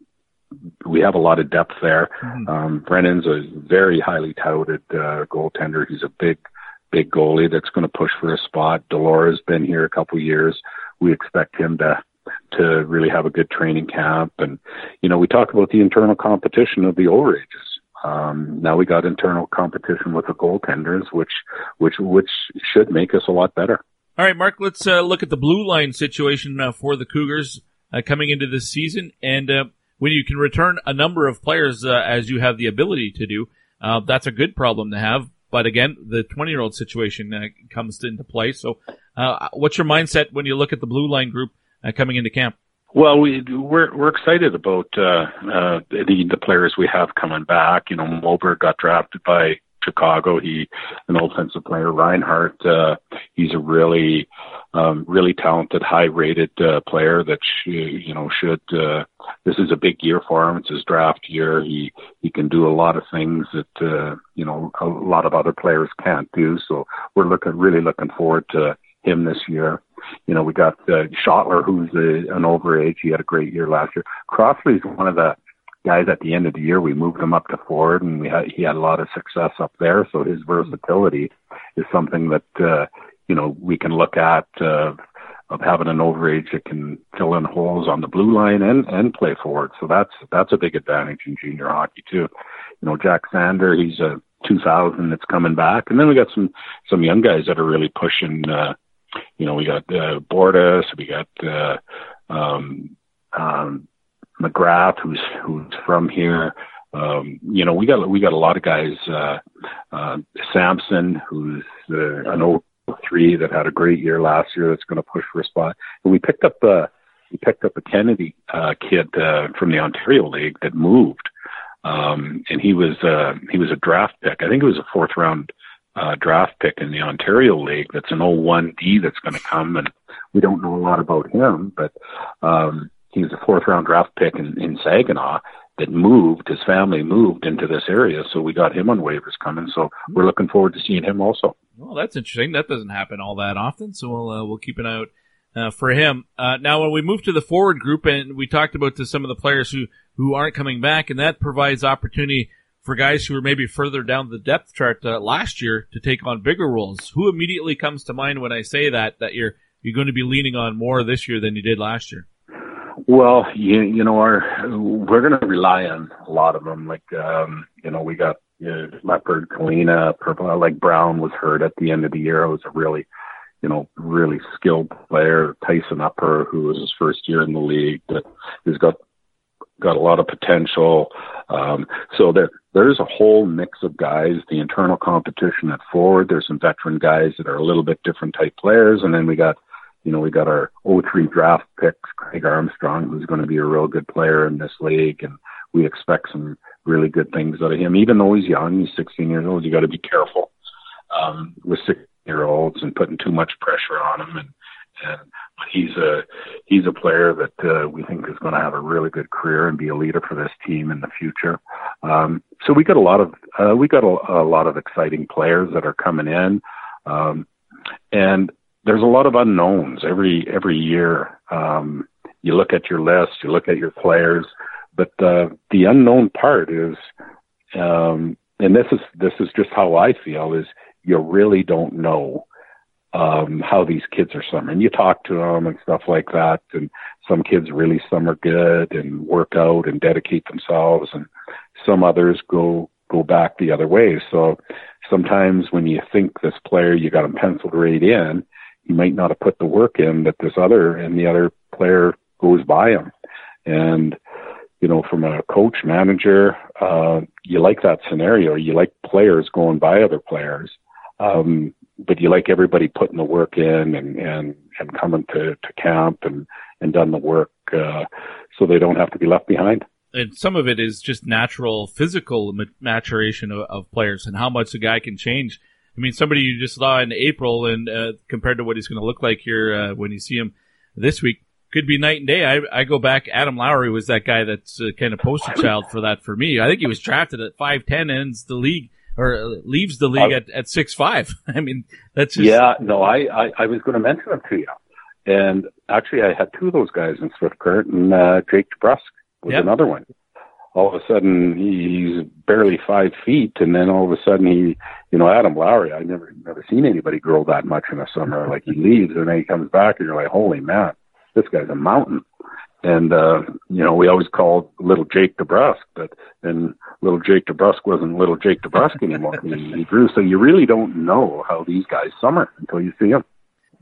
We have a lot of depth there. Mm-hmm. Um, Brennan's a very highly touted uh, goaltender. He's a big, big goalie that's going to push for a spot. Delora's been here a couple years. We expect him to to really have a good training camp. And, you know, we talk about the internal competition of the overages. Um, now we got internal competition with the goaltenders, which which which should make us a lot better. All right, Mark. Let's uh, look at the blue line situation uh, for the Cougars uh, coming into this season, and uh, when you can return a number of players uh, as you have the ability to do, uh, that's a good problem to have. But again, the 20 year old situation comes into play. So, what's your mindset when you look at the blue line group coming into camp? Well, we we're we're excited about uh, uh, the the players we have coming back. You know, Moberg got drafted by Chicago. He an offensive player. Reinhart, uh, he's a really um, really talented, high rated uh, player that sh- you know should uh, this is a big year for him. It's his draft year. He he can do a lot of things that uh, you know a lot of other players can't do. So we're looking really looking forward to him this year. You know, we got uh, Schoettler, who's a, an overage. He had a great year last year. Crossley's one of the guys at the end of the year. We moved him up to forward, and we had he had a lot of success up there. So his versatility is something that uh, you know we can look at. Uh, of having an overage that can fill in holes on the blue line and and play forward. So that's that's a big advantage in junior hockey too. You know, Jack Sander, he's a 2000 that's coming back, and then we got some some young guys that are really pushing. Uh, you know, we got uh, Bordas, we got uh, um, um, McGrath, who's who's from here. Um, you know, we got we got a lot of guys. Uh, uh, Samson, who's uh, an old three that had a great year last year that's going to push for a spot. And we picked up a we picked up a Kennedy uh, kid uh, from the Ontario League that moved, um, and he was uh, he was a draft pick. I think it was a fourth round uh, draft pick in the Ontario League. That's an 01D that's going to come, and we don't know a lot about him, but um, a fourth round draft pick in, in Saginaw, that moved, his family moved into this area. So we got him on waivers coming. So we're looking forward to seeing him also. Well, that's interesting. That doesn't happen all that often. So we'll, uh, we'll keep an eye out. Uh, for him. Uh, now, when we move to the forward group, and we talked about to some of the players who, who aren't coming back, and that provides opportunity for guys who are maybe further down the depth chart uh, last year to take on bigger roles. Who immediately comes to mind when I say that that you're you're going to be leaning on more this year than you did last year? Well, you you know, our we're going to rely on a lot of them. Like um, you know, we got know, Leppard, Kalina, Purple. Like Brown was hurt at the end of the year. It was a really, you know, really skilled player. Tyson Upper, who was his first year in the league, but he's got got a lot of potential. Um, so there there's a whole mix of guys. The internal competition at forward. There's some veteran guys that are a little bit different type players, and then we got you know, we got our 03 draft picks, Craig Armstrong, who's going to be a real good player in this league, and we expect some really good things out of him. Even though he's young, he's 16 years old, you got to be careful um, with 16 year olds and putting too much pressure on him. And and he's a he's a player that uh, we think is going to have a really good career and be a leader for this team in the future. Um, so we got a lot of uh, we got a, a lot of exciting players that are coming in. Um, and there's a lot of unknowns every every year. Um, you look at your list, you look at your players, but uh, the unknown part is, um, and this is this is just how I feel is you really don't know um, how these kids are summering. You talk to them and stuff like that, and some kids really summer good and work out and dedicate themselves, and some others go go back the other way. So sometimes when you think this player you got him penciled right in, he might not have put the work in that this other and the other player goes by him. And, you know, from a coach manager, uh, you like that scenario. You like players going by other players. Um, but you like everybody putting the work in and, and, and coming to, to camp and, and done the work, uh, so they don't have to be left behind and some of it is just natural physical maturation of, of, players and how much a guy can change I mean, somebody you just saw in April and uh, compared to what he's going to look like here uh, when you see him this week could be night and day. I, I go back. Adam Lowry was that guy that's uh, kind of poster child for that for me. I think he was drafted at five ten, ends the league or leaves the league at at six five. I mean, that's just yeah. No, I I, I was going to mention him to you, and actually, I had two of those guys in Swift Current, and uh, Jake DeBrusk was yep. another one all of a sudden he's barely five feet, and then all of a sudden he, you know, Adam Lowry. I never never seen anybody grow that much in a summer. Like he leaves and then he comes back, and you're like, holy man, this guy's a mountain. And uh, you know, we always called little Jake DeBrusk, but then little Jake DeBrusk wasn't little Jake DeBrusk anymore. he, he grew, so you really don't know how these guys summer until you see them.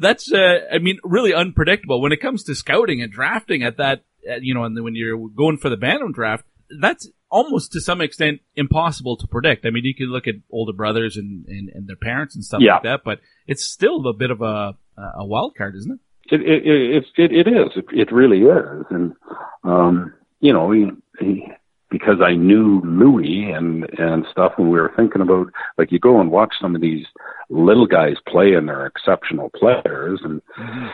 That's, uh, I mean, really unpredictable when it comes to scouting and drafting at that, uh, you know, and when you're going for the Bantam draft that's almost to some extent impossible to predict. I mean, you can look at older brothers and, and, and their parents and stuff yeah. like that, but it's still a bit of a, a wild card, isn't it? It, it, it, it is. It, it really is. And, um, you know, he, he, because I knew Louis and, and stuff when we were thinking about, like you go and watch some of these little guys play and they're exceptional players and, mm-hmm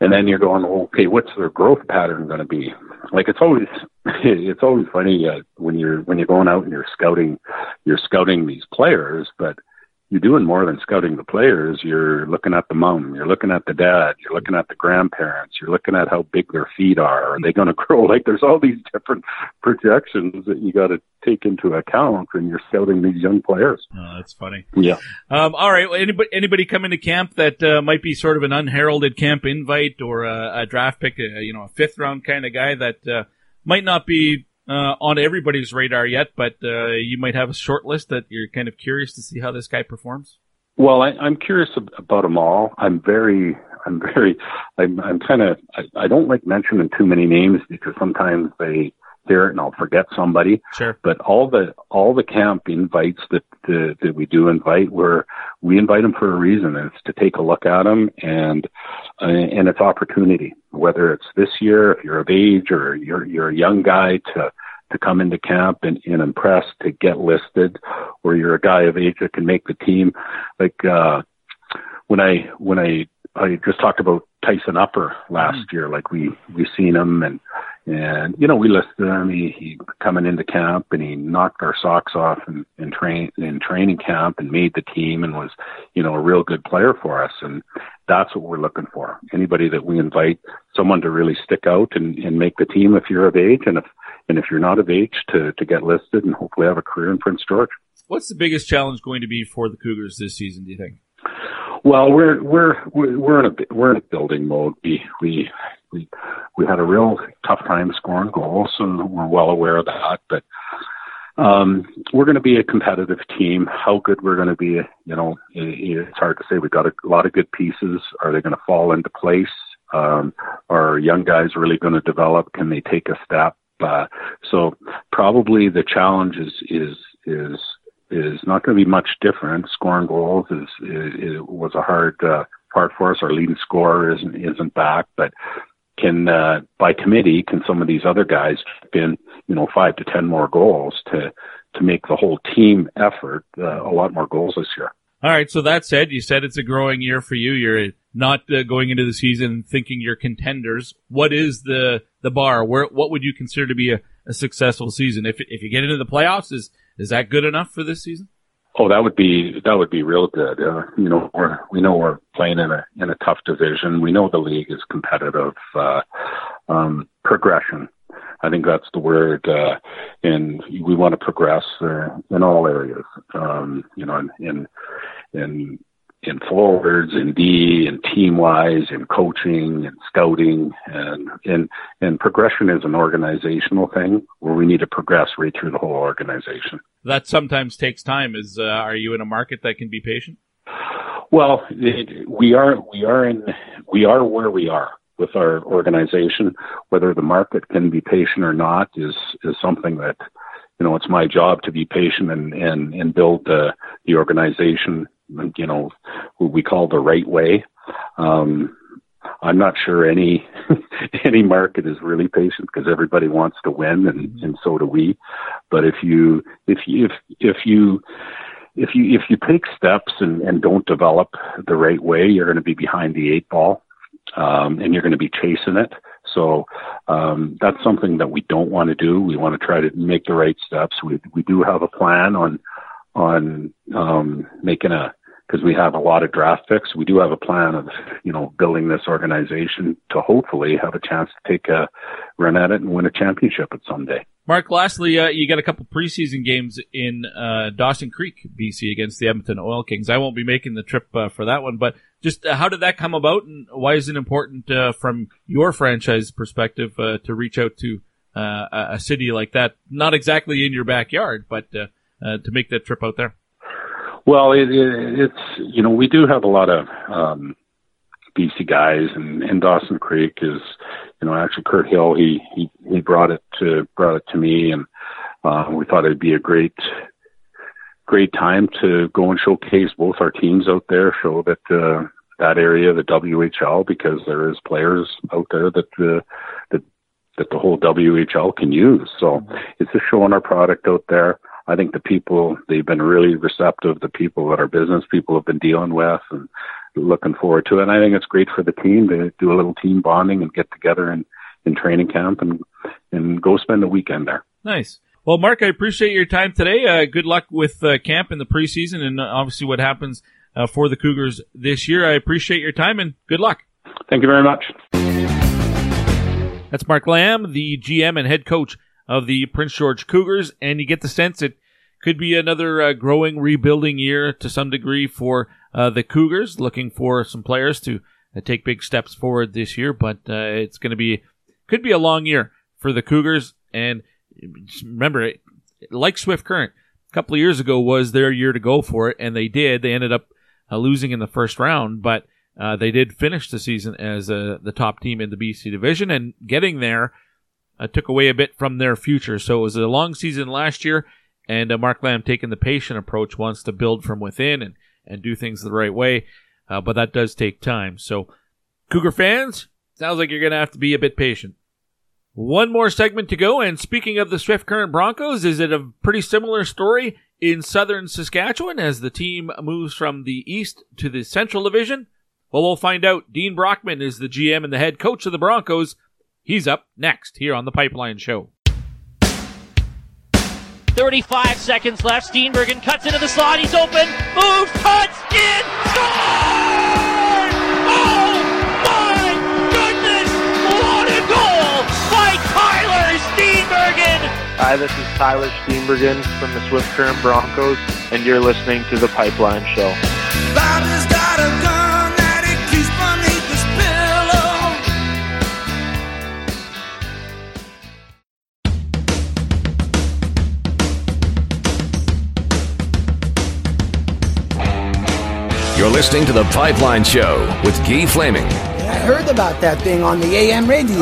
and then you're going, okay, what's their growth pattern going to be? Like it's always, it's always funny uh, when you're when you're going out and you're scouting, you're scouting these players, but you're doing more than scouting the players. You're looking at the mom, you're looking at the dad, you're looking at the grandparents, you're looking at how big their feet are. Are they going to grow? Like there's all these different projections that you got to take into account when you're scouting these young players. Oh, that's funny. Yeah. Um, all right. Well, anybody, anybody come into camp that uh, might be sort of an unheralded camp invite or a, a draft pick, a, you know, a fifth round kind of guy that uh, might not be uh, on everybody's radar yet, but uh, you might have a short list that you're kind of curious to see how this guy performs. Well, I, I'm curious about them all. I'm very, I'm very, I'm, I'm kind of, I, I don't like mentioning too many names because sometimes they hear it and I'll forget somebody. Sure. But all the all the camp invites that the, that we do invite, where we invite them for a reason. and It's to take a look at them and uh, and it's opportunity. Whether it's this year, if you're of age, or you're you're a young guy to to come into camp and, and impress, to get listed, or you're a guy of age that can make the team. Like uh, when I when I I just talked about Tyson Upper last mm. year. Like we we seen him and and you know we listed him. He, he coming into camp and he knocked our socks off in, in train in training camp and made the team and was you know a real good player for us. And that's what we're looking for. Anybody that we invite, someone to really stick out and, and make the team if you're of age and if and if you're not of age to to get listed and hopefully have a career in Prince George. What's the biggest challenge going to be for the Cougars this season? Do you think? Well, we're we're we're in a we're in a building mode. We we we we had a real tough time scoring goals, and we're well aware of that. But um, we're going to be a competitive team. How good we're going to be, you know, it's hard to say. We've got a lot of good pieces. Are they going to fall into place? Um, are young guys really going to develop? Can they take a step? Uh, so probably the challenge is is is is not going to be much different. Scoring goals is, is, was a hard uh, part for us. Our leading scorer isn't isn't back, but can uh, by committee can some of these other guys in you know five to ten more goals to to make the whole team effort uh, a lot more goals this year. All right. So that said, you said it's a growing year for you. You're not uh, going into the season thinking you're contenders. What is the the bar? Where what would you consider to be a, a successful season? If if you get into the playoffs, is is that good enough for this season? Oh, that would be that would be real good. Uh, you know, we're we know we're playing in a in a tough division. We know the league is competitive. Uh, um, progression, I think that's the word. Uh, and we want to progress uh, in all areas. Um, you know, in in in in forwards, and D, and team wise, and coaching, and scouting, and and and progression is an organizational thing where we need to progress right through the whole organization. That sometimes takes time. Is uh, are you in a market that can be patient? Well, it, we are we are in we are where we are with our organization. Whether the market can be patient or not is is something that you know it's my job to be patient and and and build the the organization you know, what we call the right way. Um, I'm not sure any any market is really patient because everybody wants to win, and, mm-hmm. and so do we. But if you if you if if you if you if you take steps and, and don't develop the right way, you're going to be behind the eight ball, um, and you're going to be chasing it. So um, that's something that we don't want to do. We want to try to make the right steps. We we do have a plan on on um, making a because we have a lot of draft picks. We do have a plan of, you know, building this organization to hopefully have a chance to take a run at it and win a championship at some day. Mark, lastly, uh, you got a couple preseason games in uh, Dawson Creek, BC, against the Edmonton Oil Kings. I won't be making the trip uh, for that one, but just uh, how did that come about, and why is it important uh, from your franchise perspective uh, to reach out to a city like that? Not exactly in your backyard, but to make that trip out there. Well, it, it, it's you know we do have a lot of um, BC guys, and, and Dawson Creek is you know actually Kurt Hill he he he brought it to brought it to me, and uh, we thought it'd be a great great time to go and showcase both our teams out there, show that uh, that area, the WHL, because there is players out there that uh, that that the whole WHL can use. So it's just showing our product out there. I think the people they've been really receptive. The people that our business people have been dealing with, and looking forward to it. And I think it's great for the team to do a little team bonding and get together in, in training camp and, and go spend a weekend there. Nice. Well, Mark, I appreciate your time today. Uh, good luck with uh, camp in the preseason and uh, obviously what happens uh, for the Cougars this year. I appreciate your time and good luck. Thank you very much. That's Mark Lamb, the GM and head coach of the Prince George Cougars, and you get the sense it could be another uh, growing, rebuilding year to some degree for uh, the Cougars, looking for some players to uh, take big steps forward this year. But uh, it's going to be could be a long year for the Cougars, and remember, like Swift Current, a couple of years ago was their year to go for it, and they did. They ended up uh, losing in the first round, but uh, they did finish the season as the top team in the BC division, and getting there uh, took away a bit from their future. So it was a long season last year, and uh, Mark Lamb taking the patient approach wants to build from within and, and do things the right way, uh, but that does take time. So, Cougar fans, sounds like you're going to have to be a bit patient. One more segment to go, and speaking of the Swift Current Broncos, is it a pretty similar story in southern Saskatchewan as the team moves from the east to the central division? Well, we'll find out. Dean Brockman is the GM and the head coach of the Broncos. He's up next here on the Pipeline Show. 35 seconds left. Steenbergen cuts into the slot. He's open. Moves, cuts, in, scores! Oh my goodness! What a goal by Tyler Steenbergen! Hi, this is Tyler Steenbergen from the Swift Current Broncos, and you're listening to the Pipeline Show. You're listening to The Pipeline Show with Guy Flaming. I heard about that thing on the AM radio.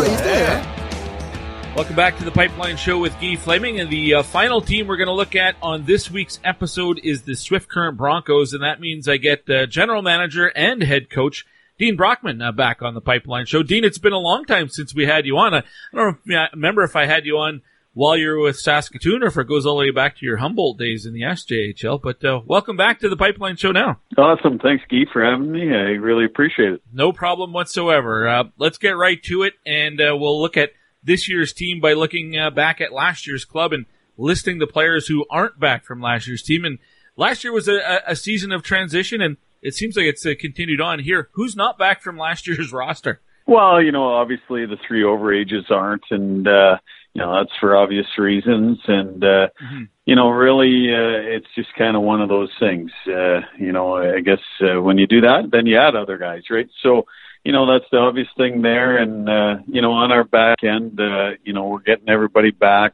Welcome back to the Pipeline Show with Guy Flaming. And the uh, final team we're going to look at on this week's episode is the Swift Current Broncos. And that means I get uh, general manager and head coach Dean Brockman uh, back on the Pipeline Show. Dean, it's been a long time since we had you on. I don't remember if I had you on while you're with Saskatoon or if it goes all the way back to your Humboldt days in the SJHL. But uh, welcome back to the Pipeline Show now. Awesome. Thanks, Guy, for having me. I really appreciate it. No problem whatsoever. Uh, let's get right to it, and uh, we'll look at this year's team by looking uh, back at last year's club and listing the players who aren't back from last year's team. And last year was a, a season of transition, and it seems like it's uh, continued on here. Who's not back from last year's roster? Well, you know, obviously the three overages aren't, and uh, you know that's for obvious reasons. And uh, mm-hmm. you know, really, uh, it's just kind of one of those things. Uh, you know, I guess uh, when you do that, then you add other guys, right? So, you know, that's the obvious thing there. And uh, you know, on our back end, uh, you know, we're getting everybody back.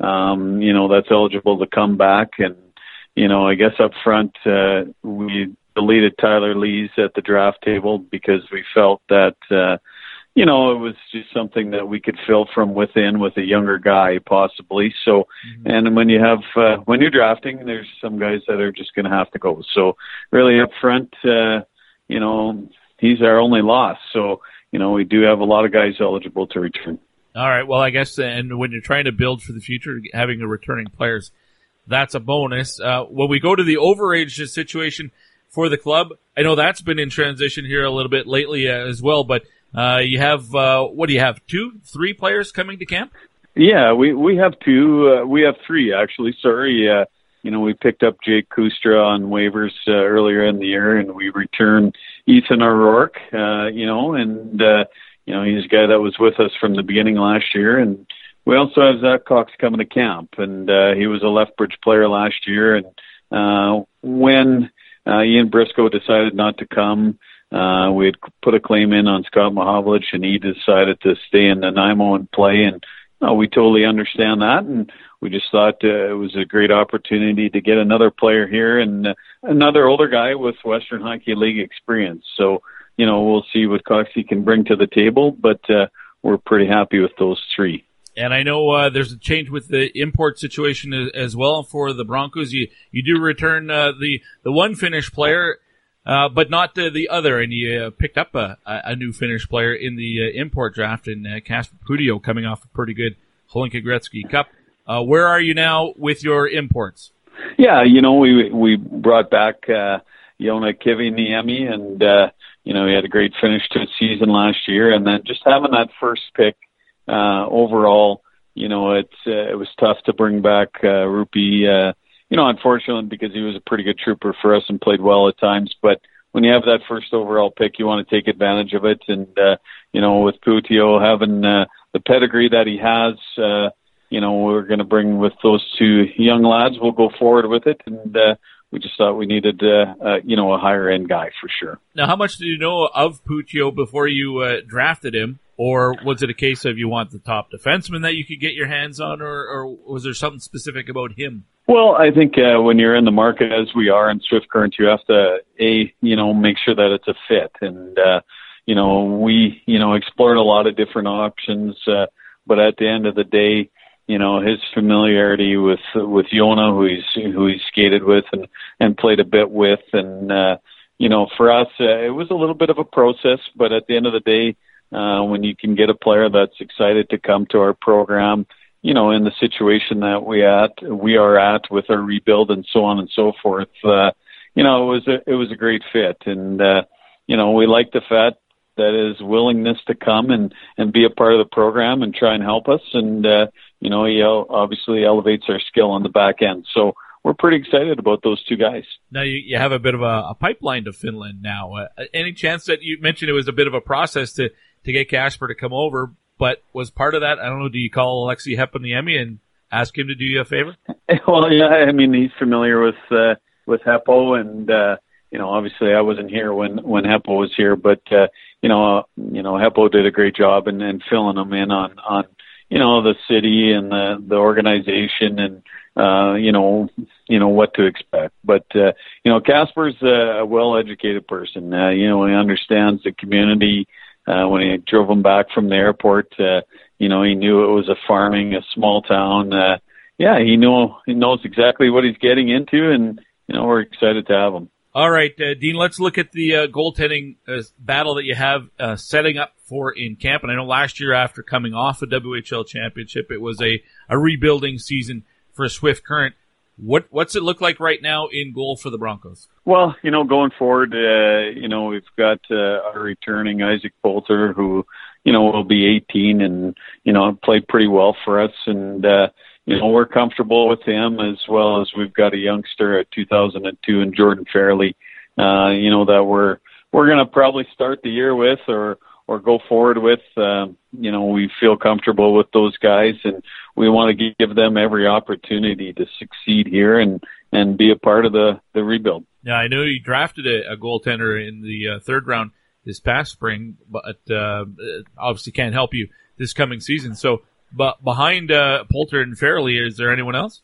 Um, you know, that's eligible to come back, and you know, I guess up front, uh, we deleted Tyler Lees at the draft table because we felt that. Uh, you know, it was just something that we could fill from within with a younger guy, possibly. So, mm-hmm. and when you have uh, when you're drafting, there's some guys that are just going to have to go. So, really up front, uh, you know, he's our only loss. So, you know, we do have a lot of guys eligible to return. All right. Well, I guess, and when you're trying to build for the future, having a returning players, that's a bonus. Uh, when we go to the overage situation for the club, I know that's been in transition here a little bit lately uh, as well, but uh, you have uh, what do you have? Two, three players coming to camp? Yeah, we we have two. Uh, we have three actually. Sorry, uh, you know we picked up Jake Kustra on waivers uh, earlier in the year, and we returned Ethan O'Rourke. Uh, you know, and uh, you know he's a guy that was with us from the beginning last year, and we also have Zach Cox coming to camp, and uh, he was a Lethbridge player last year, and uh, when uh, Ian Briscoe decided not to come. Uh, we had put a claim in on Scott Mahovlich, and he decided to stay in Nanaimo and play. And uh, we totally understand that, and we just thought uh, it was a great opportunity to get another player here and uh, another older guy with Western Hockey League experience. So, you know, we'll see what Coxie can bring to the table, but uh, we're pretty happy with those three. And I know uh, there's a change with the import situation as, as well for the Broncos. You you do return uh, the the one Finnish player uh, but not the, the other. And you uh, picked up a, a new Finnish player in the uh, import draft in uh, Kasper Puutio coming off a pretty good Hlinka Gretzky Cup. Uh, where are you now with your imports? Yeah, you know, we we brought back Joona Kiviniemi and you know, he had a great finish to his season last year, and then just having that first pick overall, you know, it's it was tough to bring back Rupee. Uh, you know, unfortunately, because he was a pretty good trooper for us and played well at times. But when you have that first overall pick, you want to take advantage of it. And uh, you know, with Puutio having uh, the pedigree that he has, uh, you know, we're going to bring with those two young lads. We'll go forward with it, and uh, we just thought we needed, uh, uh, you know, a higher end guy for sure. Now, how much did you know of Puutio before you uh, drafted him? Or was it a case of you want the top defenseman that you could get your hands on, or, or was there something specific about him? Well, I think uh, when you're in the market as we are in Swift Current, you have to a you know make sure that it's a fit, and uh, you know we you know explored a lot of different options, uh, but at the end of the day, you know his familiarity with with Joona, who he's who he skated with and and played a bit with, and uh, you know for us uh, it was a little bit of a process, but at the end of the day, uh, when you can get a player that's excited to come to our program, you know in the situation that we at we are at with our rebuild and so on and so forth, uh, you know it was a it was a great fit, and uh, you know we like the fact that his willingness to come and and be a part of the program and try and help us and. uh you know, he obviously elevates our skill on the back end. So we're pretty excited about those two guys. Now you, you have a bit of a, a pipeline to Finland now. Uh, any chance that you mentioned it was a bit of a process to, to get Kasper to come over, but was part of that, I don't know, do you call Aleksi Heponiemi and ask him to do you a favor? well, yeah, I mean, he's familiar with, uh, with Hepo and, uh, you know, obviously I wasn't here when, when Hepo was here, but, uh, you know, uh, you know, Hepo did a great job and, and filling him in on, on, you know the city and the the organization and uh you know you know what to expect but uh you know Kasper's a well educated person uh you know he understands the community uh when he drove him back from the airport uh you know he knew it was a farming a small town uh yeah he knew he knows exactly what he's getting into and you know we're excited to have him all right, uh, Dean, let's look at the uh, goaltending uh, battle that you have uh, setting up for in camp. And I know last year, after coming off a WHL championship, it was a, a rebuilding season for Swift Current. What what's it look like right now in goal for the Broncos? Well, you know, going forward, uh, you know, we've got uh, our returning Isaac Poulter, who you know will be 18 and you know played pretty well for us, and uh, you know, we're comfortable with him as well as we've got a youngster at 2002 and Jordan Fairley, uh, you know, that we're, we're going to probably start the year with or, or go forward with. Um, you know, we feel comfortable with those guys and we want to give them every opportunity to succeed here and, and be a part of the, the rebuild. Yeah, I know you drafted a, a goaltender in the uh, third round this past spring, but uh, obviously can't help you this coming season. So but behind uh, Poulter and Fairley, is there anyone else?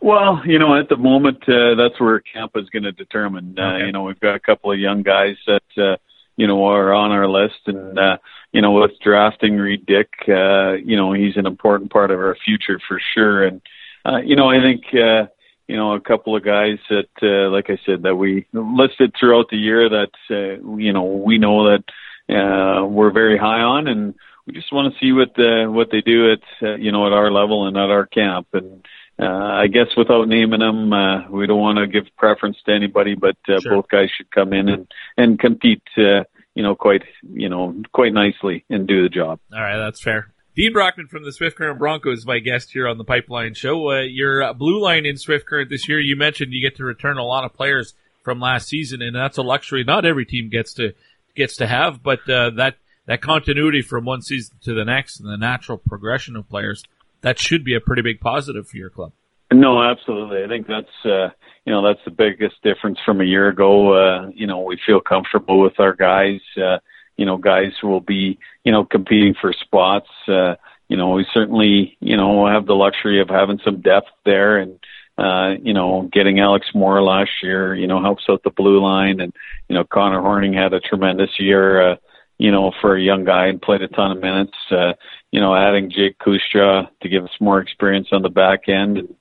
Well, you know, at the moment, uh, that's where camp is going to determine. Uh. You know, we've got a couple of young guys that, uh, you know, are on our list, and uh, you know, with drafting Reid Dyck, uh, you know, he's an important part of our future for sure. And uh, you know, I think, uh, you know, a couple of guys that, uh, like I said, that we listed throughout the year that, uh, you know, we know that uh, we're very high on, and we just want to see what the, what they do at uh, you know at our level and at our camp. And uh, I guess without naming them, uh, we don't want to give preference to anybody, but uh, sure. both guys should come in and and compete. Uh, you know, quite you know quite nicely and do the job. All right, that's fair. Dean Brockman from the Swift Current Broncos is my guest here on the Pipeline Show. Uh, your uh, blue line in Swift Current this year, you mentioned you get to return a lot of players from last season, and that's a luxury not every team gets to gets to have. But uh, that that continuity from one season to the next and the natural progression of players, that should be a pretty big positive for your club. No, absolutely. I think that's uh, you know that's the biggest difference from a year ago. Uh, you know, we feel comfortable with our guys. Uh, you know, guys who will be you know competing for spots. Uh, you know, we certainly you know have the luxury of having some depth there, and uh, you know, getting Alex Moore last year, you know, helps out the blue line, and you know, Connor Horning had a tremendous year. Uh, you know, for a young guy and played a ton of minutes. Uh, you know, adding Jake Kustra to give us more experience on the back end. And,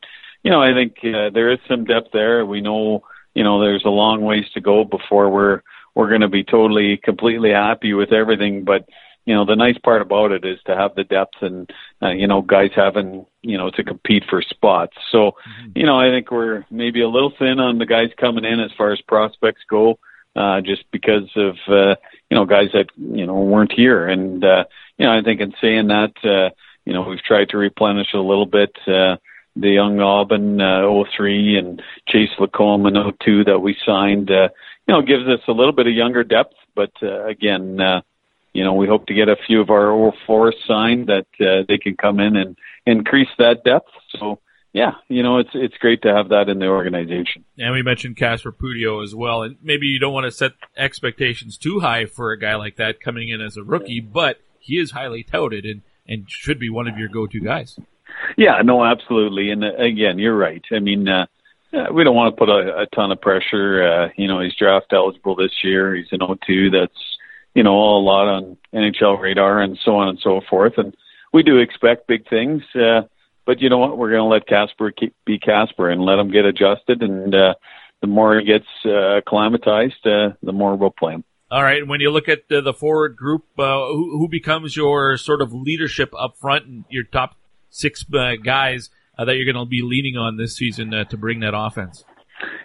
you know, I think uh, there is some depth there. We know, you know, there's a long ways to go before we're we're going to be totally, completely happy with everything. But you know, the nice part about it is to have the depth and uh, you know, guys having you know to compete for spots. So, mm-hmm. you know, I think we're maybe a little thin on the guys coming in as far as prospects go, uh, just because of uh, you know, guys that you know weren't here. And uh, you know, I think in saying that, uh, you know, we've tried to replenish a little bit. Uh, the young Aubin uh, 03 and Chase Lacombe in 02 that we signed, uh, you know, gives us a little bit of younger depth. But uh, again, uh, you know, we hope to get a few of our 04 signed that uh, they can come in and increase that depth. So yeah, you know, it's it's great to have that in the organization. And we mentioned Kasper Puutio as well, and maybe you don't want to set expectations too high for a guy like that coming in as a rookie, but he is highly touted and and should be one of your go-to guys. Yeah, no, absolutely. And uh, again, you're right. I mean, uh, we don't want to put a, a ton of pressure. Uh, you know, he's draft eligible this year. He's an O2 that's, you know, a lot on NHL radar and so on and so forth. And we do expect big things. Uh, but you know what? We're going to let Kasper keep, be Kasper and let him get adjusted. And uh, the more he gets uh, acclimatized, uh, the more we'll play him. All right. And when you look at uh, the forward group, uh, who, who becomes your sort of leadership up front and your top six uh, guys uh, that you're going to be leaning on this season uh, to bring that offense?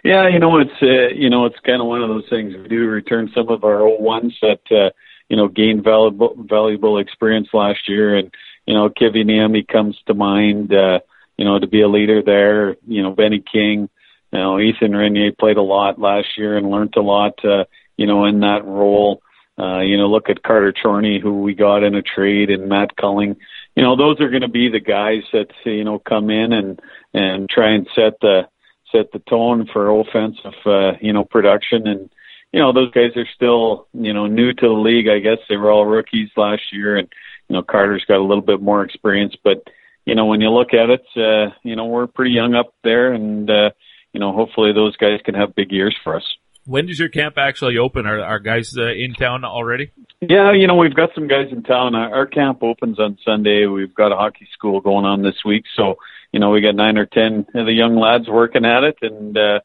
Yeah, you know it's uh, you know it's kind of one of those things. We do return some of our old ones that uh, you know gained valuable valuable experience last year, and you know Kiviniemi comes to mind. Uh, you know to be a leader there. You know Benny King. You know Ethan Renier played a lot last year and learned a lot. Uh, you know in that role. Uh, you know, look at Carter Chorney, who we got in a trade, and Matt Culling you know, those are going to be the guys that you know come in and and try and set the set the tone for offensive uh, you know production and you know those guys are still you know new to the league. I guess they were all rookies last year, and you know Carter's got a little bit more experience. But you know when you look at it, uh, you know we're pretty young up there, and uh, you know hopefully those guys can have big years for us. When does your camp actually open? Are, are guys uh, in town already? Yeah, you know, we've got some guys in town. Our, our camp opens on Sunday. We've got a hockey school going on this week. So, you know, we got nine or 10 of the young lads working at it. And, uh,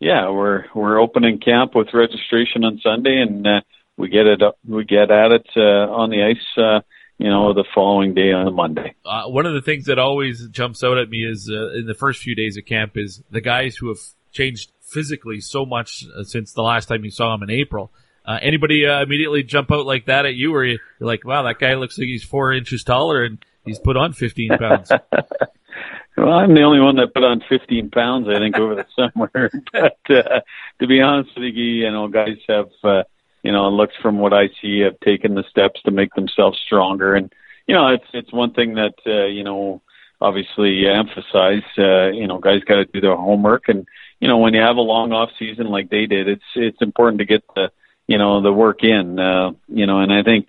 yeah, we're, we're opening camp with registration on Sunday and, uh, we get it up, we get at it, uh, on the ice, uh, you know, the following day on the Monday. Uh, one of the things that always jumps out at me is, uh, in the first few days of camp is the guys who have changed physically so much uh, since the last time you saw him in April. Uh, anybody uh, immediately jump out like that at you, or you're like, "Wow, that guy looks like he's four inches taller and he's put on 15 pounds." well, I'm the only one that put on 15 pounds, I think, over the summer. but uh, to be honest with you, you know, guys have, uh, you know, it looks from what I see, have taken the steps to make themselves stronger, and you know, it's it's one thing that uh, you know, obviously emphasize. Uh, you know, guys got to do their homework and you know, when you have a long off season like they did, it's it's important to get the you know the work in. Uh, you know, and I think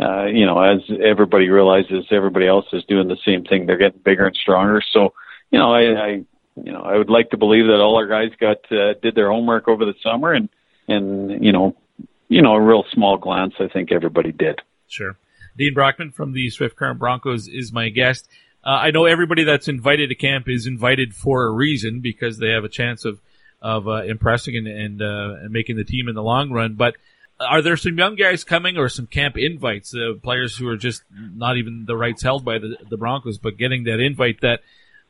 uh, you know as everybody realizes, everybody else is doing the same thing. They're getting bigger and stronger. So you know, I, I you know I would like to believe that all our guys got uh, did their homework over the summer and and you know you know a real small glance. I think everybody did. Sure. Dean Brockman from the Swift Current Broncos is my guest. Uh, I know everybody that's invited to camp is invited for a reason because they have a chance of of uh, impressing and and, uh, and making the team in the long run. But are there some young guys coming or some camp invites, uh, players who are just not even the rights held by the, the Broncos, but getting that invite that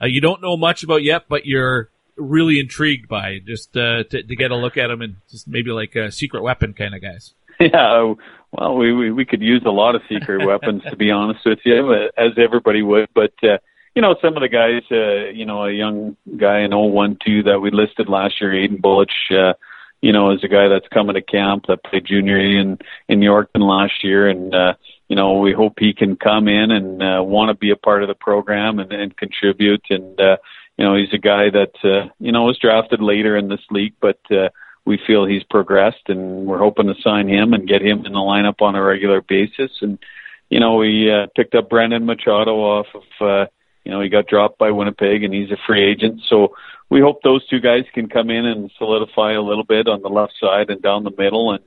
uh, you don't know much about yet, but you're really intrigued by just uh, to, to get a look at them and just maybe like a secret weapon kind of guys? Yeah, well, we, we we could use a lot of secret weapons to be honest with you, as everybody would. But uh, you know, some of the guys, uh, you know, a young guy in 012 that we listed last year, Aiden Bullich, uh, you know, is a guy that's coming to camp that played junior in in Yorkton last year, and uh, you know, we hope he can come in and uh, want to be a part of the program and, and contribute. And uh, you know, he's a guy that uh, you know was drafted later in this league, but uh, we feel he's progressed, and we're hoping to sign him and get him in the lineup on a regular basis. And you know, we uh, picked up Brandon Machado off of. Uh, you know, he got dropped by Winnipeg, and he's a free agent. So we hope those two guys can come in and solidify a little bit on the left side and down the middle. And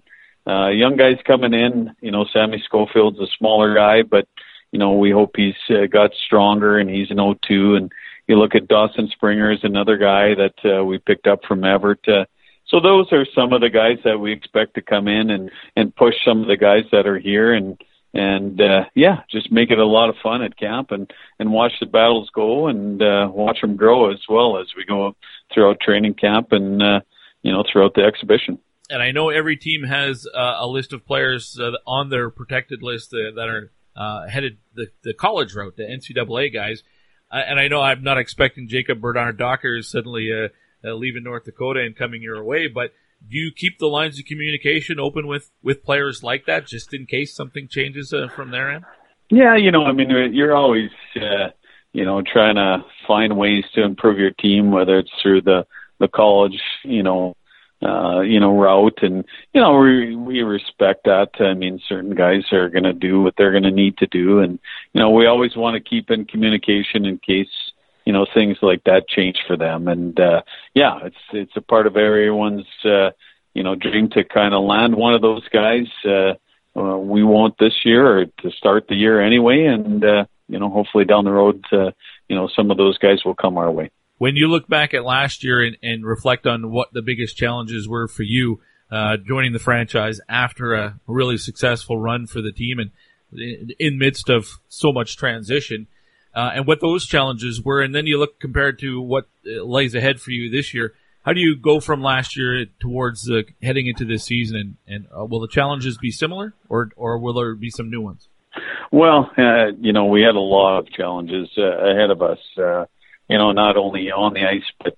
uh, young guys coming in, you know, Sammy Schofield's a smaller guy, but you know, we hope he's uh, got stronger and he's an O2. And you look at Dawson Springer is another guy that uh, we picked up from Everett. Uh, so those are some of the guys that we expect to come in and and push some of the guys that are here and and uh, yeah, just make it a lot of fun at camp and and watch the battles go and uh, watch them grow as well as we go throughout training camp and uh, you know throughout the exhibition. and I know every team has uh, a list of players uh, on their protected list that are uh, headed the, the college route, the NCAA guys. Uh, and I know I'm not expecting Jacob Bernard Docker suddenly uh, uh, leaving North Dakota and coming your way, but do you keep the lines of communication open with, with players like that just in case something changes uh, from their end? Yeah, you know, I mean, you're always, uh, you know, trying to find ways to improve your team, whether it's through the the college, you know, uh, you know, route. And, you know, we, we respect that. I mean, certain guys are going to do what they're going to need to do. And, you know, we always want to keep in communication in case, you know, things like that change for them. And, uh, yeah, it's, it's a part of everyone's, uh, you know, dream to kind of land one of those guys. Uh, uh, we won't this year or to start the year anyway. And, uh, you know, hopefully down the road, uh, you know, some of those guys will come our way when you look back at last year and, and reflect on what the biggest challenges were for you uh, joining the franchise after a really successful run for the team and in, midst of so much transition, uh, and what those challenges were, and then you look compared to what uh, lays ahead for you this year. How do you go from last year towards heading into this season, and, and uh, will the challenges be similar, or or will there be some new ones? Well, uh, you know, we had a lot of challenges uh, ahead of us. Uh, you know, not only on the ice, but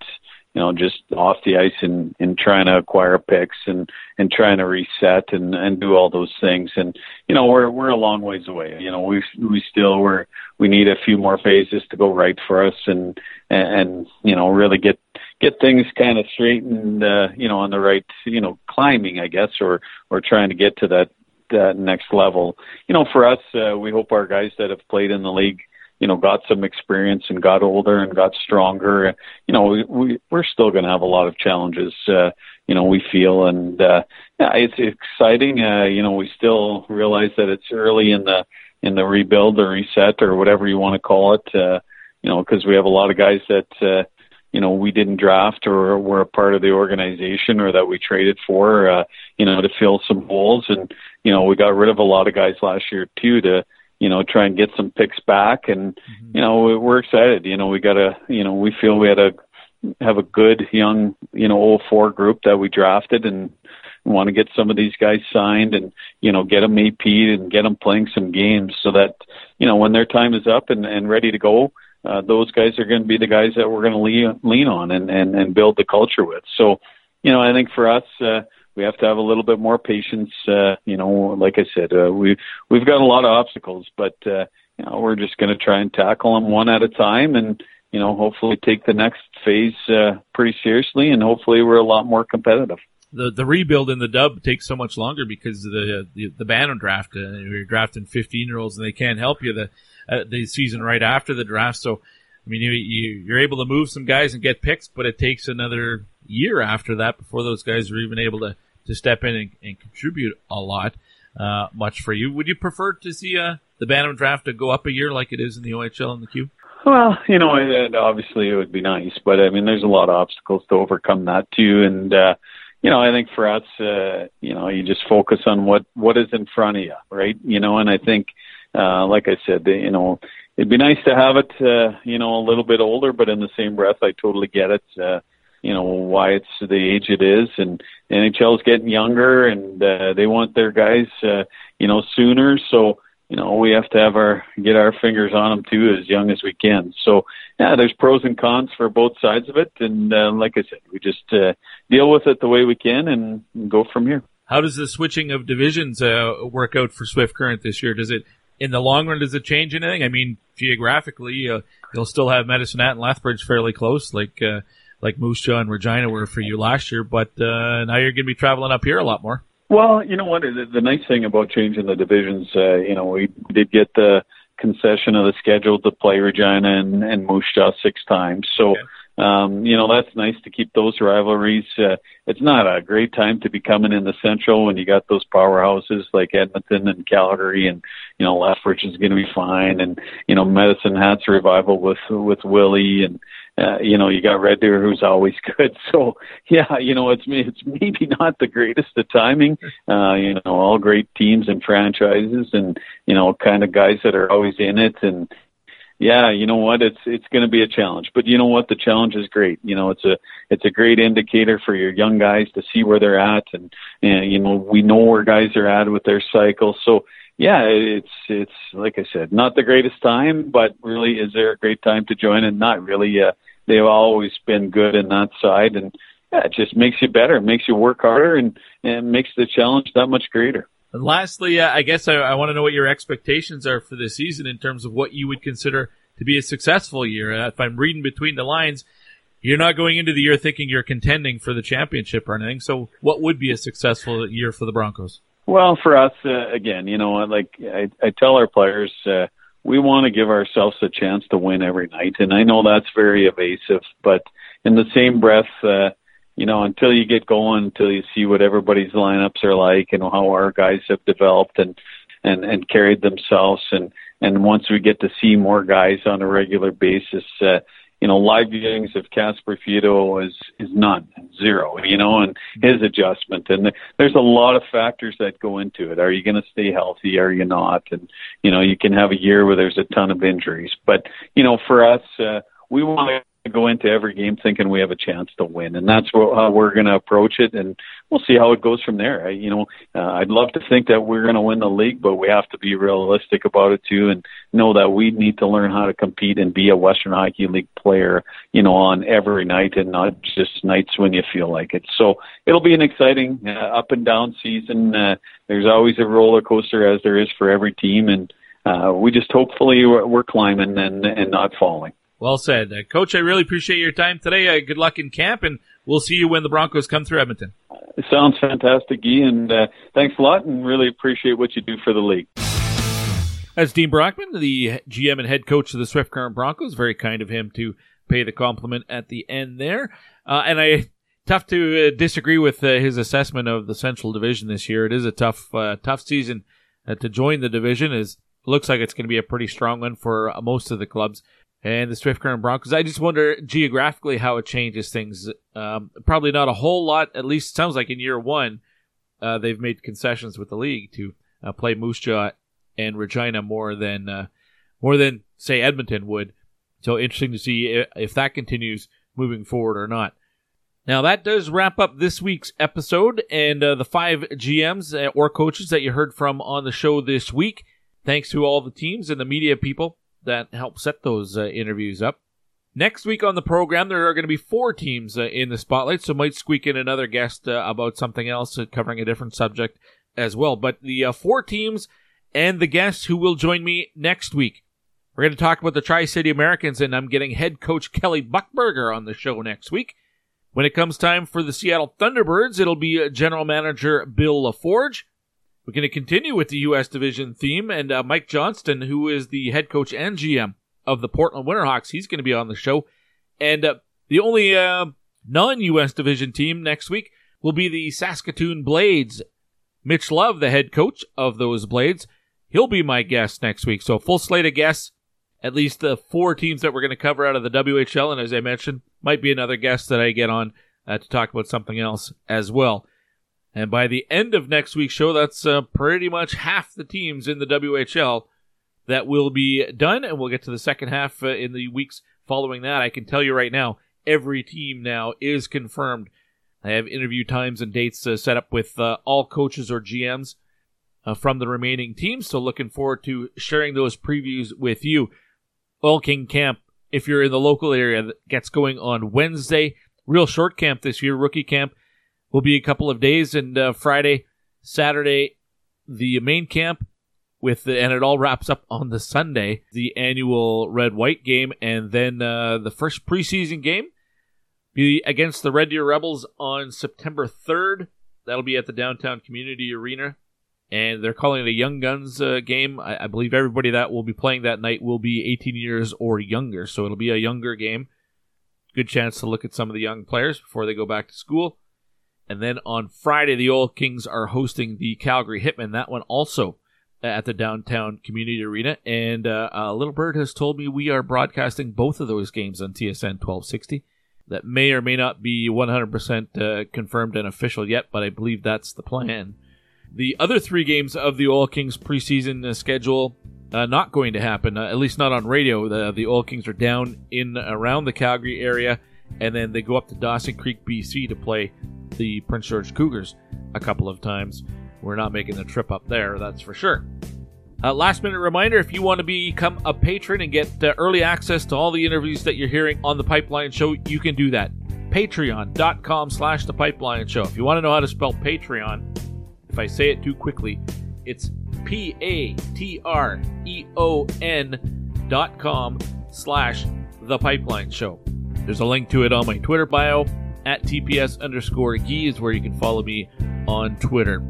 you know, just off the ice and, and trying to acquire picks and, and trying to reset and, and do all those things. And, you know, we're, we're a long ways away. You know, we, we still, we're, we need a few more phases to go right for us and, and, you know, really get, get things kind of straightened, uh, you know, on the right, you know, climbing, I guess, or, or trying to get to that, that next level. You know, for us, uh, we hope our guys that have played in the league, you know, got some experience and got older and got stronger. You know, we, we we're still going to have a lot of challenges. Uh, you know, we feel and uh, yeah, it's exciting. Uh, you know, we still realize that it's early in the in the rebuild or reset or whatever you want to call it. Uh, you know, because we have a lot of guys that. Uh, you know, we didn't draft or were a part of the organization or that we traded for, uh, you know, to fill some holes. And, you know, we got rid of a lot of guys last year too to, you know, try and get some picks back. And, mm-hmm. you know, we're excited. You know, we got a, you know, we feel we had a, have a good young, you know, 04 group that we drafted and want to get some of these guys signed and, you know, get them AP and get them playing some games so that, you know, when their time is up and, and ready to go, uh, those guys are going to be the guys that we're going to lean, lean on and, and, and build the culture with. So, you know, I think for us, uh, we have to have a little bit more patience. Uh, you know, like I said, uh, we we've got a lot of obstacles, but uh, you know, we're just going to try and tackle them one at a time, and you know, hopefully take the next phase uh, pretty seriously, and hopefully we're a lot more competitive. The the rebuild in the dub takes so much longer because the the, the Bantam draft. Uh, you're drafting 15 year olds, and they can't help you the uh, the season right after the draft. So, I mean, you, you you're able to move some guys and get picks, but it takes another year after that before those guys are even able to to step in and, and contribute a lot uh, much for you. Would you prefer to see uh, the Bantam draft to go up a year like it is in the OHL and the Q? Well, you know, it, obviously it would be nice, but I mean, there's a lot of obstacles to overcome that too. And, uh, you know, I think for us, uh, you know, you just focus on what, what is in front of you, right? You know, and I think, uh, like I said, you know, it'd be nice to have it, uh, you know, a little bit older, but in the same breath, I totally get it. Uh, you know why it's the age it is, and NHL's getting younger, and uh, they want their guys, uh, you know, sooner. So you know we have to have our get our fingers on them too, as young as we can. So yeah, there's pros and cons for both sides of it, and uh, like I said, we just uh, deal with it the way we can and go from here. How does the switching of divisions uh, work out for Swift Current this year? Does it in the long run, does it change anything? I mean, geographically, uh, you'll still have Medicine Hat and Lethbridge fairly close. Like, uh, like Moose Jaw and Regina were for you last year, but uh, now you're going to be traveling up here a lot more. Well, you know what? The, the nice thing about changing the divisions, uh, you know, we did get the concession of the schedule to play Regina and, and Moose Jaw six times. So, okay. um, you know, that's nice to keep those rivalries. Uh, it's not a great time to be coming in the Central when you got those powerhouses like Edmonton and Calgary, and you know, Lethbridge is going to be fine, and you know, Medicine Hat's revival with with Willie and uh, you know, you got Red Deer, who's always good. So yeah, you know, it's it's maybe not the greatest of timing. Uh, you know, all great teams and franchises, and you know, kind of guys that are always in it, and yeah, you know what? It's it's going to be a challenge, but you know what? The challenge is great. You know, it's a it's a great indicator for your young guys to see where they're at, and and you know we know where guys are at with their cycle. So yeah, it's it's like I said, not the greatest time, but really, is there a great time to join? And not really. Uh, they've always been good in that side, and yeah, it just makes you better, makes you work harder, and and makes the challenge that much greater. And lastly, uh, I guess I, I want to know what your expectations are for the season in terms of what you would consider to be a successful year. Uh, if I'm reading between the lines, you're not going into the year thinking you're contending for the championship or anything. So, what would be a successful year for the Broncos? Well, for us, uh, again, you know, like I, I tell our players, uh, we want to give ourselves a chance to win every night, and I know that's very evasive, but in the same breath, uh, you know, until you get going, until you see what everybody's lineups are like and how our guys have developed and and and carried themselves, and and once we get to see more guys on a regular basis, uh, you know, live viewings of Kasper Puutio is is none, zero, you know, and his adjustment, and there's a lot of factors that go into it. Are you going to stay healthy? Are you not? And you know, you can have a year where there's a ton of injuries, but you know, for us, uh, we want to go into every game thinking we have a chance to win, and that's how we're going to approach it. And we'll see how it goes from there. I, you know, uh, I'd love to think that we're going to win the league, but we have to be realistic about it too, and know that we need to learn how to compete and be a Western Hockey League player. You know, on every night and not just nights when you feel like it. So it'll be an exciting uh, up and down season. Uh, there's always a roller coaster as there is for every team, and uh, we just hopefully we're, we're climbing and and not falling. Well said. Uh, Coach, I really appreciate your time today. Uh, good luck in camp, and we'll see you when the Broncos come through Edmonton. It sounds fantastic, Guy, and uh, thanks a lot, and really appreciate what you do for the league. That's Dean Brockman, the GM and head coach of the Swift Current Broncos. Very kind of him to pay the compliment at the end there. Uh, and I tough to uh, disagree with uh, his assessment of the Central Division this year. It is a tough, tough season to join the division. Is looks like it's going to be a pretty strong one for most of the clubs and the Swift Current Broncos. I just wonder geographically how it changes things. Um, probably not a whole lot. At least sounds like in year one, uh, they've made concessions with the league to uh, play Moose Jaw and Regina more than uh, more than say Edmonton would. So interesting to see if, if that continues moving forward or not. Now that does wrap up this week's episode and uh, the five GMs uh, or coaches that you heard from on the show this week. Thanks to all the teams and the media people that help set those uh, interviews up. Next week on the program, there are going to be four teams uh, in the spotlight, so might squeak in another guest uh, about something else, uh, covering a different subject as well. But the uh, four teams and the guests who will join me next week. We're going to talk about the Tri City Americans, and I'm getting head coach Kelly Buckberger on the show next week. When it comes time for the Seattle Thunderbirds, it'll be uh, general manager Bill LaForge. We're going to continue with the U.S. division theme, and uh, Mike Johnston, who is the head coach and GM of the Portland Winterhawks, he's going to be on the show. And uh, the only uh, non-U.S. division team next week will be the Saskatoon Blades. Mitch Love, the head coach of those Blades, he'll be my guest next week. So full slate of guests, at least the four teams that we're going to cover out of the WHL, and as I mentioned, might be another guest that I get on uh, to talk about something else as well. And by the end of next week's show, that's uh, pretty much half the teams in the WHL that will be done. And we'll get to the second half uh, in the weeks following that. I can tell you right now, every team now is confirmed. I have interview times and dates uh, set up with uh, all coaches or GMs uh, from the remaining teams. So looking forward to sharing those previews with you. Oil King Camp, if you're in the local area, gets going on Wednesday. Real short camp this year, rookie camp will be a couple of days, and uh, Friday, Saturday, the main camp with the, and it all wraps up on the Sunday, the annual red white game, and then uh, the first preseason game be against the Red Deer Rebels on September 3rd. That'll be at the downtown community arena. And they're calling it a Young Guns uh, game. I, I believe everybody that will be playing that night will be 18 years or younger. So it'll be a younger game. Good chance to look at some of the young players before they go back to school. And then on Friday, the Oil Kings are hosting the Calgary Hitmen. That one also at the downtown community arena. And uh, uh, Little Bird has told me we are broadcasting both of those games on TSN 1260. That may or may not be 100% uh, confirmed and official yet, but I believe that's the plan. The other three games of the Oil Kings preseason uh, schedule uh, not going to happen, uh, at least not on radio. The, the Oil Kings are down in around the Calgary area, and then they go up to Dawson Creek, BC to play the Prince George Cougars a couple of times. We're not making the trip up there, that's for sure. Uh, last minute reminder if you want to become a patron and get uh, early access to all the interviews that you're hearing on the Pipeline Show, you can do that. Patreon.com slash the Pipeline Show. If you want to know how to spell Patreon, if I say it too quickly, it's P A T R E O N dot com slash the Pipeline Show. There's a link to it on my Twitter bio. At TPS underscore Gee is where you can follow me on Twitter.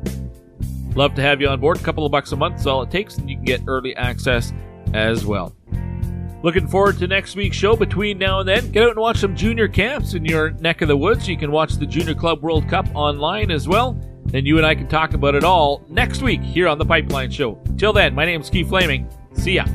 Love to have you on board. A couple of bucks a month is all it takes, and you can get early access as well. Looking forward to next week's show. Between now and then, get out and watch some junior camps in your neck of the woods. You can watch the Junior Club World Cup online as well. Then you and I can talk about it all next week here on the Pipeline Show. Till then, my name's Keith Flaming. See ya.